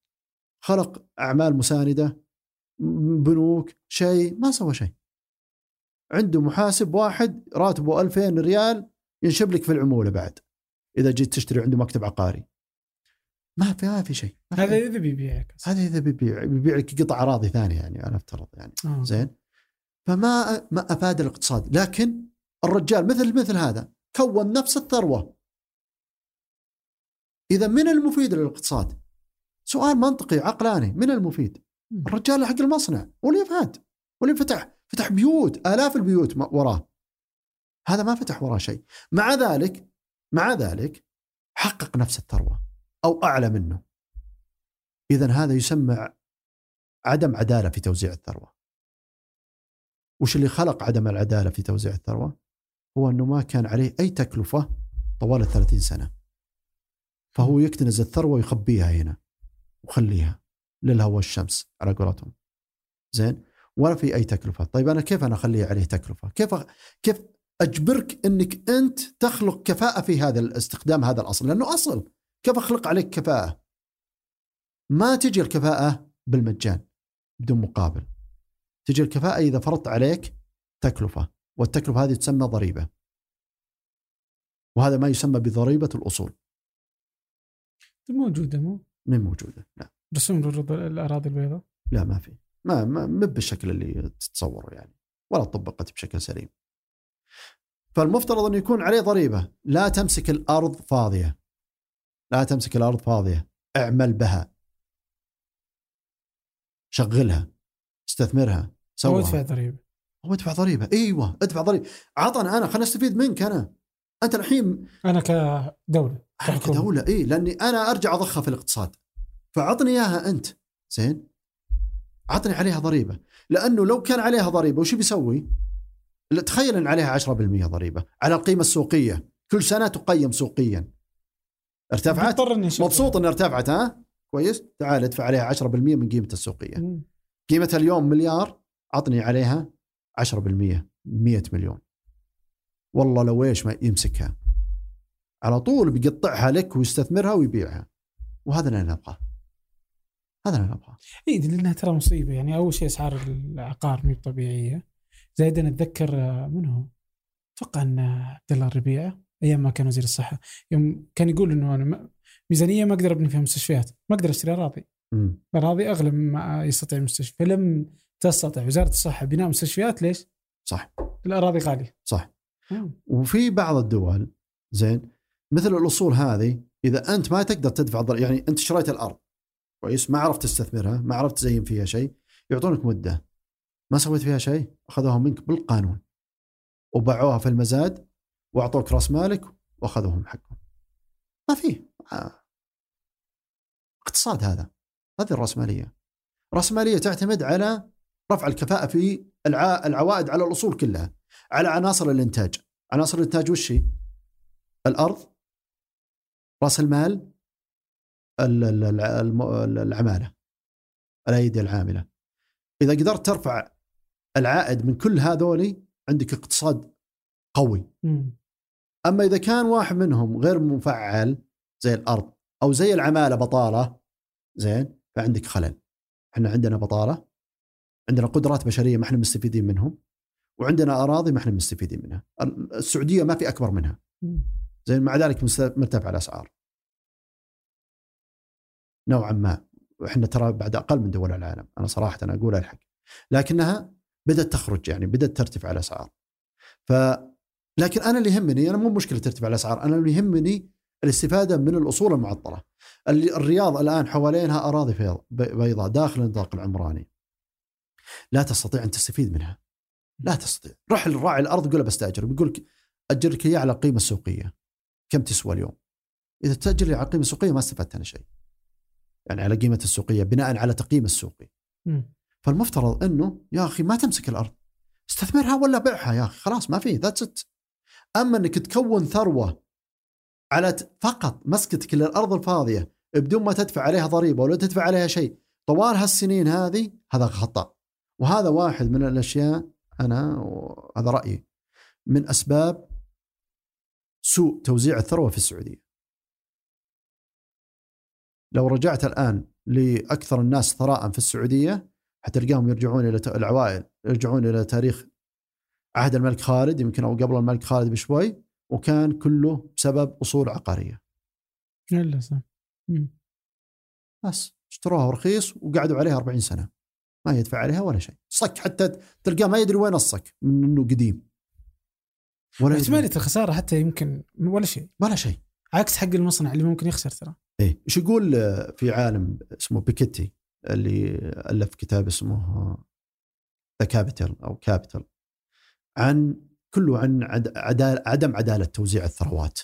خلق أعمال مساندة بنوك شيء ما سوى شيء. عنده محاسب واحد راتبه 2000 ريال ينشب لك في العمولة بعد إذا جيت تشتري عنده مكتب عقاري. ما في ما في شيء هذا إذا بيبيعك هذا إذا بيبيع بيبيع لك قطع أراضي ثانية يعني أنا أفترض يعني. آه. زين؟ فما ما أفاد الاقتصاد. لكن الرجال مثل مثل هذا كون نفس الثروة. إذا من المفيد للاقتصاد؟ سؤال منطقي عقلاني. من المفيد. الرجال حق المصنع واللي فات واللي فتح فتح بيوت آلاف البيوت وراه هذا ما فتح وراه شيء. مع ذلك مع ذلك حقق نفس الثروة. أو أعلى منه. اذا هذا يسمى عدم عدالة في توزيع الثروة. وش اللي خلق عدم العدالة في توزيع الثروة؟ هو أنه ما كان عليه أي تكلفة طوال ال 30 سنة. فهو يكتنز الثروة ويخبيها هنا وخليها للهواء والشمس على قولتهم. زين؟ ولا في أي تكلفة. طيب أنا كيف أنا اخلي عليه تكلفة؟ كيف أ- كيف أجبرك أنك أنت تخلق كفاءة في هذا الاستخدام هذا الأصل؟ لأنه أصل. كيف أخلق عليك كفاءة؟ ما تجي الكفاءة بالمجان بدون مقابل. تجي الكفاءة إذا فرضت عليك تكلفة والتكلفة هذه تسمى ضريبة. وهذا ما يسمى بضريبة الأصول. موجودة مو؟ من موجودة لا. رسوم الأراضي البيضاء؟ لا ما في. ما ما بالشكل اللي تتصوره يعني ولا طبقت بشكل سليم. فالمفترض انه يكون عليه ضريبة لا تمسك الأرض فاضية. لا تمسك الأرض فاضية. اعمل بها. شغلها. استثمرها. سوها. ادفع ضريبة. هو ادفع ضريبة. إيوه ادفع ضريبة. عطنا أنا خلينا نستفيد منك أنا. أنت الحين أنا كدولة أنا. كدولة اي لأني أنا أرجع أضخها في الاقتصاد. فعطني إياها أنت. زين؟ عطني عليها ضريبة. لأنه لو كان عليها ضريبة وش بيسوي؟ تخيل إن عليها 10% ضريبة على القيمة السوقية. كل سنة تقيم سوقيا. ارتفعت. مبسوط انها ارتفعت ها؟ كويس. تعال ادفع عليها 10% من قيمتها السوقية. مم. قيمتها اليوم مليار عطني عليها 10% 100 مليون. والله لو إيش ما يمسكها. على طول بيقطعها لك ويستثمرها ويبيعها. وهذا اللي نبغاه هذا اللي نبغاه إي لأنها ترى مصيبة. يعني أول شيء أسعار العقار مي طبيعية. زائد أنا أتذكر آه، من هو؟ أتوقع إن عبد الله الربيعه أيام ما كان وزير الصحة. يوم كان يقول إنه أنا ميزانية ما أقدر أبني فيها مستشفيات. ما أقدر أشتري أراضي. الاراضي أغلى مما يستطيع المستشفى فلم تستطع وزارة الصحة بناء مستشفيات ليش؟ صح. الأراضي غالية. صح. مم. وفي بعض الدول زين مثل الأصول هذه إذا أنت ما تقدر تدفع ضر... يعني أنت شريت الأرض كويس ما عرفت تستثمرها ما عرفت تزين فيها شيء يعطونك مدة. ما سويت فيها شيء؟ أخذوها منك بالقانون. وباعوها في المزاد واعطوك راس مالك واخذوهم حقهم. ما فيه. آه. اقتصاد هذا. هذه الرأسمالية. الراسماليه تعتمد على رفع الكفاءة في الع... العوائد على الأصول كلها. على عناصر الإنتاج. عناصر الإنتاج وش هي؟ الأرض رأس المال ال- ال- ال- الم- العمالة. الأيدي العاملة. إذا قدرت ترفع العائد من كل هذولي عندك اقتصاد قوي. أما إذا كان واحد منهم غير مفعل زي الأرض أو زي العمالة بطالة زين؟ فعندك خلل. إحنا عندنا بطالة عندنا قدرات بشرية ما إحنا مستفيدين منهم وعندنا أراضي ما إحنا مستفيدين منها. السعودية ما في أكبر منها. زين؟ مع ذلك مست- مرتفع الأسعار. نوعا ما. وإحنا ترى بعد أقل من دول العالم. أنا صراحة أنا أقول ألحق. لكنها بدأت تخرج يعني بدأت ترتفع الأسعار. ف لكن أنا اللي يهمني أنا مو مشكلة ترتفع الأسعار أنا اللي يهمني الاستفادة من الأصول المعطلة. الرياض الآن حوالينها أراضي فيض- بيضاء داخل النطاق العمراني. لا تستطيع أن تستفيد منها. لا تستطيع. روح لراعي الأرض قول له بستأجر بيقول لك أجر لك إياه على القيمة السوقية. كم تسوى اليوم؟ إذا تأجر لي على القيمة السوقية ما استفدت أنا شيء. يعني على قيمة السوقية بناء على تقييم السوقي. فالمفترض إنه يا أخي ما تمسك الأرض. استثمرها ولا بيعها يا أخي خلاص ما في ذاتس ات أما أنك تكون ثروة على فقط مسكتك للارض الفاضية بدون ما تدفع عليها ضريبة ولا تدفع عليها شيء طوال هالسنين هذه هذا خطأ وهذا واحد من الأشياء أنا هذا رأيي من أسباب سوء توزيع الثروة في السعودية. لو رجعت الآن لأكثر الناس ثراء في السعودية حتلقاهم يرجعون إلى العوائل يرجعون إلى تاريخ عهد الملك خالد يمكن أو قبل الملك خالد بشوي وكان كله بسبب أصول عقارية. للاسف مم. بس اشتروها رخيص وقعدوا عليها 40 سنة. ما يدفع عليها ولا شيء. صك حتى تلقاه ما يدري وين الصك من إنه قديم. ولا. احتماليه الخساره حتى يمكن ولا شيء. ولا شيء. عكس حق المصنع اللي ممكن يخسر ترى. إيه. إيش يقول في عالم اسمه بيكيتي اللي ألف كتاب اسمه the capital أو capital؟ عن كله عن عد- عدال عدم عدالة توزيع الثروات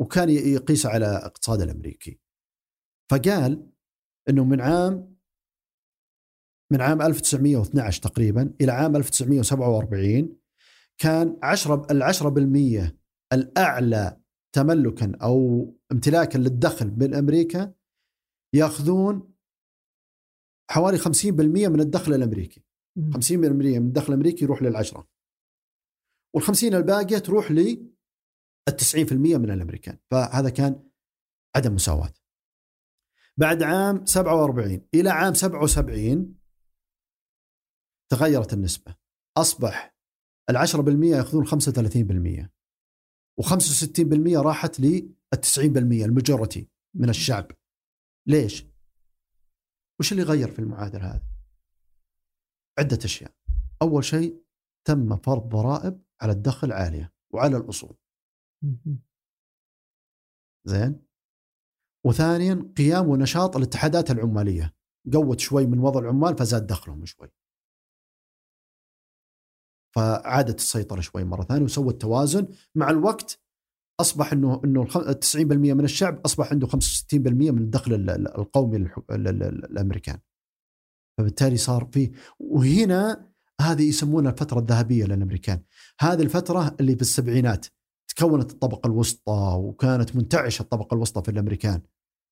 وكان يقيس على الاقتصاد الأمريكي فقال إنه من عام من عام 1912 تقريبا إلى عام 1947 كان 10 ال 10% الأعلى تملكا أو امتلاكا للدخل من أمريكا يأخذون حوالي 50% من الدخل الأمريكي، مم. 50% من الدخل الأمريكي يروح للعشرة. وال50 الباقية تروح ل 90% من الأمريكان، فهذا كان عدم مساواة. بعد عام 47 إلى عام 77 تغيرت النسبة، أصبح ال 10% يأخذون 35% و65% راحت لل 90% المجورتي من الشعب. ليش؟ وش اللي غير في المعادلة هذه؟ عدة أشياء. أول شيء تم فرض ضرائب على الدخل عالية وعلى الأصول،. زين؟ وثانيا قيام ونشاط الاتحادات العمالية، قوت شوي من وضع العمال فزاد دخلهم شوي. فعادت السيطرة شوي مرة ثانية وسوت توازن مع الوقت أصبح إنه إنه الخ- 90% من الشعب أصبح عنده 65% من الدخل ال- ال- القومي الأمريكان. فبالتالي صار في وهنا هذه يسمونها الفترة الذهبية للأمريكان. هذه الفترة اللي في السبعينات تكونت الطبقة الوسطى وكانت منتعشة الطبقة الوسطى في الأمريكان.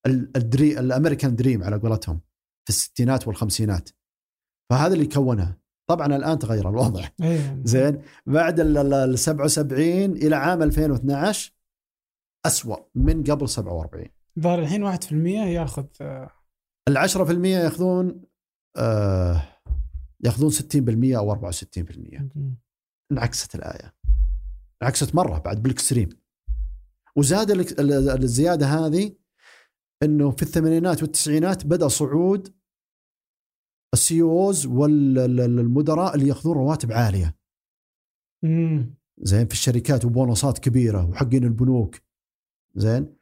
ال- الدري الأمريكان دريم على قولتهم في الستينات والخمسينات. فهذا اللي كونها. طبعا الآن تغير الوضع. إيه زين بعد ال ال- ال 77 إلى عام 2012 أسوأ من قبل 47 ظهر الحين 1% ياخذ آه، ال 10% ياخذون آه ياخذون 60% أو 64% انعكست الآية. انعكست مرة بعد بال extreme. وزاد ال- ال- الزيادة هذه إنه في الثمانينات والتسعينات بدأ صعود السي اوز والمدراء اللي ياخذون رواتب عالية. زين في الشركات وبونصات كبيرة وحقين البنوك. زين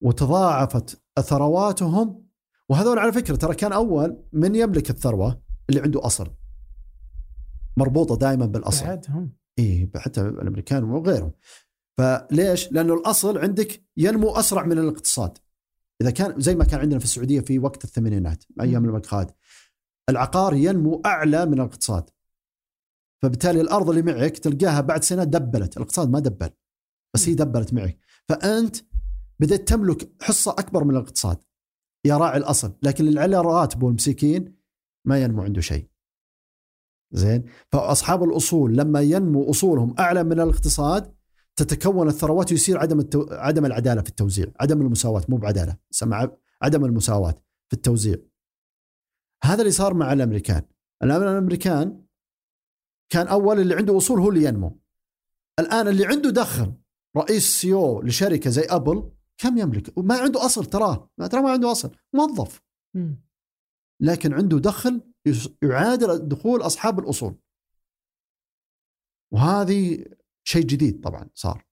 وتضاعفت ثرواتهم وهذول على فكرة ترى كان أول من يملك الثروة اللي عنده أصل. مربوطة دائما بالأصل. بعد هم اي حتى الأمريكان وغيرهم. فليش؟ لأنه الأصل عندك ينمو أسرع من الاقتصاد. إذا كان زي ما كان عندنا في السعودية في وقت الثمانينات أيام الملك خالد العقار ينمو أعلى من الاقتصاد. فبالتالي الأرض اللي معك تلقاها بعد سنة دبلت. الاقتصاد ما دبل بس هي دبلت معك. فأنت بدأت تملك حصة أكبر من الاقتصاد. يا راعي الأصل. لكن اللي على راتبه المسكين ما ينمو عنده شيء. زين فأصحاب الأصول لما ينمو أصولهم أعلى من الاقتصاد تتكون الثروات ويصير عدم التو... عدم العدالة في التوزيع، عدم المساواة مو بعدالة، سمع عدم المساواة في التوزيع. هذا اللي صار مع الأمريكان، الآن الأمريكان كان أول اللي عنده أصول هو اللي ينمو. الآن اللي عنده دخل رئيس CEO لشركة زي أبل كم يملك؟ ما عنده أصل تراه، ترى ما عنده أصل، موظف. لكن عنده دخل يعادل دخول أصحاب الأصول. وهذه شيء جديد طبعا صار.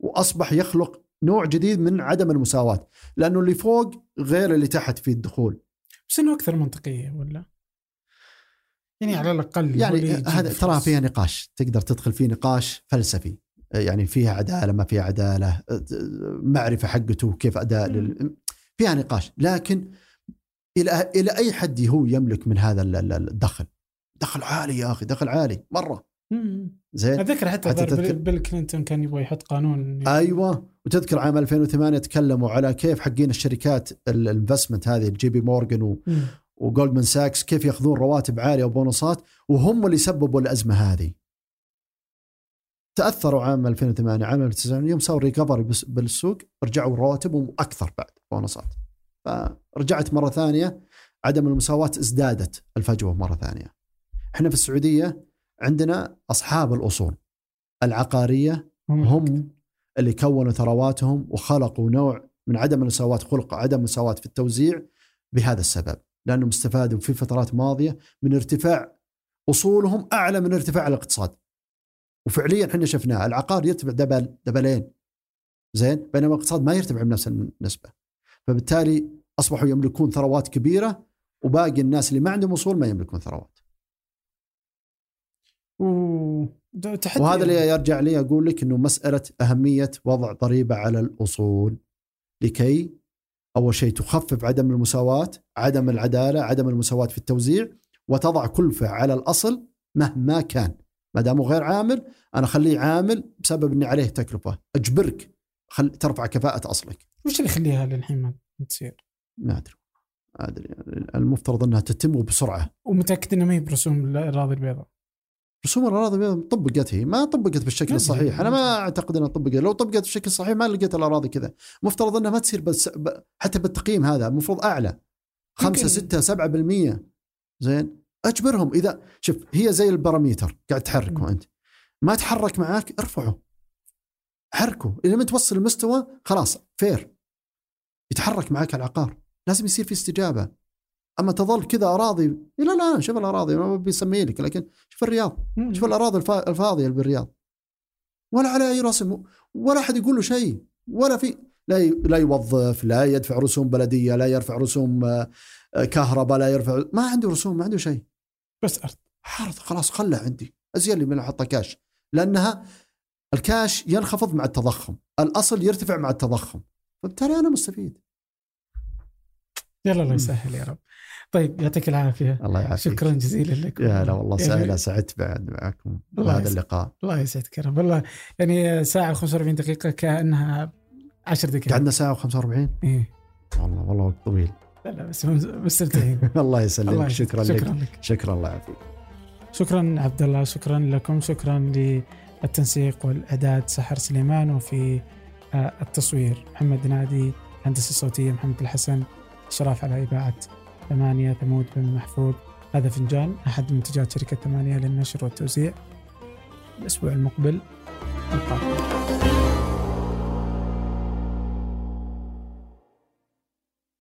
وأصبح يخلق نوع جديد من عدم المساواة، لأنه اللي فوق غير اللي تحت في الدخول. بس إنه أكثر منطقية ولا؟ يعني على الأقل يعني هذا ترى فلوس. فيها نقاش، تقدر تدخل فيه نقاش فلسفي. يعني فيها عدالة ما فيها عدالة، معرفة حقته كيف أداء لل... فيها نقاش، لكن إلى إلى أي حد هو يملك من هذا ال- ال- الدخل؟ دخل عالي يا أخي، دخل عالي مرة. زين أتذكر حتى, حتى تذكر- بيل كلينتون كان يبغى يحط قانون أيوه وتذكر عام 2008 تكلموا على كيف حقين الشركات ال investment هذه جي بي مورجان و-. وجولدمان ساكس كيف ياخذون رواتب عالية وبونصات وهم اللي سببوا الأزمة هذه. تأثروا عام 2008 عام 2009 يوم سووا recovery بالسوق رجعوا رواتبهم أكثر بعد بونصات. فرجعت مرة ثانية عدم المساواة ازدادت الفجوة مرة ثانية. إحنا في السعودية عندنا أصحاب الأصول. العقارية هم اللي كونوا ثرواتهم وخلقوا نوع من عدم المساواة خلق عدم المساواة في التوزيع بهذا السبب. لأنهم استفادوا في فترات ماضية من ارتفاع أصولهم أعلى من ارتفاع الاقتصاد. وفعليا إحنا شفناه العقار يرتفع دبل دبلين. زين؟ بينما الاقتصاد ما يرتفع بنفس النسبة. فبالتالي أصبحوا يملكون ثروات كبيرة وباقي الناس اللي ما عندهم أصول ما يملكون ثروات. تحدي وهذا اللي يرجع لي أقول لك إنه مسألة أهمية وضع ضريبة على الأصول. لكي أول شيء تخفف عدم المساواة، عدم العدالة، عدم المساواة في التوزيع وتضع كلفة على الأصل مهما كان، ما دامه غير عامل أنا اخليه عامل بسبب إني عليه تكلفة، أجبرك خل ترفع كفاءة أصلك. وش اللي يخليها للحين ما تصير؟ ما أدري. ما أدري. المفترض أنها تتم وبسرعة. ومتأكد إنه ما هي برسوم الأراضي البيضاء. رسوم الأراضي طبقت هي. ما طبقت بالشكل الصحيح. أنا ما أعتقد إنها طبقت. لو طبقت بالشكل الصحيح ما لقيت الأراضي كذا. مفترض إنها ما تصير بس ب... حتى بالتقييم هذا المفروض أعلى. 5 يمكن- 6 7% زين؟ أجبرهم. إذا شوف هي زي ال parameter. قاعد تحركه. أنت. ما تحرك معاك ارفعه. حركه. إلى ما توصل المستوى خلاص فير يتحرك معاك العقار. لازم يصير في استجابة. أما تظل كذا أراضي لا لا شوف الأراضي ما بيسمي لك لكن شوف الرياض. شوف الأراضي الفا- الفاضية اللي بالرياض. ولا على أي رسم ولا أحد يقول له شيء. ولا في لا لا يوظف لا يدفع رسوم بلدية لا يرفع رسوم آه، آه، كهرباء لا يرفع ما عنده رسوم ما عنده شيء. بس أرض. حرط خلاص خله عندي. أزين لي من احطه كاش لأنها الكاش ينخفض مع التضخم الأصل يرتفع مع التضخم. فبالتالي أنا مستفيد. يلا الله يسهل يا رب. طيب يعطيك العافية. الله يعافيك. شكرا جزيلا لك يا لا والله يعني- سعيد سعدت بعد معكم الله بهذا. اللقاء. الله يسعدك يا رب. والله يعني ساعة و45 دقيقة كأنها 10 دقائق قعدنا ساعة و45 إيه. والله والله وقت طويل. لا لا بس مستمتعين. الله الله يسلمك. شكرا شكرا لك. لك شكرا الله يعافيك. شكرا عبد الله شكرا لكم شكرا للتنسيق والاعداد سحر سليمان وفي آه، التصوير محمد نادي الهندسه الصوتيه محمد الحسن اشراف على اذاعه ثمانية ثمود بن محفوظ. هذا فنجان أحد منتجات شركة ثمانية للنشر والتوزيع. الأسبوع المقبل. القادم